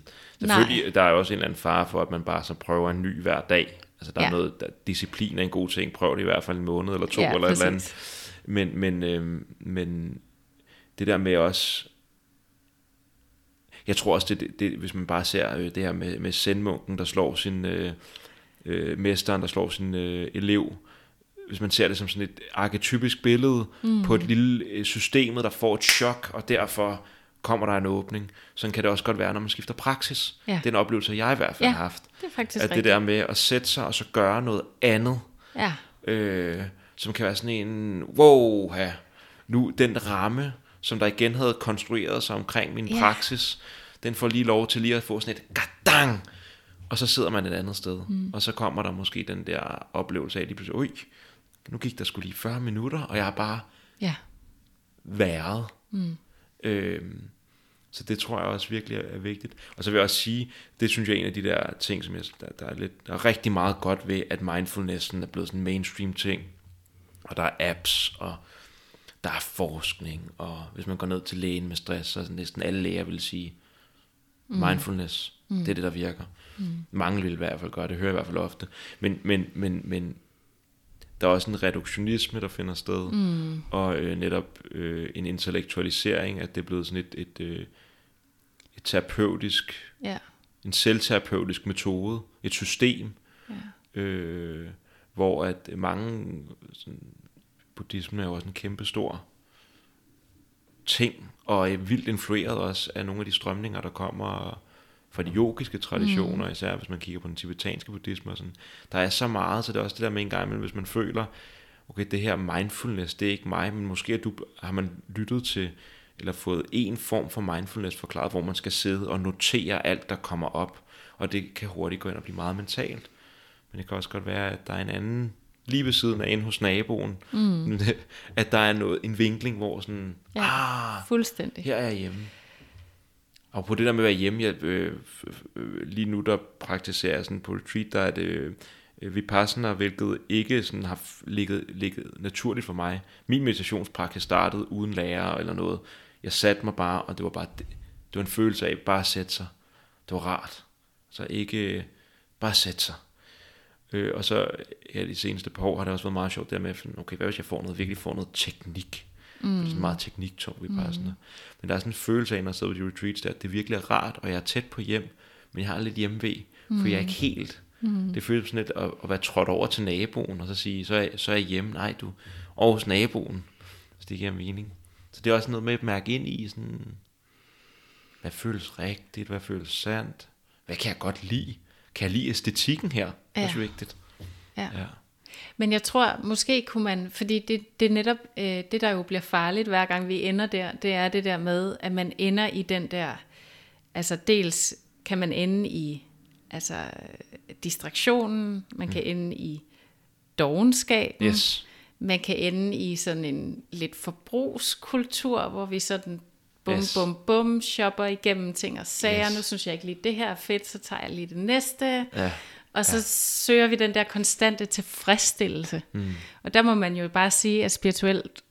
selvfølgelig, Nej. der er jo også en eller anden fare for, at man bare så prøver en ny hver dag. Altså der ja. Er noget, der, disciplin er en god ting, prøv det i hvert fald en måned eller to, Ja, eller et eller andet. præcis. Men, men, øhm, men det der med også, jeg tror også, det, det, det, hvis man bare ser øh, det her med, med sendmunken, der slår sin øh, øh, mesteren, der slår sin øh, elev, hvis man ser det som sådan et arketypisk billede mm. på et lille øh, systemet, der får et chok, og derfor kommer der en åbning. Sådan kan det også godt være, når man skifter praksis. Ja. Det er en oplevelse, jeg i hvert fald Ja, har haft. det er faktisk At det rigtigt. der med at sætte sig og så gøre noget andet, Ja, øh, som kan være sådan en, wow, ja, nu den ramme, som der igen havde konstrueret sig omkring min Ja. praksis, den får lige lov til lige at få sådan et gadang, og så sidder man et andet sted, mm. og så kommer der måske den der oplevelse af lige pludselig, ui, nu gik der skulle lige 40 minutter, og jeg har bare ja, været. Mm. Øhm, så det tror jeg også virkelig er, er vigtigt. Og så vil jeg også sige, det synes jeg er en af de der ting, som jeg, der, der, er lidt, der er rigtig meget godt ved, at mindfulnessen er blevet sådan en mainstream ting. Og der er apps, og der er forskning, og hvis man går ned til lægen med stress, så er næsten alle læger vil sige, mm. mindfulness, mm. det er det, der virker. Mm. Mange vil i hvert fald gøre det, hører jeg i hvert fald ofte. Men, men, men, men der er også en reduktionisme, der finder sted, mm. og øh, netop øh, en intellektualisering, at det er blevet sådan et, et, øh, et terapeutisk, ja, en selvterapeutisk metode, et system, ja. øh, hvor at mange, sådan, buddhismen er jo også en kæmpe stor ting, og er vildt influeret også af nogle af de strømninger, der kommer fra de yogiske traditioner, mm. især hvis man kigger på den tibetanske buddhisme og sådan. Der er så meget, så det er også det der med en gang imellem, hvis man føler, okay, det her mindfulness, det er ikke mig, men måske du, har man lyttet til, eller fået en form for mindfulness forklaret, hvor man skal sidde og notere alt, der kommer op, og det kan hurtigt gå ind og blive meget mentalt. Men det kan også godt være, at der er en anden, lige ved siden af inde hos naboen, mm. at der er noget, en vinkling, hvor sådan, Ja. ah, fuldstændig. her er jeg hjemme. Og på det der med at være hjemme, jeg, øh, øh, lige nu der praktiserer jeg sådan på retreat, der er det øh, Vipassana, hvilket ikke sådan har ligget, ligget naturligt for mig. Min meditationspraksis startede uden lærer eller noget. Jeg satte mig bare, og det var bare det, det var en følelse af bare at sætte sig. Det var rart. Så ikke øh, bare sætte sig. Øh, og så her de seneste par år har det også været meget sjovt der med, okay, hvad hvis jeg får noget, virkelig får noget teknik? Mm. Det er sådan meget tekniktung vi bare sådan Men der er sådan en følelse af, når jeg sidder på de retreats der, at det virkelig er rart, og jeg er tæt på hjem, men jeg har lidt hjemmevæg, for jeg er ikke helt. Mm. Det føles sådan lidt at, at være trådt over til naboen, og så sige, så er, så er jeg hjemme. Nej, du over hos naboen. Så det giver mening. Så det er også noget med at mærke ind i, sådan, hvad føles rigtigt, hvad føles sandt, hvad kan jeg godt lide? Kan jeg lide æstetikken her? Ja. også vigtigt. Ja. Ja. Men jeg tror, måske kunne man, fordi det, det er netop øh, det, der jo bliver farligt, hver gang vi ender der, det er det der med, at man ender i den der, altså dels kan man ende i altså distraktionen, man kan ende i dogenskaben, Yes. man kan ende i sådan en lidt forbrugskultur, hvor vi sådan bum, Yes. bum, bum, shopper igennem ting og sager. Yes. Nu synes jeg ikke lige, det her er fedt, så tager jeg lige det næste. Ja. Og så ja. søger vi den der konstante tilfredsstillelse. Mm. Og der må man jo bare sige, at spirituelt,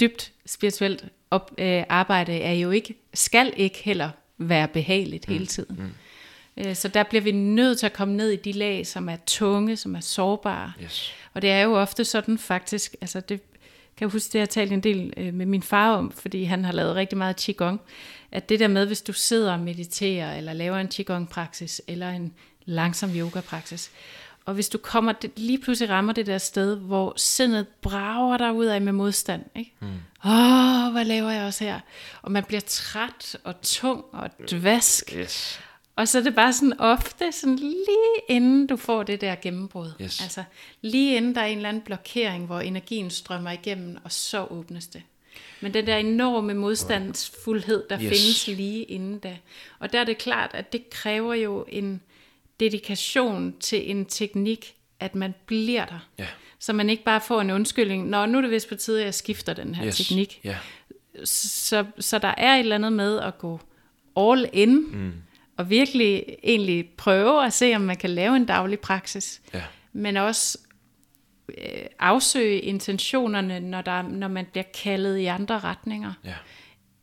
dybt spirituelt op, øh, arbejde er jo ikke, skal ikke heller være behageligt mm. hele tiden. Mm. Øh, så der bliver vi nødt til at komme ned i de lag, som er tunge, som er sårbare. Yes. Og det er jo ofte sådan faktisk, altså det kan jeg huske, det har jeg talt en del øh, med min far om, fordi han har lavet rigtig meget Qigong, at det der med, hvis du sidder og mediterer, eller laver en Qigong-praksis, eller en langsom yoga-praksis, og hvis du kommer, det- lige pludselig rammer det der sted, hvor sindet brager dig ud af med modstand, ikke? Åh, mm. oh, hvad laver jeg også her? Og man bliver træt og tung og dvask, Yes. og så er det bare sådan ofte, sådan lige inden du får det der gennembrud. Yes. Altså lige inden der er en eller anden blokering, hvor energien strømmer igennem, og så åbnes det. Men den der enorme modstandsfuldhed, der yes. findes lige inden da. Og der er det klart, at det kræver jo en dedikation til en teknik, at man bliver der. Ja. Så man ikke bare får en undskyldning, Nå, nu er det vist på tide, at jeg skifter den her Yes. teknik Ja. så, så der er et eller andet med at gå all in, mm. og virkelig egentlig prøve at se, om man kan lave en daglig praksis, Ja. men også øh, afsøge intentionerne, når, der, når man bliver kaldet i andre retninger.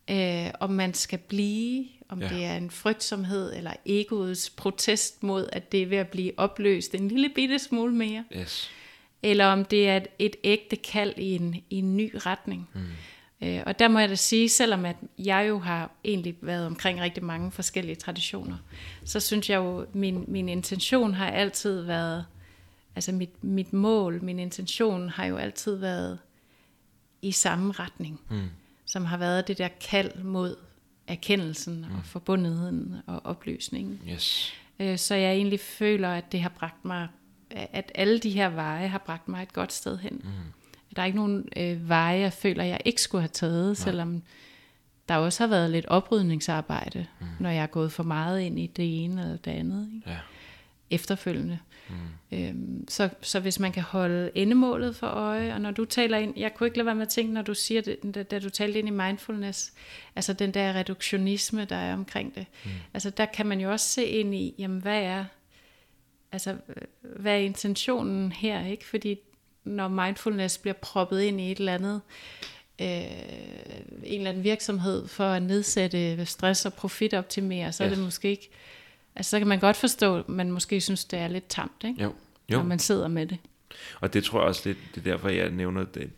Ja. Øh, om man skal blive, om Ja. det er en frygtsomhed, eller egoets protest mod, at det er ved at blive opløst en lille bitte smule mere Yes. eller om det er et, et ægte kald i en, i en ny retning. Mm. Øh, og der må jeg da sige, selvom at jeg jo har egentlig været omkring rigtig mange forskellige traditioner, så synes jeg jo, min, min intention har altid været, altså mit, mit mål, min intention har jo altid været i samme retning, mm. som har været det der kald mod erkendelsen mm. og forbundetheden og opløsningen. Yes. Øh, så jeg egentlig føler, at det har bragt mig, at alle de her veje har bragt mig et godt sted hen. Mm. Der er ikke nogen øh, veje, jeg føler, jeg ikke skulle have taget, Nej. selvom der også har været lidt oprydningsarbejde, mm. når jeg er gået for meget ind i det ene eller det andet. Ikke? Ja. Efterfølgende. Mm. Øhm, så, så hvis man kan holde endemålet for øje, og når du taler ind, jeg kunne ikke lade være med at tænke, når du siger det, da, da du talte ind i mindfulness, altså den der reduktionisme, der er omkring det, mm. altså der kan man jo også se ind i, jamen hvad er, altså hvad er intentionen her, ikke? Fordi når mindfulness bliver proppet ind i et eller andet, øh, en eller anden virksomhed for at nedsætte stress og profitoptimere, så yes. er det måske ikke, altså så kan man godt forstå, at man måske synes, det er lidt tamt, ikke? Jo. jo. når man sidder med det. Og det tror jeg også lidt, det er derfor, jeg nævner det,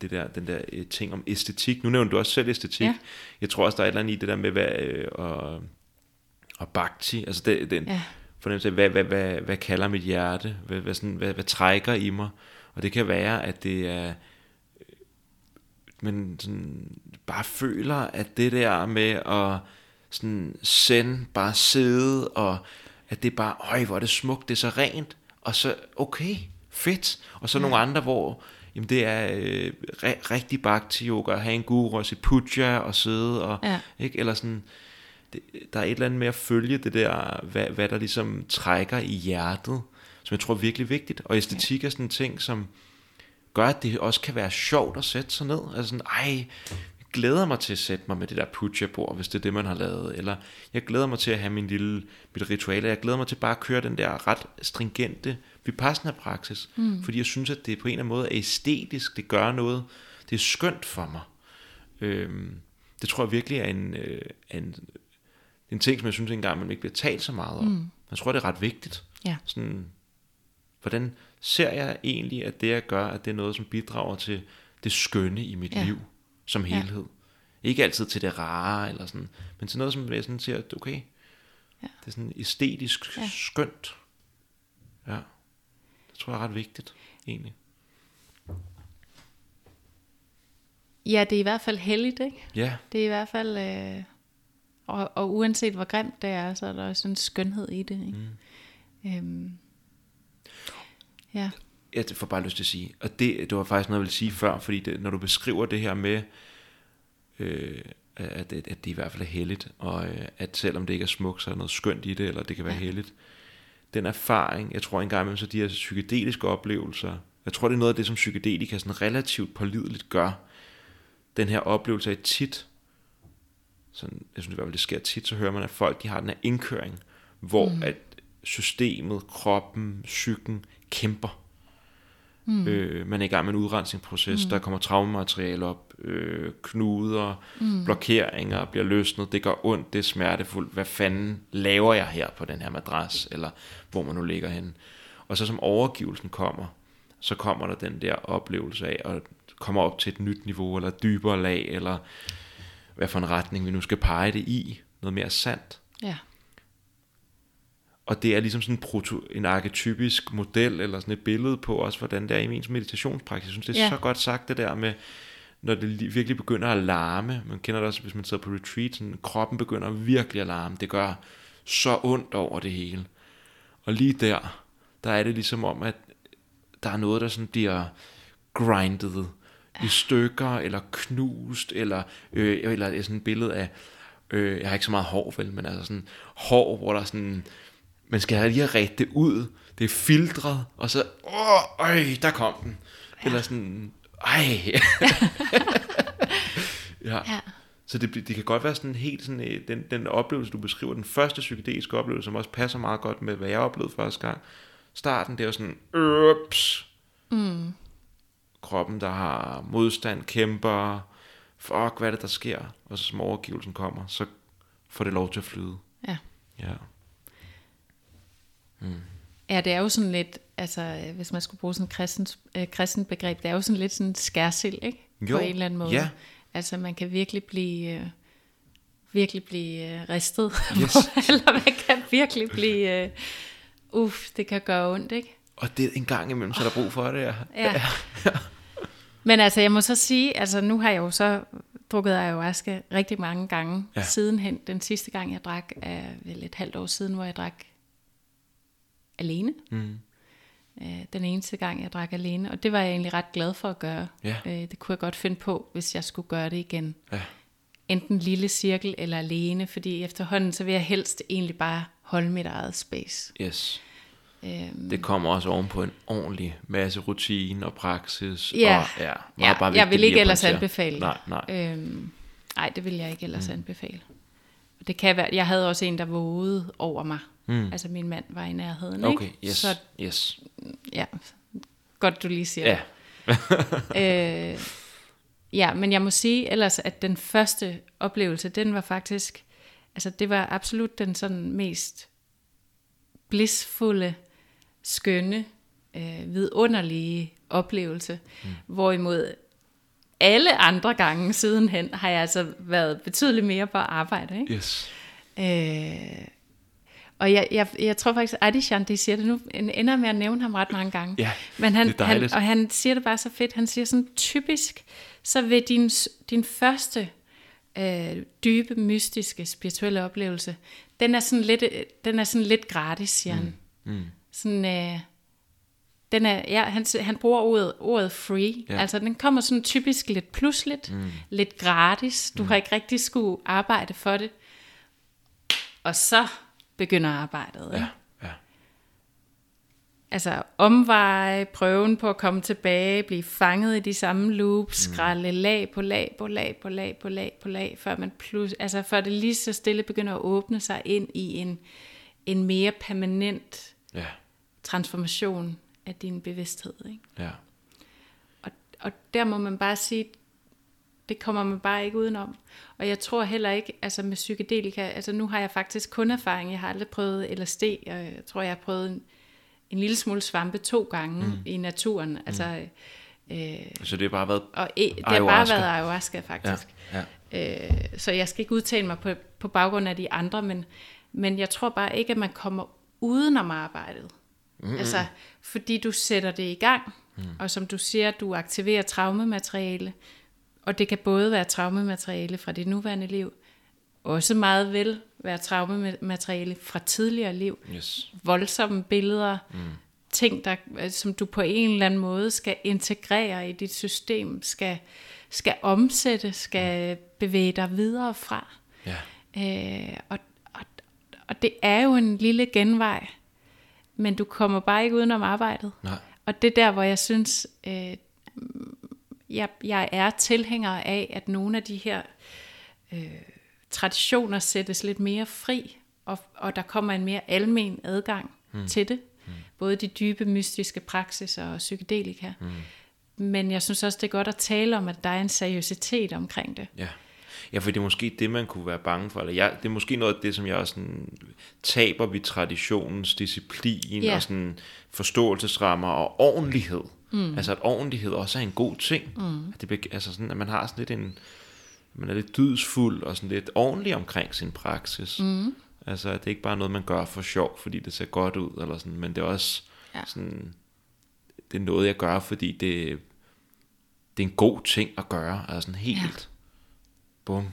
det der, den der øh, ting om æstetik. Nu nævner du også selv æstetik. Ja. Jeg tror også, der er et eller andet i det der med, hvad, øh, og, og bhakti, altså det, den ja. fornemmelse af, hvad, hvad, hvad, hvad kalder mit hjerte, hvad, hvad, sådan, hvad, hvad trækker i mig, og det kan være, at det er, men sådan, bare føler, at det der med at sådan sende, bare sidde, og at det bare, øj, hvor er det smukt, det er så rent, og så, okay, fedt. Og så ja. nogle andre, hvor jamen det er øh, rigtig bhakti yoga, at have en guru og se puja og sidde, og, ja. ikke, eller sådan, det, der er et eller andet med at følge det der, hvad, hvad der ligesom trækker i hjertet, som jeg tror er virkelig vigtigt. Og æstetik er sådan en ting, som gør, at det også kan være sjovt at sætte sig ned. Altså sådan, ej, glæder mig til at sætte mig med det der puja-bord, hvis det er det, man har lavet. Eller jeg glæder mig til at have min lille, mit ritual. Jeg glæder mig til bare at køre den der ret stringente vipassana-praksis. Mm. Fordi jeg synes, at det på en eller anden måde er æstetisk. Det gør noget. Det er skønt for mig. Øhm, det tror jeg virkelig er en, øh, en, en ting, som jeg synes engang, man ikke bliver talt så meget om. Mm. Jeg tror, det er ret vigtigt. Ja. Sådan, Hvordan ser jeg egentlig, at det jeg gør, at det er noget, som bidrager til det skønne i mit ja. liv som helhed? Ja. Ikke altid til det rare, eller sådan, men til noget, som jeg sådan siger, at okay, ja. det er sådan æstetisk ja. skønt. Ja, det tror jeg er ret vigtigt, egentlig. Ja, det er i hvert fald heldigt, ikke? Ja. Det er i hvert fald, øh, og, og uanset hvor grimt det er, så er der også en skønhed i det, ikke? Mm. Øhm, Ja. Jeg får bare lyst til at sige, og det, det var faktisk noget, jeg ville sige før, fordi det, når du beskriver det her med, øh, at, at, at det i hvert fald er heldigt, og øh, at selvom det ikke er smukt, så er der noget skønt i det, eller det kan være ja. heldigt. Den erfaring, jeg tror engang imellem, så de her psykedeliske oplevelser, jeg tror det er noget af det, som psykedelika sådan relativt pålideligt gør, den her oplevelse af tit, sådan, jeg synes i hvert fald, det sker tit, så hører man, at folk de har den her indkøring, hvor mm. at systemet, kroppen, psyken kæmper. Mm. Øh, man er i gang med en udrensningsproces, mm. der kommer traumemateriale op, øh, knuder, mm. blokeringer bliver løsnet, det gør ondt, det er smertefuldt, hvad fanden laver jeg her på den her madras, eller hvor man nu ligger henne. Og så som overgivelsen kommer, så kommer der den der oplevelse af, at kommer op til et nyt niveau, eller dybere lag, eller hvad for en retning vi nu skal pege det i, noget mere sandt. Ja. Og det er ligesom sådan en, proto, en arketypisk model, eller sådan et billede på også, hvordan det er i min meditationspraksis. Jeg synes, det er ja. så godt sagt det der med, når det virkelig begynder at larme. Man kender det også, hvis man sidder på retreat, sådan, kroppen begynder virkelig at larme. Det gør så ondt over det hele. Og lige der, der er det ligesom om, at der er noget, der sådan bliver grindet i stykker, eller knust, eller, øh, eller sådan et billede af, øh, jeg har ikke så meget hår, vel, men altså sådan hår, hvor der sådan man skal lige have ret det ud. Det er filtret, og så, åh, øj, der kom den. Ja. Eller sådan, ej. ja. ja. Så det, det kan godt være sådan helt sådan, øh, den, den oplevelse, du beskriver, den første psykedeliske oplevelse, som også passer meget godt med, hvad jeg oplevede første gang. Starten, det er jo sådan, ups. Mm. Kroppen, der har modstand, kæmper, fuck, hvad er det, der sker? Og så som overgivelsen kommer, så får det lov til at flyde. Ja. Ja. Mm. Ja, det er jo sådan lidt, altså hvis man skulle bruge sådan et øh, kristen begreb, det er jo sådan lidt sådan skærsild, ikke? Jo, på en eller anden måde. Ja. Altså man kan virkelig blive, øh, virkelig blive øh, ristet. Yes. Eller man kan virkelig blive, øh, uff, det kan gøre ondt, ikke? Og det en gang imellem, så er der brug for det, ja. Ja. Men altså, jeg må så sige, altså nu har jeg jo så drukket ayahuasca rigtig mange gange ja. sidenhen. Den sidste gang, jeg drak, er vel et halvt år siden, hvor jeg drak alene. Mm. Øh, Den eneste gang, jeg drak alene. Og det var jeg egentlig ret glad for at gøre. Ja. Øh, Det kunne jeg godt finde på, hvis jeg skulle gøre det igen. Ja. Enten lille cirkel eller alene, fordi efterhånden, så vil jeg helst egentlig bare holde mit eget space. Yes. Øhm, Det kommer også oven på en ordentlig masse rutine og praksis. Ja. og, ja, ja, bare jeg vil ikke ellers anbefale. Nej, nej. Øhm, nej, det vil jeg ikke ellers mm. anbefale. Det kan være, jeg havde også en, der vågede over mig. Mm. Altså min mand var i nærheden, Okay, ikke? yes, Så yes. ja, godt du lige siger Ja, øh, ja, men jeg må sige ellers, at den første oplevelse, den var faktisk, altså det var absolut den sådan mest blissfulde, skønne, øh, vidunderlige oplevelse. Mm. Hvorimod alle andre gange sidenhen har jeg altså været betydeligt mere på arbejde. Ikke? yes. Øh, og jeg, jeg, jeg tror faktisk, at Adishan, det siger det nu, en- ender med at nævne ham ret mange gange. Ja, Men han, det er han, og han siger det bare så fedt. Han siger sådan, typisk, så vil din, din første øh, dybe, mystiske, spirituelle oplevelse, den er sådan lidt, øh, den er sådan lidt gratis, siger han. Mm. Sådan, øh, den er, ja, han, han bruger ordet, ordet free. Ja. Altså, den kommer sådan typisk lidt pludseligt, mm. lidt gratis. Du mm. har ikke rigtig skulle arbejde for det. Og så begynder arbejdet. Ja, ja. Altså omveje, prøven på at komme tilbage, blive fanget i de samme loops, mm. skralde lag på lag på lag på lag på lag på lag, før, man plus, altså før det lige så stille begynder at åbne sig ind i en, en mere permanent Ja, transformation af din bevidsthed. Ikke? ja. Og, og der må man bare sige, det kommer man bare ikke udenom. Og jeg tror heller ikke, altså med psykedelika, altså nu har jeg faktisk kun erfaring, jeg har aldrig prøvet LSD, og jeg tror, jeg har prøvet en, en lille smule svampe to gange mm. i naturen. Altså, øh, Så det har bare været... og e, det har bare været ayahuasca faktisk. Ja, ja. Øh, så jeg skal ikke udtale mig på, på baggrund af de andre, men, men jeg tror bare ikke, at man kommer udenom arbejdet. Mm. Altså, fordi du sætter det i gang, mm. og som du siger, du aktiverer traumemateriale, og det kan både være traumemateriale fra dit nuværende liv, også meget vel være traumemateriale fra tidligere liv, Yes. voldsomme billeder, mm. ting, der, øh, som du på en eller anden måde skal integrere i dit system, skal, skal omsætte, skal bevæge dig videre fra. Ja. Øh, og, og, og det er jo en lille genvej, men du kommer bare ikke udenom arbejdet. Nej. Og det er der, hvor jeg synes, øh, jeg, jeg er tilhænger af, at nogle af de her øh, traditioner sættes lidt mere fri, og, og der kommer en mere almen adgang mm. til det. Mm. Både de dybe mystiske praksiser og psykedelika. Mm. Men jeg synes også, det er godt at tale om, at der er en seriøsitet omkring det. Ja. Ja, for det er måske det, man kunne være bange for. Eller jeg, det er måske noget af det, som jeg også sådan, taber vi traditionens disciplin Ja. og sådan forståelsesrammer og ordentlighed. Mm. Altså at ordentlighed også er en god ting. Mm. At, det, altså sådan, at man har sådan lidt en, man er lidt dydsfuld og sådan lidt ordentlig omkring sin praksis. Mm. Altså at det ikke bare er noget, man gør for sjov, fordi det ser godt ud, eller sådan, men det er også Ja. sådan, det er noget, jeg gør, fordi det, det er en god ting at gøre. Altså sådan helt, Ja. Bum.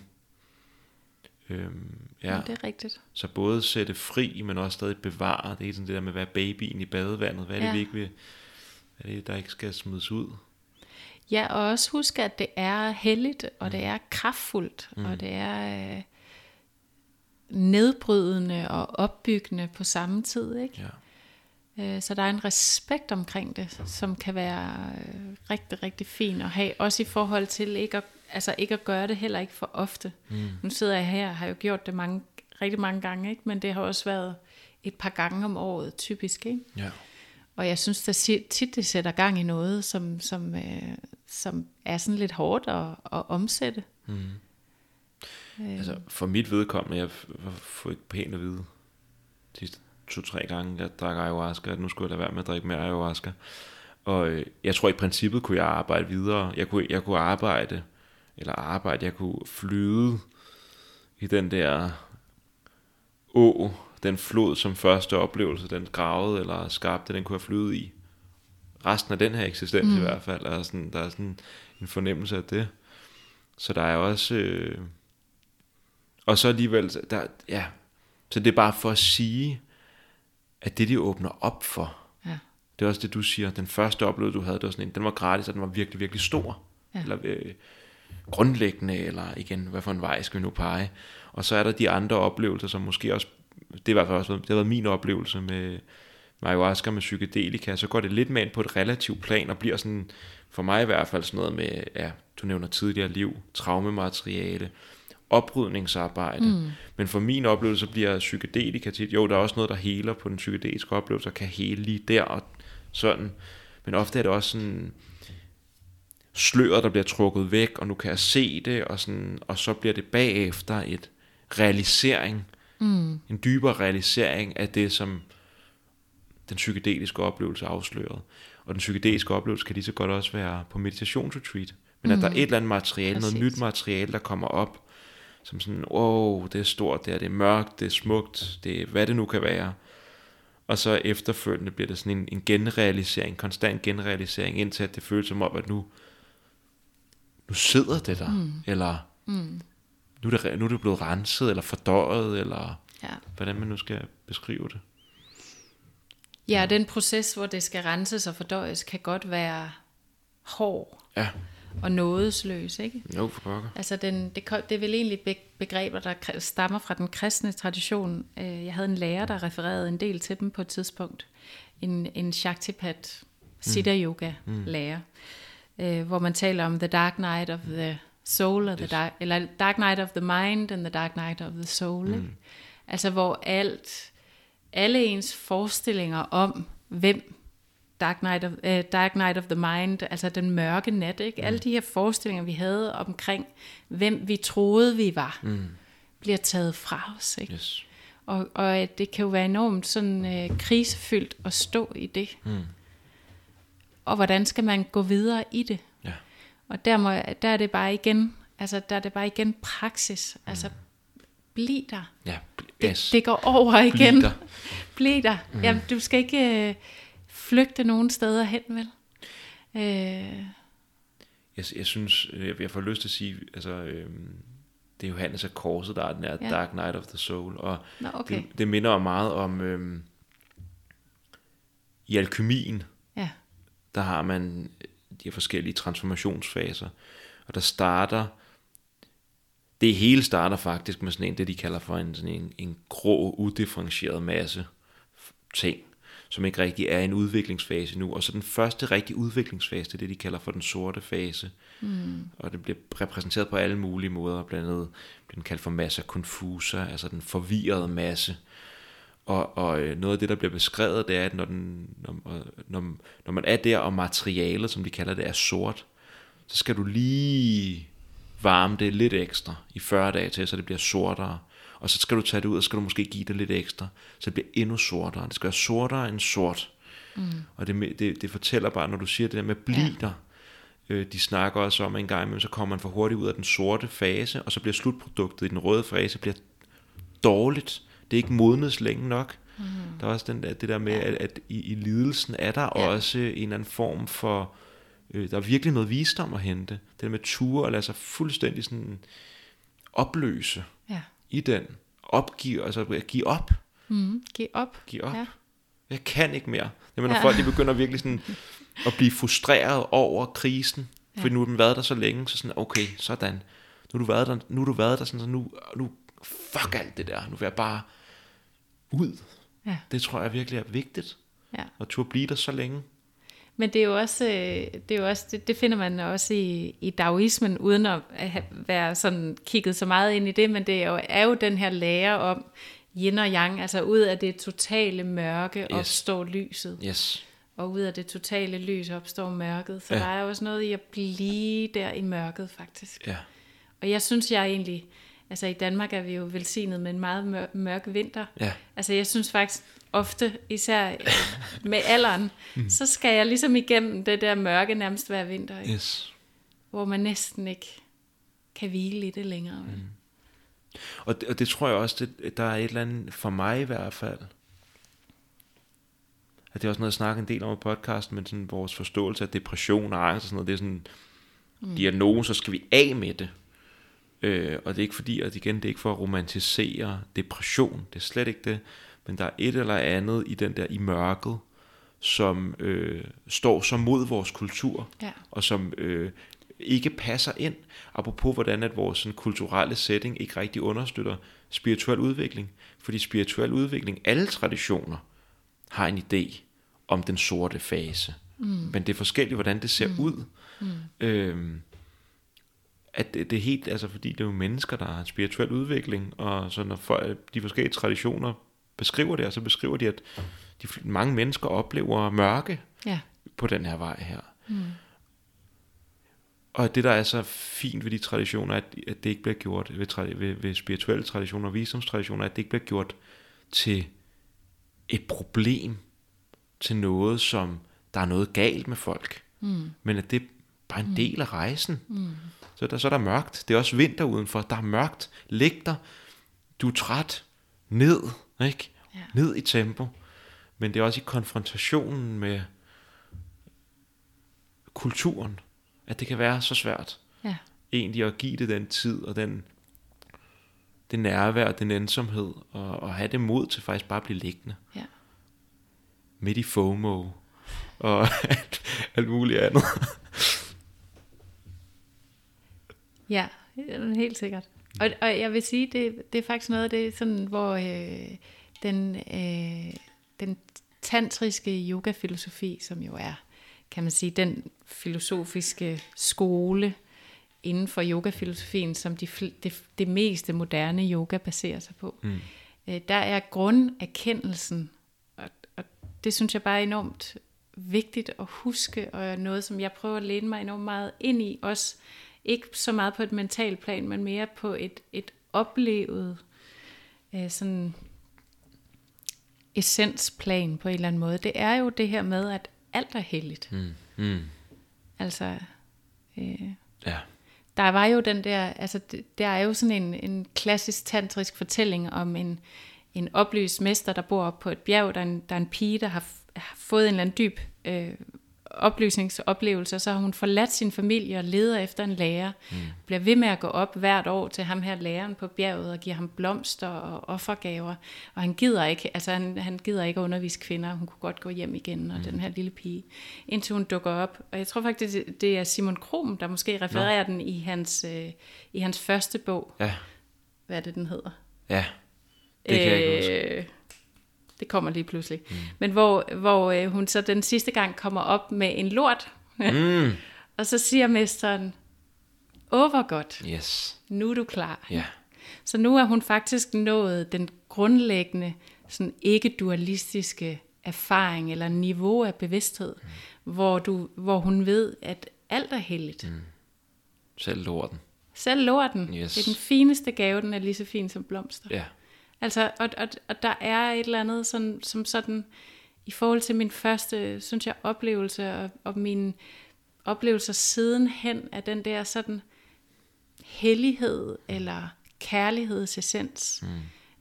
Øhm, ja, Det er rigtigt. så både sætte fri, men også stadig bevare. Det er sådan det der med at være babyen i badevandet. Hvad er det, Ja. vi ikke vil, hvad er det, der ikke skal smides ud? Ja, og også huske, at det er helligt, og det er kraftfuldt, mm. og det er øh, nedbrydende og opbyggende på samme tid. Ikke? Ja. Øh, Så der er en respekt omkring det, som kan være øh, rigtig, rigtig fin at have. Også i forhold til ikke at, altså ikke at gøre det heller ikke for ofte. Mm. Nu sidder jeg her og har jo gjort det mange, rigtig mange gange, ikke? men det har også været et par gange om året typisk. Ikke? ja. Og jeg synes si- tit, det sætter gang i noget, som, som, øh, som er sådan lidt hårdt at, at omsætte. Altså, for mit vedkommende, jeg får ikke pænt at vide de sidste to-tre gange, jeg drak ayahuasca, at nu skulle jeg da være med at drikke mere ayahuasca. Og øh, jeg tror i princippet kunne jeg arbejde videre. Jeg kunne, jeg kunne arbejde eller arbejde. Jeg kunne flyde i den der å, den flod som første oplevelse, den gravede eller skabte, den kunne jeg flyde i. Resten af den her eksistens mm. i hvert fald, er sådan, der er sådan en fornemmelse af det. Så der er også... Øh, og så alligevel, der, ja, så det er bare for at sige, at det de åbner op for, Ja. det er også det du siger, den første oplevelse du havde, det var sådan en, den var gratis, og den var virkelig, virkelig stor. Ja. Eller øh, grundlæggende, eller igen, hvad for en vej skal vi nu pege. Og så er der de andre oplevelser, som måske også, det er i hvert fald også, det har været min oplevelse med, med ayahuasca med psykedelika, så går det lidt med ind på et relativt plan, og bliver sådan, for mig i hvert fald sådan noget med, ja, du nævner tidligere liv, traumemateriale, oprydningsarbejde. Mm. Men for min oplevelse bliver psykedelika tit, jo, der er også noget, der heler på den psykedeliske oplevelse, og kan hele lige der og sådan. Men ofte er det også sådan sløret, der bliver trukket væk, og nu kan jeg se det, og, sådan, og så bliver det bagefter et realisering, mm. en dybere realisering af det, som den psykedeliske oplevelse afslørede. Og den psykedeliske oplevelse kan lige så godt også være på meditationsretreat. Men mm. at der er et eller andet materiale, Præcis. noget nyt materiale, der kommer op, som sådan, wow, det er stort, det er, det er mørkt, det er smukt, det er, hvad det nu kan være. Og så efterfølgende bliver det sådan en, en genrealisering, konstant genrealisering, indtil at det føles som om, at nu, nu sidder det der, mm. eller mm. Nu, er det, nu er det blevet renset, eller fordøjet, eller Ja. hvordan man nu skal beskrive det. ja, den proces, hvor det skal renses og fordøjes, kan godt være hård Ja, og nådesløs, ikke? jo for pokker. Altså, den, det, det er vel egentlig be- begreber, der stammer fra den kristne tradition. Øh, Jeg havde en lærer, der refererede en del til dem på et tidspunkt. En, en Shaktipat Siddha Yoga lærer, øh, hvor man taler om the dark night of the soul, or the dark, eller dark night of the mind and the dark night of the soul. Ikke? Altså, hvor alt, alle ens forestillinger om, hvem Dark Night of, uh, Dark Night of the Mind, altså den mørke nat, ikke? Alle de her forestillinger, vi havde omkring, hvem vi troede, vi var, mm. bliver taget fra os, ikke? Yes. Og, og at det kan jo være enormt sådan øh, krisefyldt at stå i det. Mm. Og hvordan skal man gå videre i det? Ja. Og der, må, der er det bare igen, altså der er det bare igen praksis. Altså bliv der. Ja, Det, yes. det går over igen. der. Bliv der. Mm. Jamen, du skal ikke øh, flygte nogen steder hen, vel? Øh, Jeg, jeg synes, jeg, jeg får lyst til at sige, altså, øhm, det er Johannes af Korset, der er den her Ja. Dark Night of the Soul, og Nå, okay. det, det minder meget om, øhm, i alkymien, der har man de her forskellige transformationsfaser, og der starter, det hele starter faktisk med sådan en, det de kalder for en, sådan en, en grå, udifferentieret masse ting, som ikke rigtig er en udviklingsfase nu. Og så den første rigtige udviklingsfase, det er det, de kalder for den sorte fase. Mm. Og det bliver repræsenteret på alle mulige måder. Blandt andet bliver den kaldt for massa confusa, altså den forvirrede masse. Og, og øh, noget af det, der bliver beskrevet, det er, at når, den, når, når, når man er der, og materialet, som de kalder det, er sort, så skal du lige varme det lidt ekstra i 40 dage til, så det bliver sortere. Og så skal du tage det ud, og så skal du måske give det lidt ekstra, så det bliver endnu sortere. Det skal være sortere end sort. Mm. Og det, det, det fortæller bare, når du siger det der med bliv der, øh, de snakker også om at en gang imellem, så kommer man for hurtigt ud af den sorte fase, og så bliver slutproduktet i den røde fase bliver dårligt. Det er ikke modnet længe nok. Mm. Der er også den der, det der med, at, at i, i lidelsen er der Ja. også en eller anden form for, øh, der er virkelig noget visdom at hente. Det der med ture og lade sig fuldstændig sådan opløse ja. i den. Opgive, altså at give op. Mm, giv op. Give op. Ja. Jeg kan ikke mere. Det er, når Ja. folk de begynder virkelig sådan at blive frustreret over krisen. For nu har den været der så længe, så sådan, okay, sådan. Nu har du været der, nu har du været der sådan, så nu, nu fuck alt det der. Nu vil jeg bare ud. Ja. Det tror jeg virkelig er vigtigt. Ja. At turde blive der så længe. Men det er jo også, øh, det, er jo også det, det finder man også i, i daoismen, uden at være sådan kigget så meget ind i det, men det er jo, er jo den her lære om yin og yang, altså ud af det totale mørke Yes. opstår lyset, Yes. og ud af det totale lys opstår mørket. Så Ja. der er jo også noget i at blive der i mørket faktisk. Ja. Og jeg synes, jeg egentlig, altså i Danmark er vi jo velsignet med en meget mør, mørk vinter. Ja. Altså jeg synes faktisk ofte, især øh, med alderen, mm. så skal jeg ligesom igennem det der mørke nærmest hver vinter, ikke? Yes. hvor man næsten ikke kan hvile i det længere. Mm. Og det, og det tror jeg også, det, der er et eller andet, for mig i hvert fald, at det er også noget, jeg snakker en del om i podcasten, men sådan vores forståelse af depression og angst og sådan noget, det er sådan, mm. diagnose, så skal vi af med det. Øh, og det er ikke fordi, at igen, det er ikke for at romantisere depression, det er slet ikke det, men der er et eller andet i den der i mørket, som øh, står så mod vores kultur, Ja. og som øh, ikke passer ind, apropos hvordan at vores sådan, kulturelle setting ikke rigtig understøtter spirituel udvikling. Fordi spirituel udvikling, alle traditioner har en idé om den sorte fase. Mm. Men det er forskelligt, hvordan det ser mm. ud. Mm. Øhm, at det, det er helt, altså fordi det er jo mennesker, der har en spirituel udvikling, og så når folk, de forskellige traditioner beskriver det, og så beskriver de, at de, mange mennesker oplever mørke Ja. på den her vej her. Mm. Og det, der er så fint ved de traditioner, at, at det ikke bliver gjort ved, tra- ved, ved spirituelle traditioner og visdomstraditioner, at det ikke bliver gjort til et problem, til noget, som der er noget galt med folk. Mm. Men at det bare en del af rejsen. Mm. Så, der, så er der mørkt. Det er også vinter udenfor. Der er mørkt. Læg dig. Du er træt. Ned. Ikke? Ja. Ned i tempo. Men det er også i konfrontationen med kulturen, at det kan være så svært Ja. egentlig at give det den tid og den det nærvær, den ensomhed, og, og have det mod til faktisk bare at blive liggende Ja. midt i FOMO og alt, alt muligt andet. Ja, helt sikkert. Og, og jeg vil sige, det, det er faktisk noget af det, sådan, hvor øh, den, øh, den tantriske yogafilosofi, som jo er, kan man sige, den filosofiske skole inden for yogafilosofien, som de, det, det meste moderne yoga baserer sig på. Mm. Øh, der er grunderkendelsen, og, og det synes jeg bare er enormt vigtigt at huske, og noget, som jeg prøver at læne mig enormt meget ind i, også ikke så meget på et mentalt plan, men mere på et, et oplevet øh, sådan essensplan på en eller anden måde. Det er jo det her med, at alt er heldigt. Mm. Mm. Altså, øh, Ja. der var jo den der, altså det- der er jo sådan en, en klassisk tantrisk fortælling om en, en oplyst mester, der bor oppe på et bjerg. Der er en, der er en pige, der har, har fået en eller anden dyb øh, oplysningsoplevelse, og så har hun forladt sin familie og leder efter en lærer. Mm. Bliver ved med at gå op hvert år til ham her læreren på bjerget og giver ham blomster og offergaver. Og han gider ikke, altså han, han gider ikke at undervise kvinder. Hun kunne godt gå hjem igen, og mm. den her lille pige. Indtil hun dukker op. Og jeg tror faktisk, det- er Simon Krom, der måske refererer den i hans, øh, i hans første bog. Ja. Hvad er det, den hedder? Ja. Det kan jeg ikke huske. Det kommer lige pludselig. Mm. Men hvor, hvor øh, hun så den sidste gang kommer op med en lort, Mm. og så siger mesteren, åh hvor godt, Yes. nu er du klar. Ja. Så nu er hun faktisk nået den grundlæggende, sådan ikke-dualistiske erfaring eller niveau af bevidsthed, mm. hvor, du, hvor hun ved, at alt er heldigt. Mm. Selv lorten. Selv lorten, Yes. det er den fineste gave, den er lige så fin som blomster. Ja. Altså, og, og, og der er et eller andet sådan, som sådan, i forhold til min første, synes jeg, oplevelse, og, og mine oplevelser sidenhen af den der sådan hellighed, eller kærlighedsessens. Mm.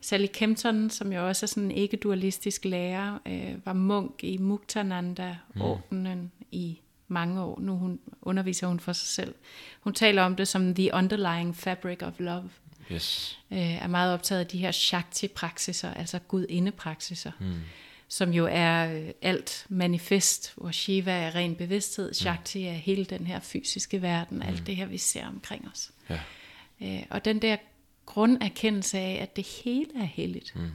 Sally Kempton, som jo også er sådan en ikke-dualistisk lærer, øh, var munk i Muktananda-ordenen mm. i mange år. Nu hun, underviser hun for sig selv. Hun taler om det som the underlying fabric of love Yes. øh, er meget optaget af de her Shakti-praksiser, altså gudinde-praksiser, mm. som jo er øh, alt manifest, hvor Shiva er ren bevidsthed, Shakti er hele den her fysiske verden, mm. alt det her, vi ser omkring os. Ja. Øh, og den der grunderkendelse af, at det hele er helligt. Mm.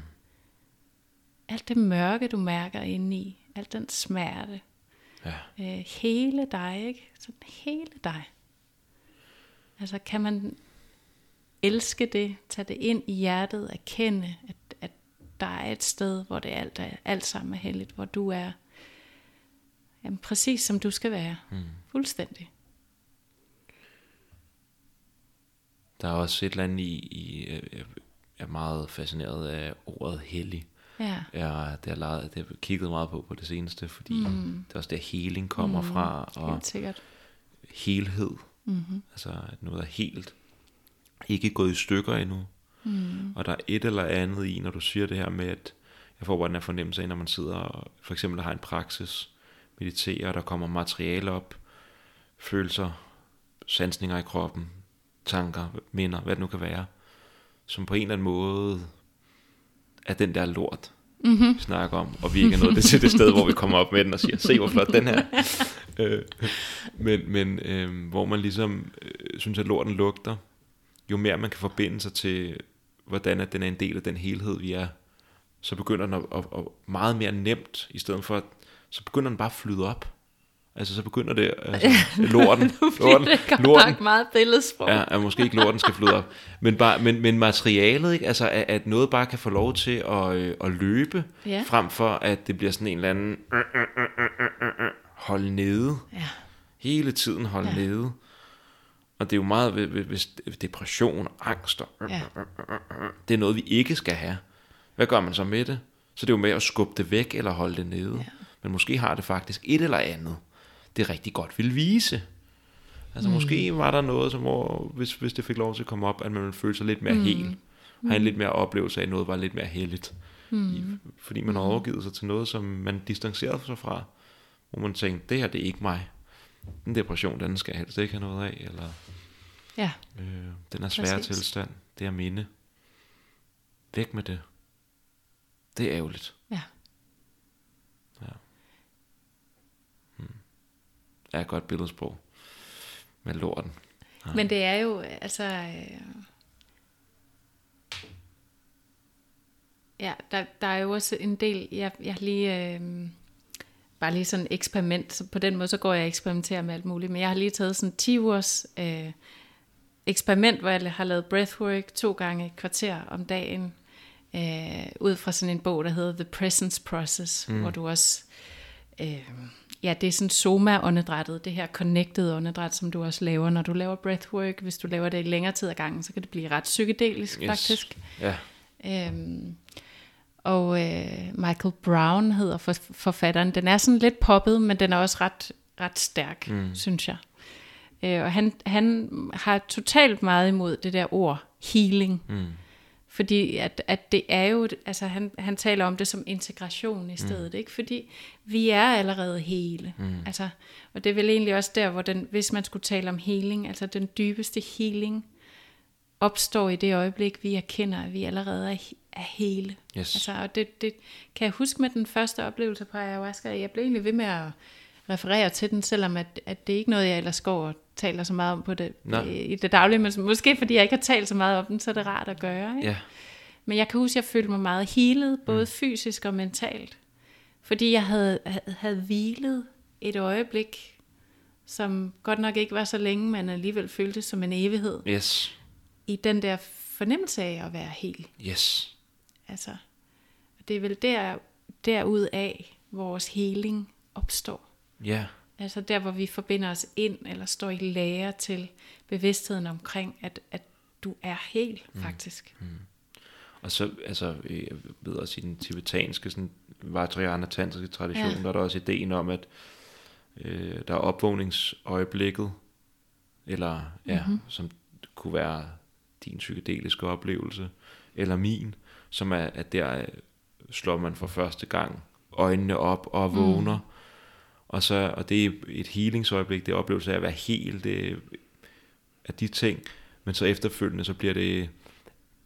Alt det mørke, du mærker inde i, alt den smerte, Ja. øh, hele dig, ikke? Sådan hele dig. Altså kan man elske det, tage det ind i hjertet, erkende, at, at der er et sted, hvor det alt, er, alt sammen er heldigt, hvor du er jamen, præcis som du skal være. Mm. Fuldstændig. Der er også et eller andet i, i øh, jeg er meget fascineret af ordet hellig. Ja. Jeg, det, har leget, det har kigget meget på på det seneste, fordi mm. det er også der healing kommer mm. fra, og Helt sikkert. helhed. Mm-hmm. Altså, noget er helt. Ikke gået i stykker endnu. Mm. Og der er et eller andet i, når du siger det her med, at jeg får bare den her fornemmelse af, når man sidder og for eksempel har en praksis, mediterer, der kommer materiale op, følelser, sansninger i kroppen, tanker, minder, hvad det nu kan være, som på en eller anden måde er den der lort, mm-hmm. vi snakker om, og vi ikke er nået det til det sted, hvor vi kommer op med den og siger, se hvor flot den her. øh, men men øh, hvor man ligesom øh, synes, at lorten lugter, jo mere man kan forbinde sig til, hvordan at den er en del af den helhed, vi er, så begynder den at, at, at meget mere nemt, i stedet for, at, så begynder den bare at flyde op. Altså så begynder det, altså, lorten, nu lorten, det godt lorten, nok meget billedsprog. Ja, at måske ikke lorten skal flyde op. Men, bare, men, men materialet, ikke? Altså, at, at noget bare kan få lov til at, øh, at løbe, Ja. frem for at det bliver sådan en eller anden hold nede. Ja. Hele tiden hold Ja. nede. Og det er jo meget ved, ved, ved depression og angst. Og, Ja. Det er noget, vi ikke skal have. Hvad gør man så med det? Så det er jo med at skubbe det væk eller holde det nede. Ja. Men måske har det faktisk et eller andet, det rigtig godt vil vise. Altså mm. måske var der noget, som hvor, hvis, hvis det fik lov til at komme op, at man ville føle sig lidt mere mm. hel. Have en lidt mere oplevelse af, at noget var lidt mere heldigt. Mm. I, fordi man har overgivet sig til noget, som man distancerede sig fra. Hvor man tænkte, det her det er ikke mig. Den depression, den skal helst ikke have noget af. Eller ja. øh, den er svære Præcis. tilstand. Det er minde. Væk med det. Det er ærgerligt. ja. er et godt billedsprog med lorten. Men det er jo, altså... Øh, ja, der, der er jo også en del... Jeg, jeg lige... Øh, bare lige sådan et eksperiment. Så på den måde, så går jeg og eksperimenterer med alt muligt. Men jeg har lige taget sådan 10 ugers øh, eksperiment, hvor jeg har lavet breathwork to gange et kvarter om dagen. Øh, ud fra sådan en bog, der hedder The Presence Process, mm. hvor du også... Øh, ja, det er sådan soma-åndedrættet, det her connected åndedræt, som du også laver, når du laver breathwork. Hvis du laver det i længere tid ad gangen, så kan det blive ret psykedelisk, yes. faktisk. Ja, Øhm, og øh, Michael Brown hedder for, forfatteren. Den er sådan lidt poppet, men den er også ret, ret stærk, mm. synes jeg. Øh, og han, han har totalt meget imod det der ord healing. Mm. Fordi at, at det er jo, altså han, han taler om det som integration i stedet, mm. ikke? Fordi vi er allerede hele. Mm. Altså, og det er vel egentlig også der, hvor den, hvis man skulle tale om healing, altså den dybeste healing, opstår i det øjeblik, vi erkender, at vi allerede er, er hele. Yes. Altså, og det, det kan jeg huske med den første oplevelse på ayahuasca. Jeg blev egentlig ved med at referere til den, selvom at, at det er ikke noget, jeg ellers går og taler så meget om på det, Nej. i, i det daglige, men måske fordi jeg ikke har talt så meget om den, så er det rart at gøre. Ikke? ja, Men jeg kan huske, at jeg følte mig meget healet, både mm. fysisk og mentalt. Fordi jeg havde, havde- havde hvilet et øjeblik, som godt nok ikke var så længe, men alligevel føltes som en evighed, yes, i den der fornemmelse af at være hel. yes, Altså, det er vel der, derud af, vores heling opstår. ja, Altså der, hvor vi forbinder os ind, eller står i lære til bevidstheden omkring, at, at du er hel, faktisk. Mm. Og så, altså, jeg ved også i den tibetanske, sådan, Vajrayana tantriske tradition, ja. der er der også ideen om, at øh, der er opvågningsøjeblikket, eller ja, mm-hmm. som kunne være din psykedeliske oplevelse, eller min, som er, at der øh, slår man for første gang øjnene op og vågner, mm. og, så, og det er et healingsøjeblik, det er oplevelse af at være hel, det af de ting, men så efterfølgende, så bliver det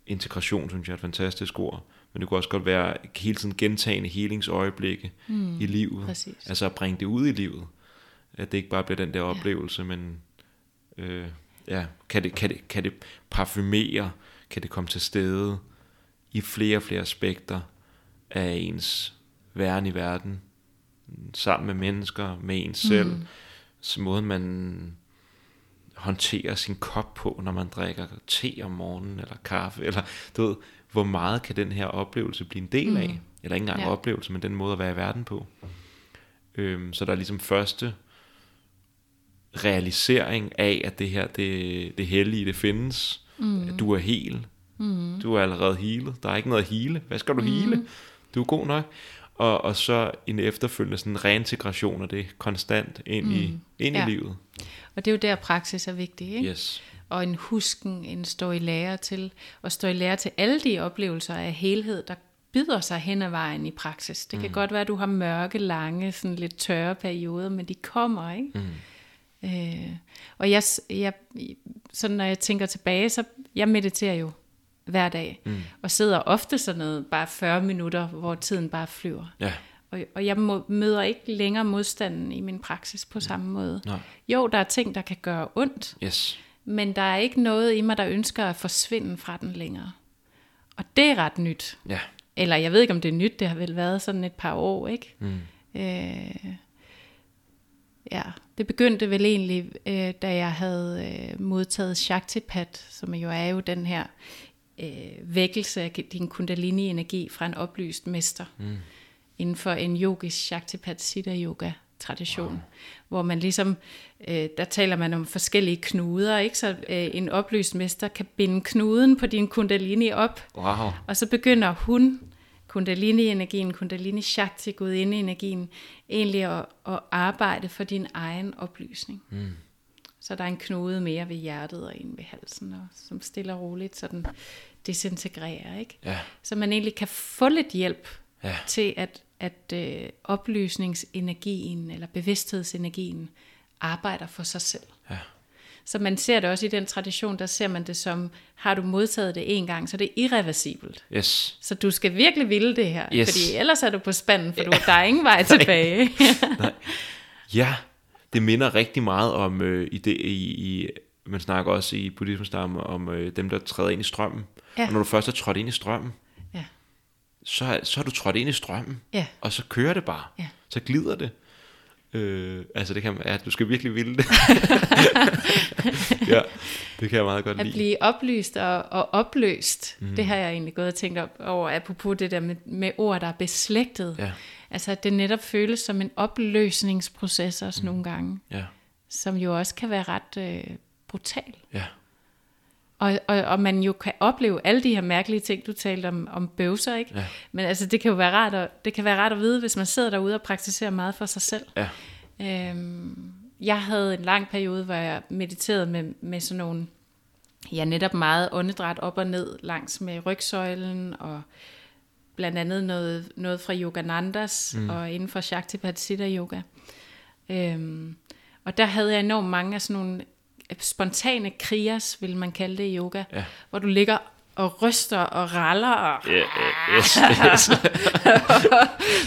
integration, synes jeg er et fantastisk ord. Men det kunne også godt være hele tiden gentagende healingsøjeblikke mm, i livet. præcis. Altså at bringe det ud i livet. At det ikke bare bliver den der oplevelse, ja. men øh, ja, kan, det, kan, det, kan det parfumere, kan det komme til stede i flere og flere aspekter af ens væren i verden, sammen med mennesker, med ens selv, mm. så måden man håndterer sin kop på, når man drikker te om morgenen, eller kaffe, eller du ved, hvor meget kan den her oplevelse blive en del af, eller ikke engang ja. oplevelse, men den måde at være i verden på. Øhm, så der er ligesom første realisering af, at det her, det, det hellige, det findes. Mm. Du er hel. Mm. Du er allerede healet. Der er ikke noget at hele. Hvad skal du mm. hele? Du er god nok. Og, og så en efterfølgende sådan reintegration af det konstant ind, mm. i, ind Ja. i livet. Og det er jo der, praksis er vigtig. Ikke? Yes. og en husken, en stå i lære til, og stå i lære til alle de oplevelser af helhed, der byder sig hen ad vejen i praksis. Det kan mm. godt være, at du har mørke, lange, sådan lidt tørre perioder, men de kommer, ikke? Mm. Øh, og jeg, jeg, sådan når jeg tænker tilbage, så jeg mediterer jo hver dag, mm. og sidder ofte sådan noget, bare 40 minutter, hvor tiden bare flyver. Ja. Og, og jeg må, møder ikke længere modstanden i min praksis på samme måde. Nej. Jo, der er ting, der kan gøre ondt, Yes. men der er ikke noget i mig, der ønsker at forsvinde fra den længere. Og det er ret nyt. Ja. Eller jeg ved ikke, om det er nyt, det har vel været sådan et par år, ikke? Mm. Øh, ja, det begyndte vel egentlig, øh, da jeg havde øh, modtaget Shaktipat, som jo er jo den her øh, vækkelse af din kundalini-energi fra en oplyst mester. Mm. Inden for en yogisk Shaktipat Siddha Yoga tradition, wow. hvor man ligesom, øh, der taler man om forskellige knuder, ikke? så øh, en oplyst mester kan binde knuden på din kundalini op, Wow. og så begynder hun, kundalini-energien, kundalini-shakti, gudinde-energien, egentlig at, at arbejde for din egen oplysning. Mm. Så der er en knude mere ved hjertet og en ved halsen, og som stille og roligt sådan desintegrerer. Ikke? Ja. Så man egentlig kan få lidt hjælp Ja. til, at, at øh, oplysningsenergien eller bevidsthedsenergien arbejder for sig selv. Ja. Så man ser det også i den tradition, der ser man det som, har du modtaget det en gang, så det er irreversibelt. Yes. Så du skal virkelig ville det her, Yes. fordi ellers er du på spanden, for du, der er ingen vej tilbage. Ja, det minder rigtig meget om øh, i det, i, i, man snakker også i buddhismen om, øh, dem, der træder ind i strømmen. Ja. Og når du først er trådt ind i strømmen, ja. så, så er du trådt ind i strømmen, Ja. og så kører det bare. Ja. Så glider det. Øh, altså det kan ja, du skal virkelig ville det. ja, det kan jeg meget godt At lide. blive oplyst og, og opløst, mm. det har jeg egentlig gået og tænkt op over, apropos det der med, med ord, der er beslægtet. Ja. Altså at det netop føles som en opløsningsproces også mm. nogle gange, Ja, som jo også kan være ret øh, brutal. ja, Og, og, og man jo kan opleve alle de her mærkelige ting, du talte om, om bøvser, ikke? Ja. Men altså, det kan jo være rart at, det kan være rart at vide, hvis man sidder derude og praktiserer meget for sig selv. ja, Øhm, jeg havde en lang periode, hvor jeg mediterede med, med sådan nogle, ja netop meget åndedræt op og ned langs med rygsøjlen, og blandt andet noget, noget fra Yoganandas, mm. og inden for Shaktipat Siddha Yoga. Øhm, og der havde jeg enormt mange af sådan nogle spontane kriyas, vil man kalde det i yoga, Ja. hvor du ligger og ryster og raller og ja, yes, yes.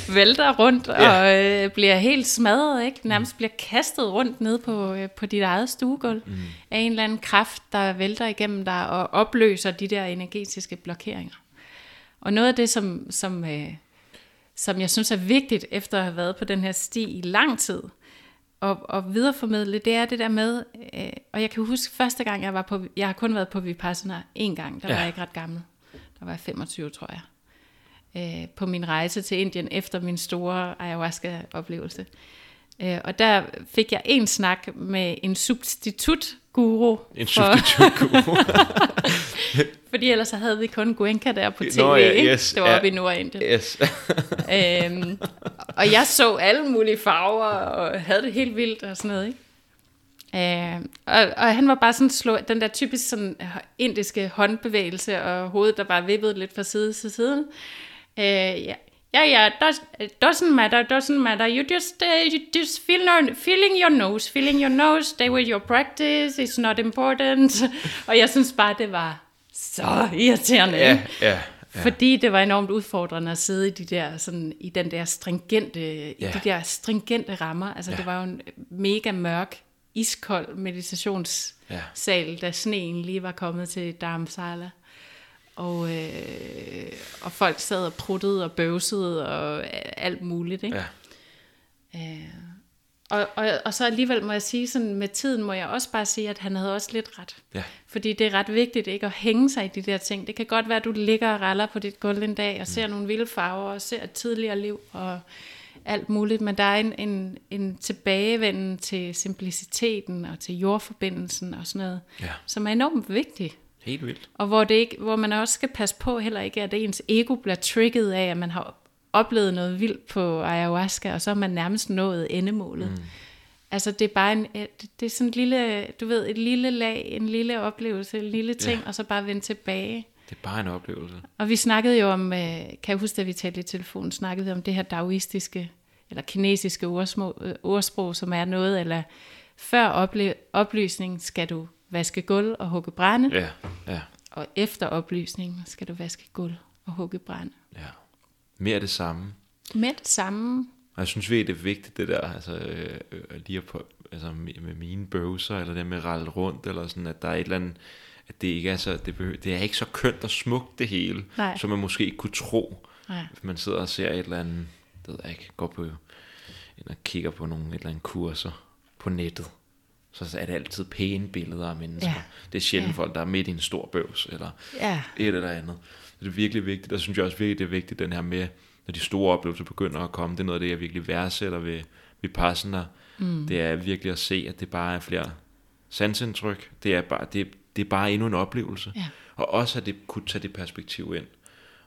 vælter rundt Ja. og øh, bliver helt smadret, ikke? Nærmest bliver kastet rundt ned på, øh, på dit eget stuegulv mm. af en eller anden kraft, der vælter igennem dig og opløser de der energetiske blokeringer. Og noget af det, som, som, øh, som jeg synes er vigtigt, efter at have været på den her sti i lang tid, og, og videreformidle, det er det der med, øh, og jeg kan huske første gang, jeg var på, jeg har kun været på Vipassana en gang, der Ja. var jeg ikke ret gammel, der var jeg 25, tror jeg øh, på min rejse til Indien efter min store ayahuasca-oplevelse. Øh, og der fik jeg en snak med en substitut-guru. En for- substitutguru. Fordi ellers så havde vi kun Goenka der på tv, Nå ja, ikke? yes, det var ja. oppe i Nordindien. yes. øhm, og jeg så alle mulige farver, og havde det helt vildt og sådan noget, ikke? Øh, og, og han var bare sådan slå, den der typisk sådan indiske håndbevægelse, og hovedet, der bare vippede lidt fra side til side. Øh, ja, ja, ja, does, doesn't matter, doesn't matter. You just, uh, you just feel your, feeling your nose, feeling your nose, stay with your practice, it's not important. og jeg synes bare, det var så irriterende. ja, ja, Ja. Fordi det var enormt udfordrende at sidde i, de der, sådan, i den der stringente, ja. i de der stringente rammer. Altså Ja. det var jo en mega mørk, iskold meditationssal, Ja. da sneen lige var kommet til Dharamsala. Og, øh, og folk sad og pruttede og bøvsede og alt muligt. Ikke? ja. Øh, og, og, og så alligevel må jeg sige, sådan med tiden må jeg også bare sige, at han havde også lidt ret. Ja. Fordi det er ret vigtigt ikke at hænge sig i de der ting. Det kan godt være, at du ligger og raller på dit gulv en dag, og ser nogle vilde farver, og ser et tidligere liv, og alt muligt. Men der er en, en, en tilbagevenden til simpliciteten, og til jordforbindelsen, og sådan noget, Ja. som er enormt vigtig. Helt vildt. Og hvor, det ikke, hvor man også skal passe på heller ikke, at ens ego bliver trigget af, at man har oplevet noget vildt på ayahuasca, og så har man nærmest nået endemålet. Mm. Altså det er bare en, det det er sådan et lille, du ved, et lille lag, en lille oplevelse, en lille ting, ja. og så bare vende tilbage. Det er bare en oplevelse. Og vi snakkede jo om, øh, kan jeg huske, da vi talte i telefon, snakkede vi om det her daoistiske, eller kinesiske ordsprog, øh, ordsprog, som er noget, eller før oplysning skal du vaske gulv og hugge brænde, Ja, ja, og efter oplysning skal du vaske gulv og hugge brænde. ja. Mere det samme. Med det samme. Og jeg synes virkelig, det er vigtigt, det der, altså, øh, øh, lige på, altså, med med mine bøvser, eller det med at ralle rundt, eller sådan, at der er et eller andet, at det ikke er så, det, behøver, det er ikke så kønt og smukt det hele, Nej. som man måske ikke kunne tro, Nej. hvis man sidder og ser et eller andet, det ved jeg ikke, går på, eller kigger på nogle, et eller andet kurser på nettet, så er det altid pæne billeder af mennesker. Ja. Det er sjældent Ja. folk, der er midt i en stor bøvs, eller Ja. et eller andet. Det er virkelig vigtigt, og synes jeg også virkelig, det er vigtigt, den her med, når de store oplevelser begynder at komme, det er noget af det, jeg virkelig værdsætter ved, ved Passender. Mm. Det er virkelig at se, at det bare er flere sansindtryk. Det er bare, det, det er bare endnu en oplevelse. Ja. Og også at det kunne tage det perspektiv ind.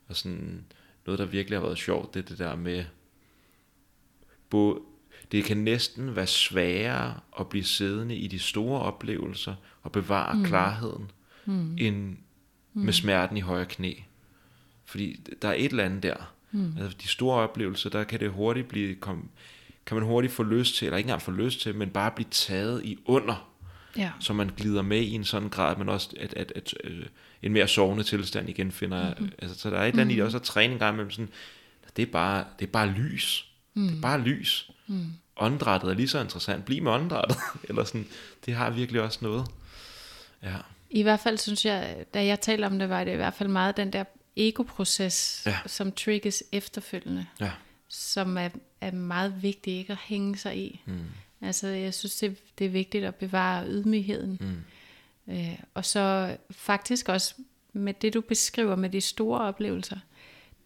Og sådan noget, der virkelig har været sjovt, det er det der med, både, det kan næsten være sværere at blive siddende i de store oplevelser og bevare mm. klarheden, mm. end mm. med smerten i højre knæ. Fordi der er et eller andet der. Mm. Altså de store oplevelser, der kan det hurtigt blive, kom, kan man hurtigt få lyst til, eller ikke engang få lyst til, men bare blive taget i under, Ja. så man glider med i en sådan grad, men også at, at, at, øh, en mere sovende tilstand igen finder. Mm-hmm. Altså, så der er et eller andet i det også at træne en gang imellem sådan, det er bare, det er bare lys. Mm. Det er bare lys. Mm. Åndedrættet er lige så interessant. Bliv med åndedrættet. Eller sådan, det har virkelig også noget. Ja. I hvert fald synes jeg, da jeg talte om det, var det i hvert fald meget den der ego-proces, Ja. som triggers efterfølgende, Ja. som er, er meget vigtig ikke at hænge sig i. Mm. Altså jeg synes, det, det er vigtigt at bevare ydmygheden. Mm. Øh, og så faktisk også med det, du beskriver med de store oplevelser,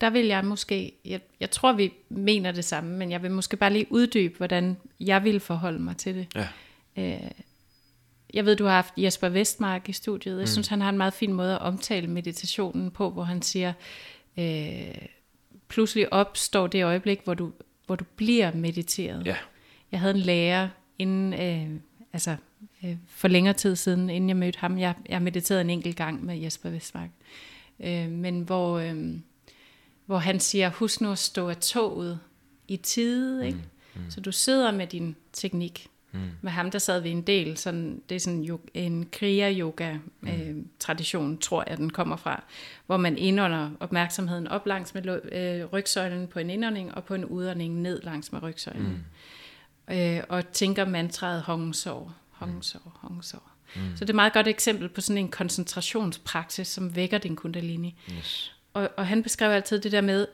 der vil jeg måske, jeg, jeg tror, vi mener det samme, men jeg vil måske bare lige uddybe, hvordan jeg vil forholde mig til det. Ja. Øh, jeg ved, du har haft Jesper Vestmark i studiet. Jeg mm. synes, han har en meget fin måde at omtale meditationen på, hvor han siger, øh, pludselig opstår det øjeblik, hvor du, hvor du bliver mediteret. Ja. Jeg havde en lærer inden, øh, altså øh, for længere tid siden, inden jeg mødte ham. Jeg, jeg mediterede en enkelt gang med Jesper Vestmark. Øh, men hvor, øh, hvor han siger, husk nu at stå af toget i tide. Ikke? Mm. Mm. Så du sidder med din teknik. Mm. Med ham, der sad vi en del, sådan, det er sådan jo- en kriya-yoga-tradition, øh, tror jeg, den kommer fra, hvor man indånder opmærksomheden op langs med øh, rygsøjlen på en indånding, og på en udånding ned langs med rygsøjlen. Mm. Øh, og tænker mantraet Hong-sov, Hong-sov, Hong-sov. Mm. Så det er et meget godt eksempel på sådan en koncentrationspraksis, som vækker din kundalini. Yes. Og, og han beskrev altid det der med,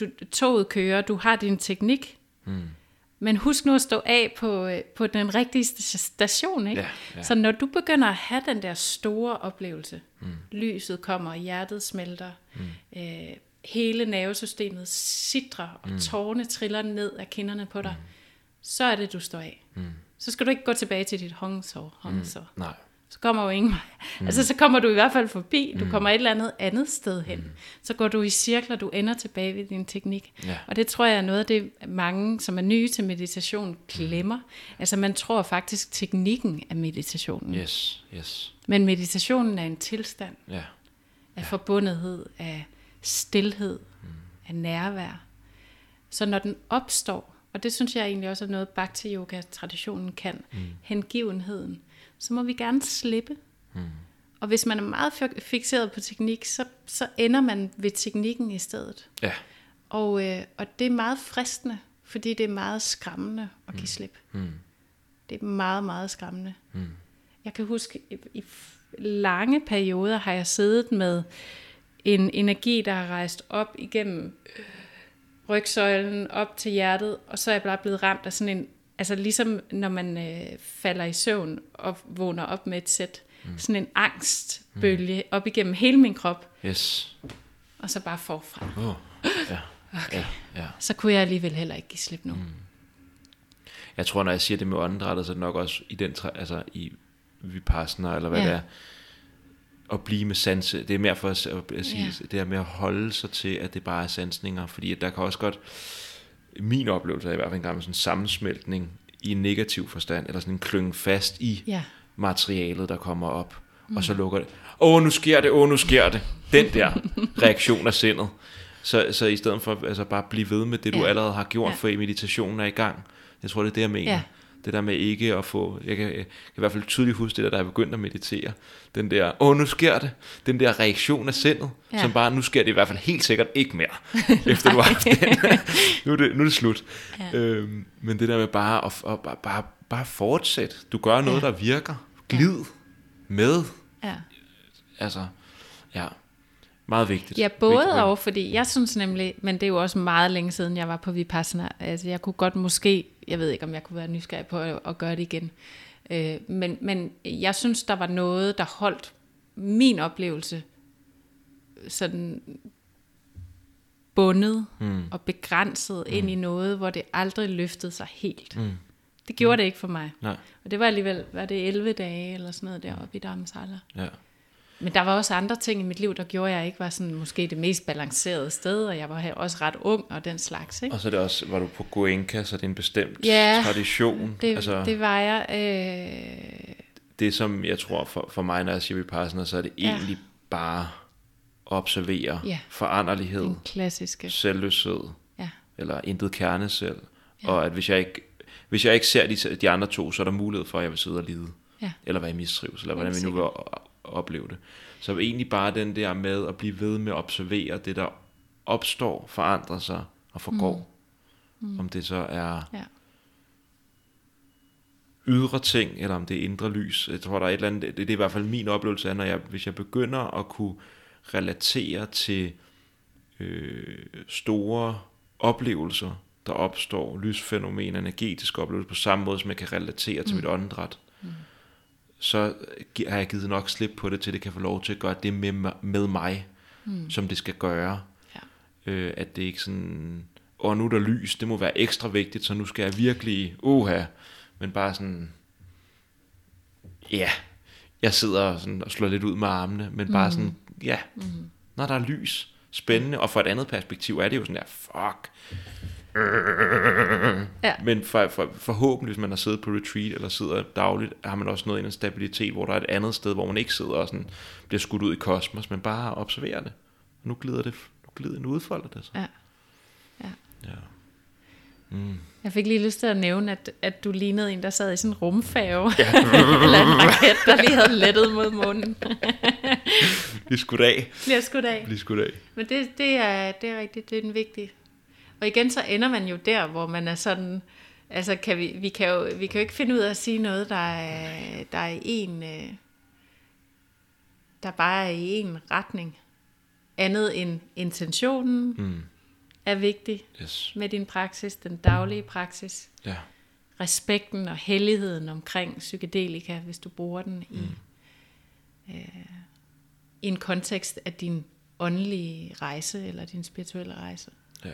du, toget kører, du har din teknik, mm. men husk nu at stå af på, øh, på den rigtige st- station. Ikke? Ja, ja. Så når du begynder at have den der store oplevelse, mm. lyset kommer, hjertet smelter, mm. øh, hele nervesystemet sidrer, og mm. tårerne triller ned af kinderne på dig, mm. så er det, du står af. Mm. Så skal du ikke gå tilbage til dit hongsår, hongsår. Mm. Nej. Så kommer jo ingen vej. Mm. Altså, så kommer du i hvert fald forbi. Du kommer et eller andet andet sted hen. Mm. Så går du i cirkler, du ender tilbage ved din teknik. Ja. Og det tror jeg er noget af det, mange, som er nye til meditation, glemmer. Altså, man tror faktisk, teknikken er meditationen. Yes. Yes. Men meditationen er en tilstand Ja. af forbundethed, af stillhed, mm. af nærvær. Så når den opstår, og det synes jeg egentlig også er noget bhakti yoga traditionen kan, mm. hengivenheden, så må vi gerne slippe. Mm. Og hvis man er meget fi- fixeret på teknik, så, så ender man ved teknikken i stedet. Ja. Og, øh, og det er meget fristende, fordi det er meget skræmmende at give slip. Mm. Det er meget, meget skræmmende. Mm. Jeg kan huske, i, lange perioder har jeg siddet med en energi, der har rejst op igennem rygsøjlen, op til hjertet, og så er jeg bare blevet ramt af sådan en, altså ligesom når man øh, falder i søvn og vågner op med et sæt, mm. sådan en angstbølge mm. op igennem hele min krop, Yes. og så bare forfra. Oh. Ja. Okay. Ja. ja. Så kunne jeg alligevel heller ikke give slip nu. Mm. Jeg tror, når jeg siger det med åndedrættet, så er det nok også i den, altså i Vipassana, eller hvad Ja. det er, at blive med sanse. Det er mere for at, at sige, Ja. det er med at holde sig til, at det bare er sansninger, fordi der kan også godt, min oplevelse er i hvert fald en gang med sådan en sammensmeltning i en negativ forstand, eller sådan en klynge fast i Ja. materialet, der kommer op, mm. og så lukker det. Åh, nu sker det, åh, nu sker det. Den der reaktion af sindet. Så, så i stedet for altså bare blive ved med det, du Ja. allerede har gjort, Ja. for meditationen er i gang. Jeg tror, det er det, jeg mener. Ja. Det der med ikke at få, jeg kan, jeg kan i hvert fald tydeligt huske det der, da jeg begyndte at meditere. Den der, åh nu sker det. Den der reaktion af sindet, ja. Ja. som bare, nu sker det i hvert fald helt sikkert ikke mere, efter du har haft den. nu, er det, nu er det slut. Ja. Øhm, men det der med bare at, at bare, bare, bare fortsætte. Du gør noget, ja. Ja. der virker. Glid med. Ja. Altså, ja, meget vigtigt. Ja, Vigtigt både point. og, fordi jeg synes nemlig, men det er jo også meget længe siden, jeg var på Vipassana. Altså, jeg kunne godt måske, jeg ved ikke, om jeg kunne være nysgerrig på at, at gøre det igen. Øh, men, men jeg synes, der var noget, der holdt min oplevelse sådan bundet mm. og begrænset mm. ind i noget, hvor det aldrig løftede sig helt. Mm. Det gjorde mm. det ikke for mig. Nej, Og det var alligevel, var det 11 dage eller sådan noget deroppe i Dharamsala. ja. Men der var også andre ting i mit liv, der gjorde, at jeg ikke var sådan måske det mest balancerede sted, og jeg var også ret ung og den slags. Ikke? Og så er det også, var du på Goenka, så det er en bestemt Ja, tradition. Det, altså, det var jeg. Øh, det som jeg tror for, for mig, når jeg siger Vipassana, så er det Ja. egentlig bare at observere Ja. foranderlighed, den klassiske. selvløshed, Ja. eller intet kerne selv. Ja. Og at hvis jeg ikke, hvis jeg ikke ser de, de andre to, så er der mulighed for, at jeg vil sidde og lide. Ja. Eller være i mistrivsel, eller hvordan vi nu vil opleve det. Så egentlig bare den der med at blive ved med at observere det, der opstår, forandrer sig og forgår. Mm. Om det så er Ja. ydre ting, eller om det er indre lys. Jeg tror, der er et eller andet, det, det er i hvert fald min oplevelse af, når jeg, hvis jeg begynder at kunne relatere til øh, store oplevelser, der opstår, lysfænomener, energetiske oplevelser, på samme måde, som jeg kan relatere til mm. mit åndedræt, mm. Så har jeg givet nok slip på det, til det kan få lov til at gøre det med, med mig, mm. som det skal gøre. Ja. Øh, at det ikke sådan, og nu er der lys, det må være ekstra vigtigt, så nu skal jeg virkelig, uha, men bare sådan, ja, jeg sidder sådan og slår lidt ud med armene, men bare sådan, ja, mm. når der er lys, spændende, og fra et andet perspektiv er det jo sådan der, fuck, Ja. men for, for, forhåbentlig, hvis man har siddet på retreat eller sidder dagligt, har man også noget en stabilitet, hvor der er et andet sted, hvor man ikke sidder og sådan bliver skudt ud i kosmos, men bare observerer det. Nu glider det, nu glider nu udfolder det sig. Ja. Ja. Ja. Mm. Jeg fik lige lyst til at nævne, at, at du lignede en, der sad i sådan en rumfærge. Ja. Eller en raket, der lige havde lettet mod månen. Bliv skudt af. Bliver skudt af. Bliv skudt af. Men det, det, er, det er rigtigt, det er den vigtige. Og igen, så ender man jo der, hvor man er sådan... Altså, kan vi, vi, kan jo, vi kan jo ikke finde ud af at sige noget, der er, der er en... øh, Der bare er i en retning. Andet end intentionen Mm. er vigtig Yes. med din praksis, den daglige praksis. Ja. respekten og helligheden omkring psykedelika, hvis du bruger den i, mm. øh, i en kontekst af din åndelige rejse, eller din spirituelle rejse. ja.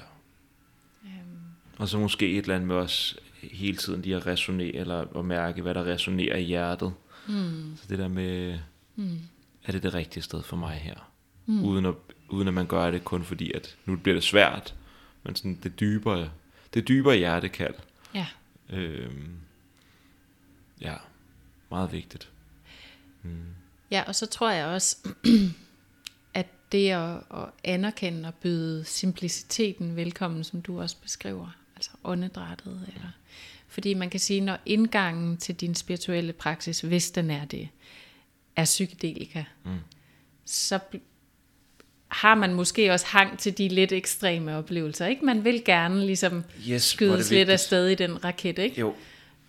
Øhm, Og så måske et eller andet med os hele tiden lige at resonere, eller at mærke, hvad der resonerer i hjertet. Mm. Så det der med, mm. er det det rigtige sted for mig her? Mm. Uden, at, uden at man gør det kun fordi, at nu bliver det svært, men sådan det dybere, det dybere hjertekald. ja, Øhm, ja, meget vigtigt. ja, og så tror jeg også, det at, at anerkende og byde simpliciteten velkommen, som du også beskriver, altså åndedrættet, eller, fordi man kan sige, når indgangen til din spirituelle praksis, hvis den er det, er psykedelika, mm. så har man måske også hang til de lidt ekstreme oplevelser, ikke? Man vil gerne ligesom Yes, skydes lidt afsted i den raket, ikke? Jo,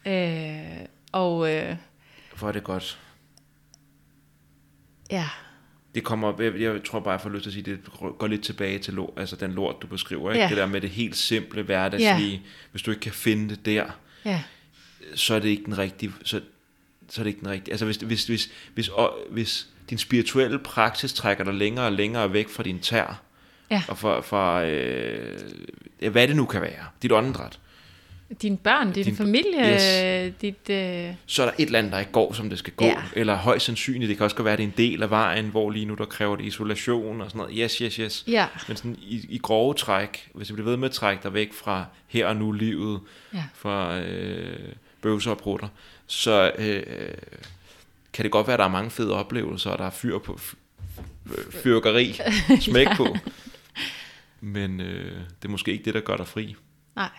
Øh, og øh, hvor er det godt. ja, Det kommer, jeg, jeg tror bare, jeg får lyst til at sige, det går lidt tilbage til lort, altså den lort, du beskriver. Ikke? Ja. Det der med det helt simple hverdagslige. Hvis du ikke kan finde det der, ja, så er det ikke den rigtige, så, så er det ikke den rigtige. Altså hvis, hvis, hvis, hvis, og, hvis din spirituelle praksis trækker dig længere og længere væk fra din tær, ja. og fra, fra øh, ja, hvad det nu kan være, dit åndedræt, Dine børn, din, Din- din familie, yes. dit... Øh, så er der et eller andet, der ikke går, som det skal gå. Ja. Eller højst sandsynligt, det kan også godt være, at det er en del af vejen, hvor lige nu der kræver det isolation og sådan noget. Yes, yes, yes. ja, Men sådan i, i grove træk, hvis du bliver ved med at trække dig væk fra her og nu livet, ja, fra, øh, bøvser og prutter, så øh, kan det godt være, at der er mange fede oplevelser, og der er fyr på fyrkeri, smæk ja. på. Men øh, det er måske ikke det, der gør dig fri. Nej.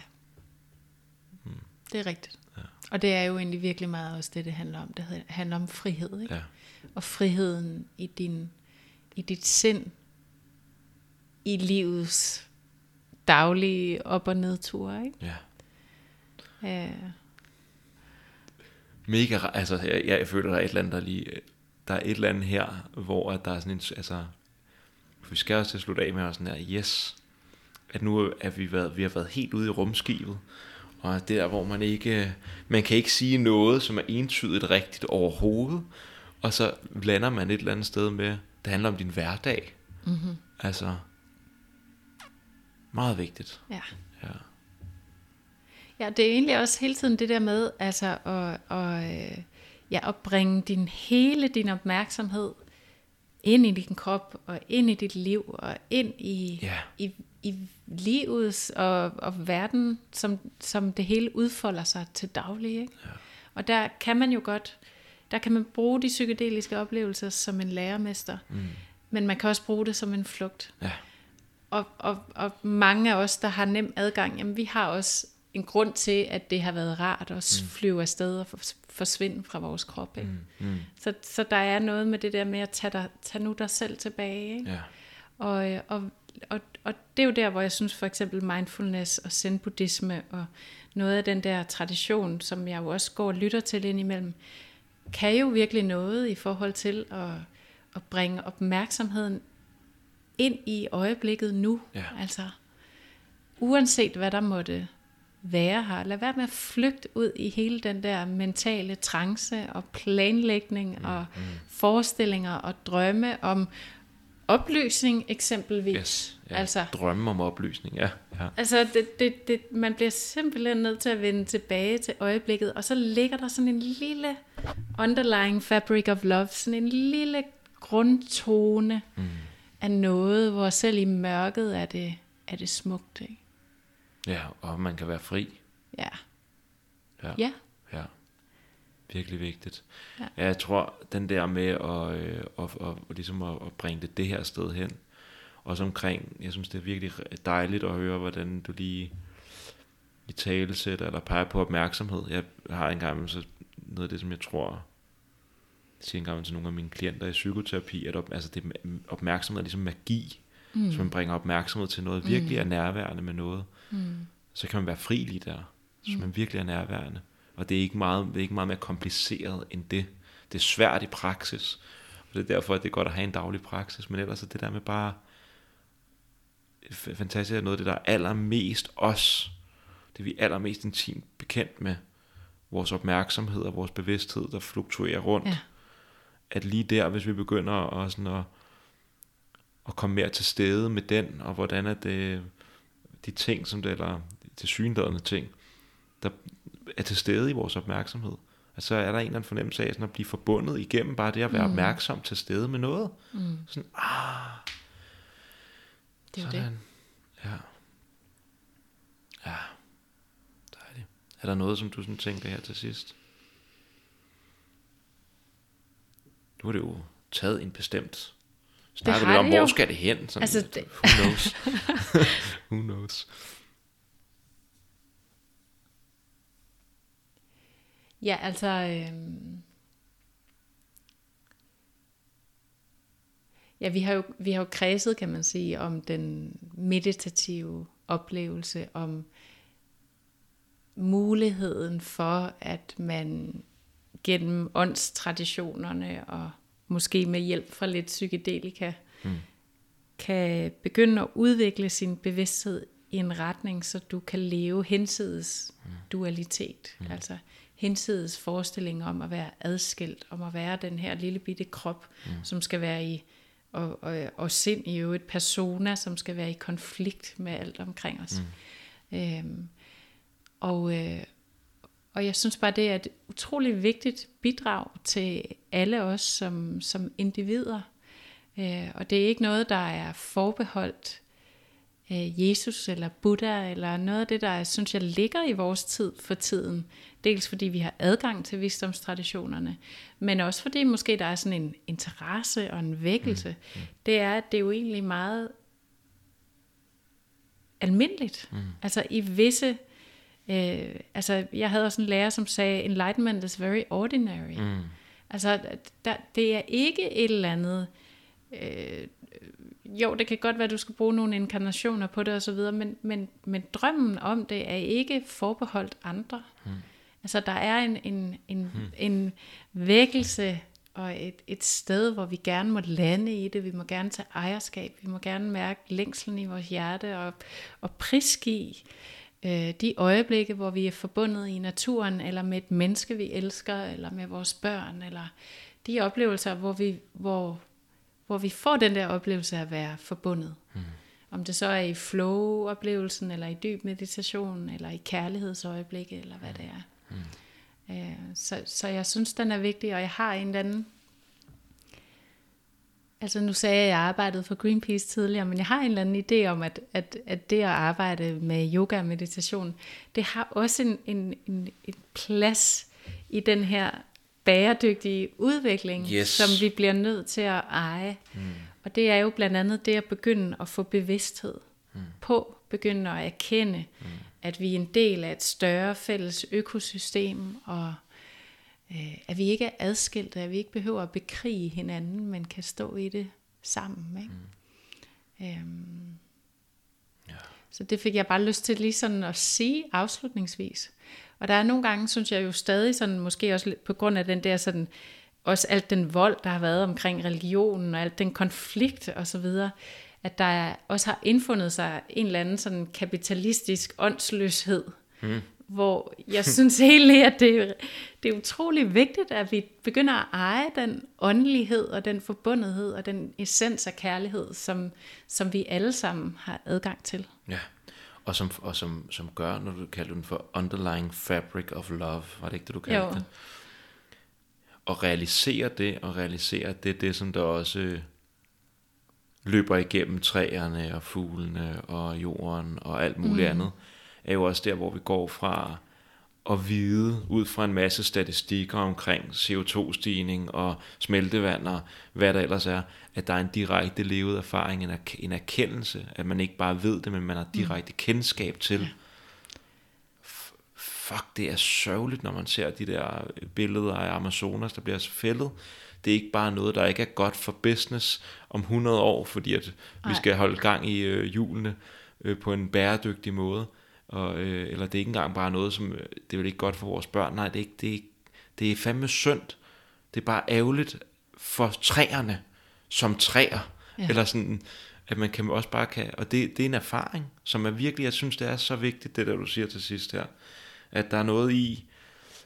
Det er rigtigt. Ja. Og det er jo egentlig virkelig meget også det, det handler om. Det handler om frihed. Ikke? Ja. Og friheden i, din, i dit sind, i livets daglige op- og nedture. Ikke? Ja. Ja. Mega, ra- altså jeg, jeg føler, der er et eller andet, der lige, der er et eller andet her, hvor at der er sådan en, altså, vi skal også til at slutte af med sådan her, yes, at nu er vi, været, vi har været helt ude i rumskibet, og der, hvor man ikke, man kan ikke sige noget, som er entydigt rigtigt overhovedet, og så lander man et eller andet sted med, det handler om din hverdag. Mm-hmm. Altså, meget vigtigt. ja. Ja. Ja, det er egentlig også hele tiden det der med, altså at, at, ja, at bringe din, hele din opmærksomhed ind i din krop, og ind i dit liv, og ind i, Ja. i, i livets og, og verden, som, som det hele udfolder sig til daglig. Ikke? Ja. Og der kan man jo godt, der kan man bruge de psykedeliske oplevelser som en lærermester, mm. men man kan også bruge det som en flugt. Ja. Og, og, og mange af os, der har nem adgang, jamen vi har også en grund til, at det har været rart at mm. flyve afsted og fors- forsvinde fra vores krop. Ikke? Mm. Mm. Så, så der er noget med det der med at tage, dig, tage nu dig selv tilbage. Ikke? Ja. Og, og, og, og det er jo der, hvor jeg synes for eksempel mindfulness og zen-buddhisme og noget af den der tradition, som jeg jo også går og lytter til indimellem, kan jo virkelig noget i forhold til at, at bringe opmærksomheden ind i øjeblikket nu. Ja. Altså, uanset hvad der måtte være her, lad være med at flygte ud i hele den der mentale trance og planlægning mm, og mm. forestillinger og drømme om opløsning eksempelvis. Yes. Ja. Altså, Drømme om oplysning, ja. ja. Altså, det, det, det, man bliver simpelthen nødt til at vende tilbage til øjeblikket, og så ligger der sådan en lille underlying fabric of love, sådan en lille grundtone mm. af noget, hvor selv i mørket er det, er det smukt, ikke? Ja, og man kan være fri. Ja. Ja. Ja. Ja. Virkelig vigtigt. Ja. Ja. Jeg tror, den der med at, øh, at, at, at, ligesom at, at bringe det det her sted hen, også omkring, jeg synes det er virkelig dejligt at høre, hvordan du lige i tale sætter, eller peger på opmærksomhed. Jeg har engang så noget af det, som jeg tror, jeg siger engang til nogle af mine klienter i psykoterapi, at op, altså det, opmærksomhed er ligesom magi, mm. så man bringer opmærksomhed til noget, virkelig er nærværende med noget, mm. så kan man være fri lige der, så man virkelig er nærværende. Og det er ikke meget, det er ikke meget mere kompliceret end det. Det er svært i praksis, og det er derfor, at det er godt at have en daglig praksis, men ellers er det der med bare, fantastisk er noget af det, der er allermest os, det vi er allermest intimt bekendt med, vores opmærksomhed og vores bevidsthed, der fluktuerer rundt. Ja. At lige der, hvis vi begynder at, sådan at, at komme mere til stede med den, og hvordan er det de ting, som det, eller til synlædende ting, der er til stede i vores opmærksomhed. Altså er der en eller anden fornemmelse af sådan at blive forbundet igennem bare det at være mm. opmærksom til stede med noget. Mm. Sådan, ah, Det er jo det. sådan. Ja. Ja. Dejligt. Er der noget, som du sådan tænker her til sidst? Nu har det jo taget en bestemt Snakker har lidt om, det hvor skal det hen? Sådan, altså, det- Who knows? Who knows? Ja, altså... øhm, Ja, vi har, jo, vi har jo kredset, kan man sige, om den meditative oplevelse, om muligheden for, at man gennem åndstraditionerne og måske med hjælp fra lidt psykedelika, mm. kan begynde at udvikle sin bevidsthed i en retning, så du kan leve hensides mm. dualitet. Mm. Altså hensides forestilling om at være adskilt, om at være den her lille bitte krop, mm. som skal være i, og, og, og sind i øvrigt, persona, som skal være i konflikt med alt omkring os. Mm. Øhm, og, øh, og jeg synes bare, det er et utroligt vigtigt bidrag til alle os som, som individer. Øh, og det er ikke noget, der er forbeholdt Jesus eller Buddha, eller noget af det, der synes jeg ligger i vores tid for tiden. Dels fordi vi har adgang til visdomstraditionerne, men også fordi måske der er sådan en interesse og en vækkelse. Mm. Mm. Det er, at det er jo egentlig meget almindeligt. Mm. Altså i visse... Øh, altså jeg havde også en lærer, som sagde, enlightenment is very ordinary. Mm. Altså der, det er ikke et eller andet... Øh, jo, det kan godt være, at du skal bruge nogle inkarnationer på det osv., men, men, men drømmen om det er ikke forbeholdt andre. Mm. Altså der er en, en, en, mm. en vækkelse og et, et sted, hvor vi gerne må lande i det. Vi må gerne tage ejerskab. Vi må gerne mærke længslen i vores hjerte og, og prisgive øh, de øjeblikke, hvor vi er forbundet i naturen, eller med et menneske, vi elsker, eller med vores børn, eller de oplevelser, hvor vi, hvor, hvor vi får den der oplevelse af at være forbundet. Mm. Om det så er i flow-oplevelsen, eller i dyb meditation, eller i kærlighedsøjeblikke, eller hvad det er. Mm. Øh, så, så jeg synes, den er vigtig, og jeg har en eller anden... Altså nu sagde jeg, at jeg arbejdede for Greenpeace tidligere, men jeg har en eller anden idé om, at, at, at det at arbejde med yoga og meditation, det har også en, en, en, en plads i den her bæredygtige udvikling, yes. som vi bliver nødt til at eje. Mm. Og det er jo blandt andet det at begynde at få bevidsthed mm. på, begynde at erkende, mm. at vi er en del af et større fælles økosystem, og øh, at vi ikke er adskilte, at vi ikke behøver at bekrige hinanden, men kan stå i det sammen. Ikke? Mm. Øhm, ja. Så det fik jeg bare lyst til lige sådan at sige afslutningsvis. Og der er nogle gange, synes jeg jo stadig sådan, måske også på grund af den der sådan, også alt den vold, der har været omkring religionen, og alt den konflikt og så videre, at der også har indfundet sig en eller anden sådan kapitalistisk åndsløshed, mm. hvor jeg synes egentlig, at det, det er utrolig vigtigt, at vi begynder at eje den åndelighed og den forbundethed og den essens af kærlighed, som, som vi alle sammen har adgang til. Ja og som, og som, som gør, når du kalder den for underlying fabric of love, var det ikke det, du kaldte jo. det? Og realisere det, og realisere det, det som der også løber igennem træerne og fuglene og jorden og alt muligt mm. andet, er jo også der, hvor vi går fra at vide ud fra en masse statistikker omkring CO2-stigning og smeltevand og hvad der ellers er, at der er en direkte levet erfaring, en, erkendelse, at man ikke bare ved det, men man har direkte mm. kendskab til. Fuck, det er sørgeligt, når man ser de der billeder af Amazonas, der bliver fældet. Det er ikke bare noget, der ikke er godt for business om 100 år, fordi at vi skal holde gang i øh, hjulene øh, på en bæredygtig måde og, øh, eller det er ikke engang bare noget, som, øh, det er vel ikke godt for vores børn, nej, det er, ikke, det er, det er fandme synd, det er bare ærgerligt for træerne, som træer, ja. eller sådan, at man kan også bare kan, og det, det er en erfaring, som er virkelig, jeg synes, det er så vigtigt, det der du siger til sidst her, at der er noget i,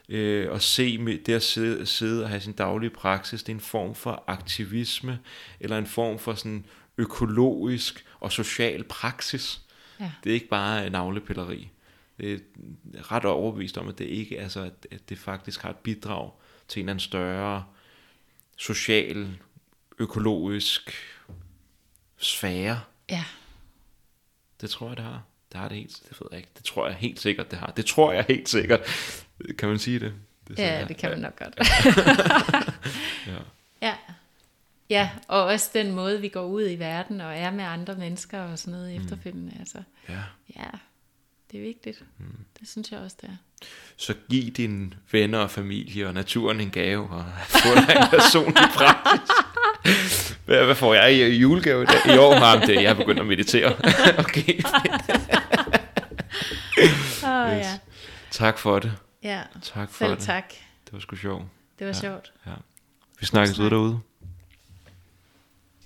øh, at se med det at sidde, sidde og have sin daglige praksis, det er en form for aktivisme, eller en form for sådan økologisk og social praksis, Ja. Det er ikke bare navlepilleri. Det er ret overbevist om, at det ikke altså, at, at det faktisk har et bidrag til en eller anden større social, økologisk sfære. Ja. Det tror jeg, det har. Det har det helt, det ved jeg ikke. Det tror jeg helt sikkert, det har. Det tror jeg helt sikkert. Kan man sige det? det ja, det kan man nok godt. ja. ja. Ja, og også den måde, vi går ud i verden og er med andre mennesker og sådan noget mm. efterfølgende. Altså, ja. ja, det er vigtigt. Mm. Det synes jeg også, det er. Så giv dine venner og familie og naturen en gave og få en personlig praksis. Hvad, hvad får jeg i julegave i, dag? i år? Har det, jeg har begyndt at meditere. okay. oh, yes. ja. Tak for det. Ja, tak for selv det. tak. Det var sgu sjovt. Det var ja. sjovt. Ja. Vi snakkes ud derude.